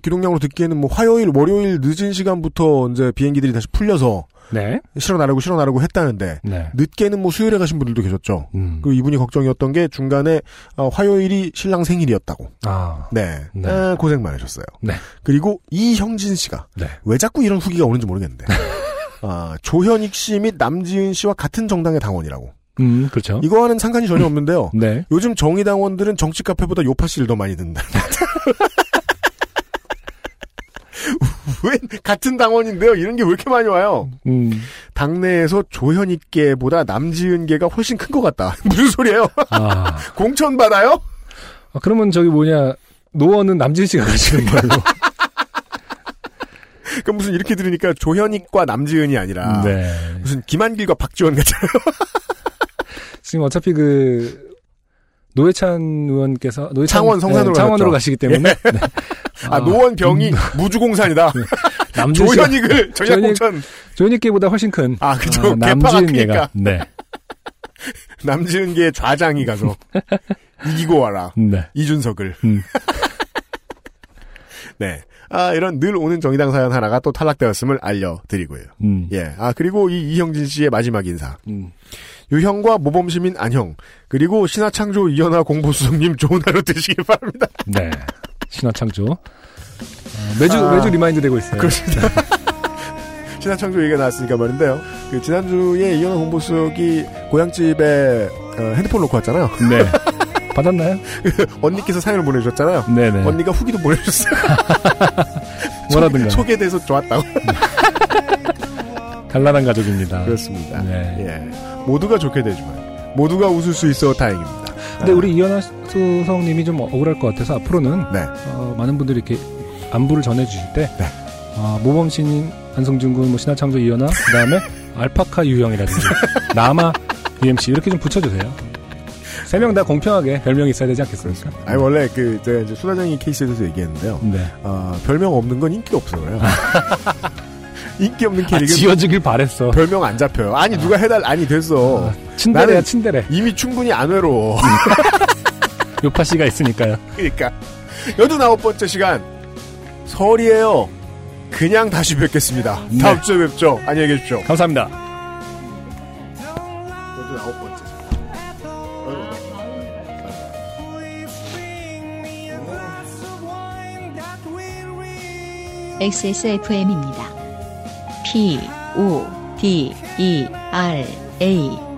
기동량으로 듣기에는 뭐 화요일, 월요일 늦은 시간부터 이제 비행기들이 다시 풀려서 네. 실어 나르고 실어 나르고 했다는데 네. 늦게는 뭐 수요일에 가신 분들도 계셨죠. 음. 그리고 이분이 걱정이었던 게 중간에 어, 화요일이 신랑 생일이었다고. 아. 네. 네. 아, 고생 많으셨어요. 네. 그리고 이형진 씨가 네. 왜 자꾸 이런 후기가 오는지 모르겠는데. 아, 조현익 씨 및 남지은 씨와 같은 정당의 당원이라고. 음, 그렇죠. 이거와는 상관이 전혀 없는데요. 네. 요즘 정의당원들은 정치 카페보다 요파 씨를 더 많이 듣는다. 왜 같은 당원인데요? 이런 게 왜 이렇게 많이 와요? 음. 당내에서 조현익계보다 남지은계가 훨씬 큰 것 같다. 무슨 소리예요? 아. 공천 받아요? 아, 그러면 저기 뭐냐, 노원은 남진 씨가 가시는 걸로. 그 무슨 이렇게 들으니까 조현익과 남지은이 아니라 네. 무슨 김한길과 박지원 같잖아요. 지금 어차피 그, 노회찬 의원께서, 노회찬, 창원 성산으로 네, 창원으로. 가시기 때문에. 예. 네. 아, 노원 병이 무주공산이다. 남진 씨가- 조현익을 전략공천. 조현익계보다 훨씬 큰. 아, 그죠. 아, 남지은계가. 네. 남지은계의 좌장이 가서 이기고 와라. 네. 이준석을. 음. 네. 아, 이런 늘 오는 정의당 사연 하나가 또 탈락되었음을 알려드리고요. 음. 예. 아, 그리고 이 이형진 씨의 마지막 인사. 음. 유형과 모범시민 안형, 그리고 신화창조 이현아 공보수석님 좋은 하루 되시길 바랍니다. 네. 신화창조. 어, 매주, 아. 매주 remind 되고 있어요. 그렇습니다. 신화창조 얘기가 나왔으니까 말인데요. 그 지난주에 이현아 공보수석이 고향집에 어, 핸드폰 놓고 왔잖아요. 네. 받았나요? 언니께서 사연을 보내주셨잖아요. 네네. 언니가 후기도 보내주셨어요. 뭐라든가. 소개돼서 좋았다고. 단란한 가족입니다. 그렇습니다. 네. 예. 모두가 좋게 되지만 모두가 웃을 수 있어 다행입니다. 근데 우리 이현아 수석님이 좀 억울할 것 같아서 앞으로는 네. 어, 많은 분들이 이렇게 안부를 전해주실 때 어, 모범신인 안성준 군, 뭐 신화창조 이현아, 그 다음에 알파카 유형이라든지 나마 UMC 이렇게 좀 붙여주세요. 세 명 다 공평하게 별명이 있어야 되지 않겠습니까? 아니 원래 그 제가 이제 수다장이 케이스에서 얘기했는데요. 네. 아, 별명 없는 건 인기가 없어요. 인기 없는 아, 캐릭은 지어주길 바랬어. 별명 안 잡혀요. 아니 누가 해달 아니 됐어. 친데레야 나는 친데레. 이미 충분히 안 외로워. 요파 씨가 있으니까요. 그러니까 여든 아홉 번째 시간 설이에요. 그냥 다시 뵙겠습니다. 네. 다음 주에 뵙죠. 안녕히 계십시오. 감사합니다. 여든 아홉 번째. XSFM입니다. P, O, D, E, R, A.